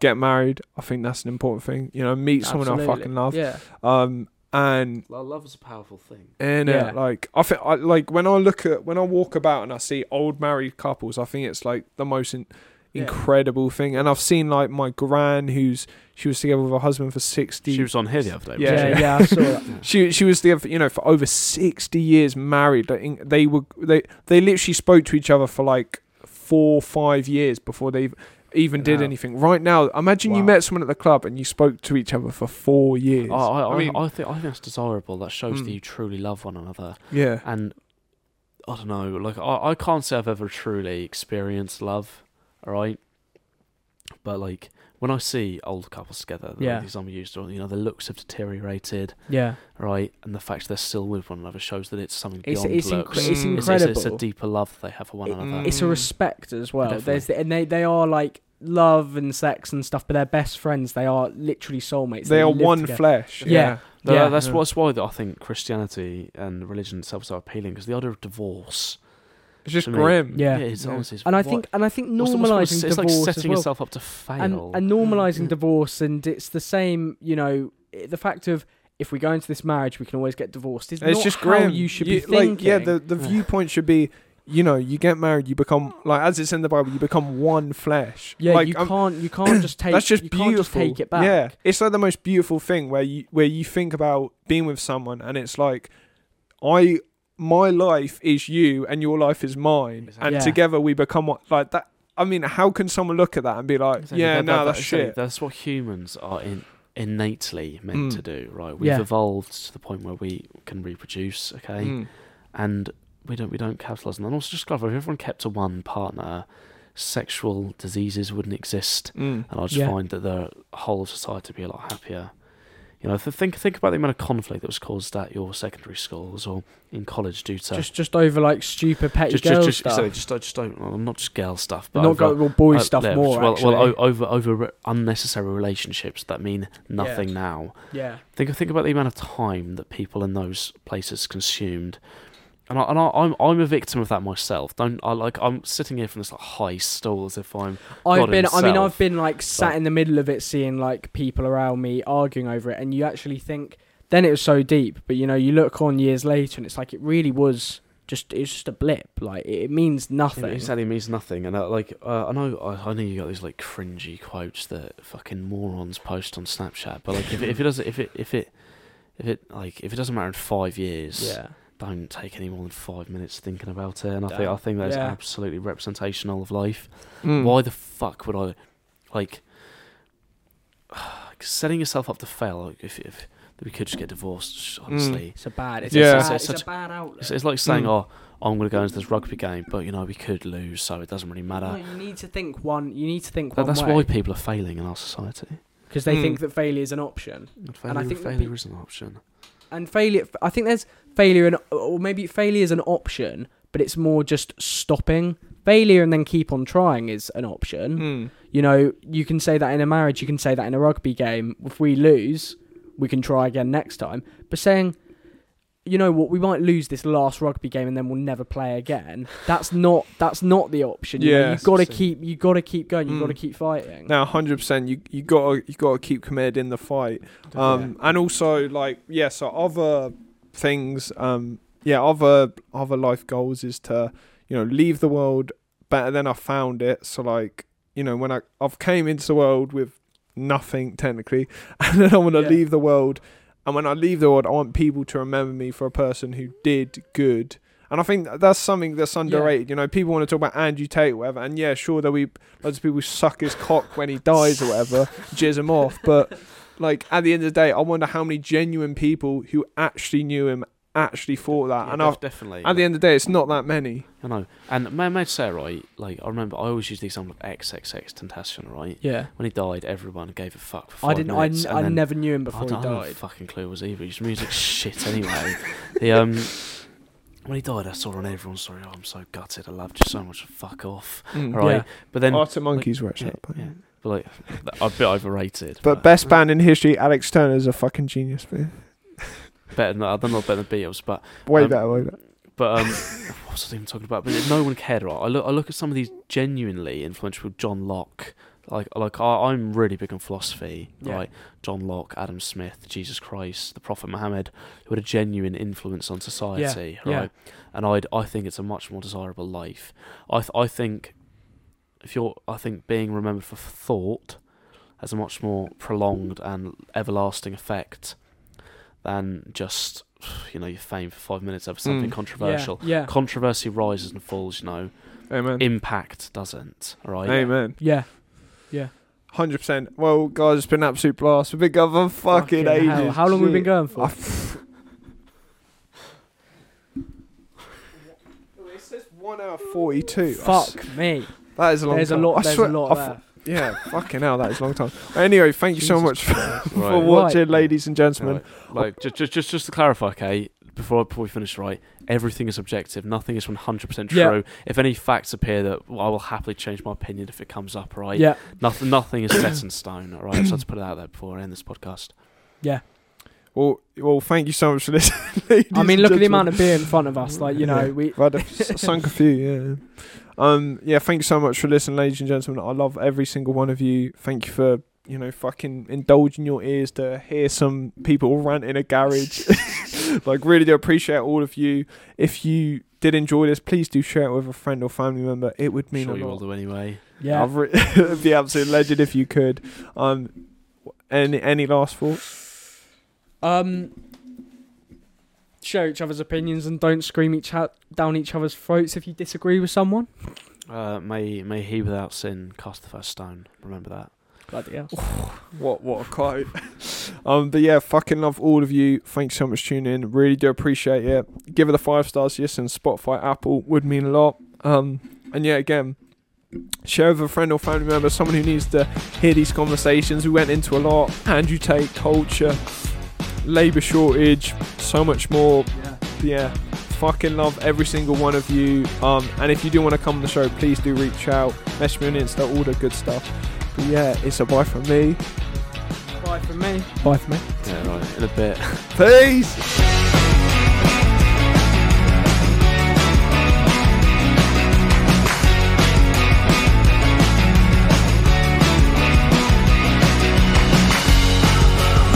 S1: get married. I think that's an important thing. You know, meet someone I fucking love.
S2: Yeah,
S1: Um, and
S3: Love is a powerful thing.
S1: and
S2: Yeah.
S1: uh, like I think I like when I look at when I walk about and I see old married couples, I think it's like the most in,
S2: Yeah.
S1: incredible thing. And I've seen like my gran, who's she was together with her husband for sixty.
S3: She was on here the other day.
S1: Yeah,
S2: yeah, yeah.
S3: she?
S2: I saw that. [LAUGHS]
S1: she she was there, for, you know, for over sixty years married. Like, in- they were they they literally spoke to each other for like four five years before they. Even did
S2: Wow.
S1: anything. Right now, imagine you met someone at the club and you spoke to each other for four years.
S3: I, I, I,
S1: I mean,
S3: I think I think that's desirable. That shows
S1: Mm.
S3: that you truly love one another.
S1: yeah,
S3: And I don't know, like I, I can't say I've ever truly experienced love, alright? But like when I see old couples together,
S2: Yeah.
S3: like, the example you used, you know, their looks have deteriorated,
S2: Yeah.
S3: right? And the fact they're still with one another shows that it's something
S2: It's
S3: beyond
S2: it's,
S3: looks.
S2: incre- it's
S1: Mm.
S3: It's,
S2: incredible.
S3: it's, it's a deeper love they have for one
S2: It-
S3: another.
S2: It's a
S1: Mm.
S2: respect as well.
S3: Definitely.
S2: There's the, and they they are like love and sex and stuff, but they're best friends. They are literally soulmates.
S1: they are one
S2: together.
S1: flesh.
S2: Yeah.
S3: Tha-
S2: Yeah.
S3: that's
S1: Yeah.
S3: what's why that I think Christianity and religion itself is so appealing because the idea of divorce,
S1: It's just
S3: To me,
S1: grim.
S2: Yeah.
S3: it's
S1: Yeah.
S3: honestly, it's
S2: And I
S3: what-
S2: think and I think
S3: what's the- what's the-
S2: normalizing
S3: it's, it's like
S2: as
S3: setting
S2: well.
S3: yourself up to fail.
S2: and normalizing
S1: Mm.
S2: divorce and it's the same you know i- the fact of if we go into this marriage we can always get divorced is
S1: It's
S2: not
S1: just
S2: how
S1: grim.
S2: you should
S1: You-
S2: be thinking
S1: Like, yeah, the the
S3: Yeah.
S1: viewpoint should be, you know, you get married, you become like as it's in the Bible, you become one flesh.
S2: yeah
S1: like,
S2: you
S1: um,
S2: can't you can't just [CLEARS THROAT] take
S1: that's just
S2: you
S1: beautiful.
S2: can't just take it back
S1: Yeah, it's like the most beautiful thing where you where you think about being with someone, and it's like, I my life is you, and your life is mine,
S3: Exactly.
S1: and
S2: Yeah.
S1: together we become what like that. I mean, how can someone look at that and be like,
S3: Exactly.
S1: yeah,
S3: That-
S1: no,
S3: that-
S1: that's
S3: exactly.
S1: shit.
S3: That's what humans are in, innately meant
S1: Mm.
S3: to do, right? We've
S2: Yeah.
S3: evolved to the point where we can reproduce, okay,
S1: Mm.
S3: and we don't we don't capitalise on that. And also, just clarify, if everyone kept to one partner, sexual diseases wouldn't exist,
S1: Mm.
S3: and I just
S2: Yeah.
S3: find that the whole of society would be a lot happier. You know, th- think think about the amount of conflict that was caused at your secondary schools or in college due to
S2: just just over like stupid petty
S3: just,
S2: girl
S3: just, just,
S2: stuff.
S3: just, just don't, well, not just girl stuff, but
S2: not
S3: over-
S2: well, boy
S3: uh,
S2: stuff
S3: yeah,
S2: more
S3: well,
S2: actually.
S3: well over over unnecessary relationships that mean nothing now.
S2: yeah.
S3: Think think about the amount of time that people in those places consumed, and I, and I, I'm I'm a victim of that myself. Don't I like I'm sitting here from this like high stool as if I'm
S2: I've
S3: God
S2: been I mean I've been like sat
S3: but-
S2: in the middle of it seeing like people around me arguing over it and you actually think then it was so deep but you know you look on years later and it's like it really was just it's just a blip. Like it, it means nothing.
S3: It exactly means nothing, and uh, like uh, I know I, I know you got these like cringy quotes that fucking morons post on Snapchat, but like if it, if it doesn't if it if it if it like if it doesn't matter in five years,
S2: yeah
S3: don't take any more than five minutes thinking about it. And I think I think that's
S2: Yeah.
S3: absolutely representational of life.
S1: Mm.
S3: Why the fuck would I like [SIGHS] setting yourself up to fail? Like if if we could just get divorced, just honestly.
S2: it's a bad it's,
S1: Yeah.
S2: a,
S3: It's-
S2: bad,
S3: it's
S2: it's
S3: such-
S2: a bad outlet
S3: It's, it's like saying,
S1: Mm.
S3: "Oh, I'm going to go into this rugby game, but you know we could lose, so it doesn't really
S2: no,
S3: matter."
S2: you need to think one you need to think
S3: That-
S2: one
S3: that's
S2: way
S3: why people are failing in our society.
S2: because they
S1: Mm.
S2: think that failure is an option
S3: And failure, and
S2: I think
S3: failure
S2: pe-
S3: is an option.
S2: And failure i think there's failure and or maybe failure is an option but it's more just stopping. Failure and then keep on trying is an option.
S1: Mm.
S2: you know you can say that in a marriage you can say that in a rugby game. If we lose we can try again next time. But saying you know what we might lose this last rugby game and then we'll never play again that's not that's not the option You
S1: yeah,
S2: you've got to keep you got to keep going you've got to
S1: Mm.
S2: keep fighting
S1: Now, hundred percent, you you got you got to keep committed in the fight. Um, and also like yeah, so other things, um, yeah, other other life goals is to you know leave the world better than I found it. So like you know when I I've came into the world with nothing technically, [LAUGHS] and then I want to
S2: Yeah.
S1: leave the world. And when I leave the world, I want people to remember me for a person who did good. And I think that's something that's underrated. You know, people want to talk about Andrew Tate or whatever. And yeah, sure, there'll be lots of people who suck his cock when he dies or whatever, [LAUGHS] jizz him off. But like at the end of the day, I wonder how many genuine people who actually knew him actually thought that.
S3: Yeah,
S1: and
S3: def-
S1: I've,
S3: definitely.
S1: at the end of the day, it's not that many.
S3: I know. And may, may I say, right, like, I remember I always use the example of XXX Tentacion, right?
S2: yeah
S3: When he died, everyone gave a fuck for
S2: i didn't i,
S3: minutes.
S2: n-
S3: and
S2: I
S3: then-
S2: never knew him
S3: I
S2: before he
S3: don't have a
S2: died
S3: fucking clue was either. His music's shit anyway. the, um, [LAUGHS] when he died, I saw on everyone's story, oh, I'm so gutted. I loved you so much. Fuck off.
S1: Mm.
S3: Right?
S2: Yeah.
S3: But then,
S1: Arctic Monkeys were
S3: yeah,
S1: actually. but-
S3: yeah. But like, [LAUGHS] a bit overrated.
S1: But best band in history, Alex Turner's a fucking genius, man.
S3: Better than, I don't know better than Beatles, but
S1: Way
S3: Um,
S1: better, way better.
S3: But um, [LAUGHS] what was I even talking about? But no one cared. Right? I look, I look at some of these genuinely influential John Locke. Like, like I, I'm really big on philosophy.
S2: Yeah.
S3: Right? John Locke, Adam Smith, Jesus Christ, the Prophet Muhammad, who had a genuine influence on society.
S2: yeah.
S3: Right? And I, I think it's a much more desirable life. I, th- I think if you're, I think being remembered for thought has a much more prolonged and everlasting effect than just, you know, your fame for five minutes over something
S1: Mm.
S3: controversial.
S2: yeah yeah
S3: Controversy rises and falls, you know.
S1: Amen.
S3: Impact doesn't, all right?
S1: Amen.
S2: yeah Yeah.
S1: Hundred percent. Well, guys, it's been an absolute blast. We've been going for fucking, ages.
S2: hell. How long have we been going for? [LAUGHS]
S1: It says one hour forty-two.
S2: Fuck me.
S1: That is a long
S2: There's a
S1: time.
S2: lot.
S1: I
S2: There's
S1: swear,
S2: a lot
S1: I
S2: there.
S1: th- yeah, fucking hell, that is a long time. Anyway, thank you so much for, [LAUGHS]
S3: Right.
S1: for watching, ladies and gentlemen.
S3: Like, just, just, just, just to clarify, okay, before, before we finish, right, everything is objective. Nothing is 100% true.
S2: Yeah.
S3: If any facts appear that well, I will happily change my opinion if it comes up, right?
S2: Yeah.
S3: Nothing, nothing is set in stone, all right? So let's put it out there before I end this podcast.
S2: Yeah.
S1: Well, well, thank you so much for [LAUGHS] listening.
S2: I mean,
S1: and
S2: look at the amount of beer in front of us. Like you know,
S1: Yeah.
S2: we.
S1: I've s- sunk a few, yeah. Um, yeah, thank you so much for listening, ladies and gentlemen. I love every single one of you. Thank you for you know fucking indulging your ears to hear some people rant in a garage. [LAUGHS] like, really do appreciate all of you. If you did enjoy this, please do share it with a friend or family member. It would mean
S3: sure
S1: a
S3: you will
S1: lot.
S3: do anyway.
S2: Yeah.
S1: I've re- [LAUGHS] it'd be absolute legend if you could. Um, any any last thoughts?
S2: Um. Share each other's opinions and don't scream each out down each other's throats if you disagree with someone.
S3: Uh, may, may he without sin cast the first stone. Remember that.
S2: Bloody hell.
S1: What what a quote. [LAUGHS] um, but yeah, fucking love all of you. Thanks so much for tuning in. Really do appreciate it. Give it a five stars. Yes, and Spotify, Apple would mean a lot. Um, and yeah, again, share with a friend or family member, someone who needs to hear these conversations. We went into a lot. Andrew Tate, culture, labour shortage, so much more.
S2: Yeah.
S1: Yeah. Fucking love every single one of you. Um, and if you do want to come on the show, please do reach out. Message me on Insta, all the good stuff. But yeah, it's a bye from me.
S2: Bye from me. Bye from me.
S3: Yeah, right. In a bit.
S1: Peace.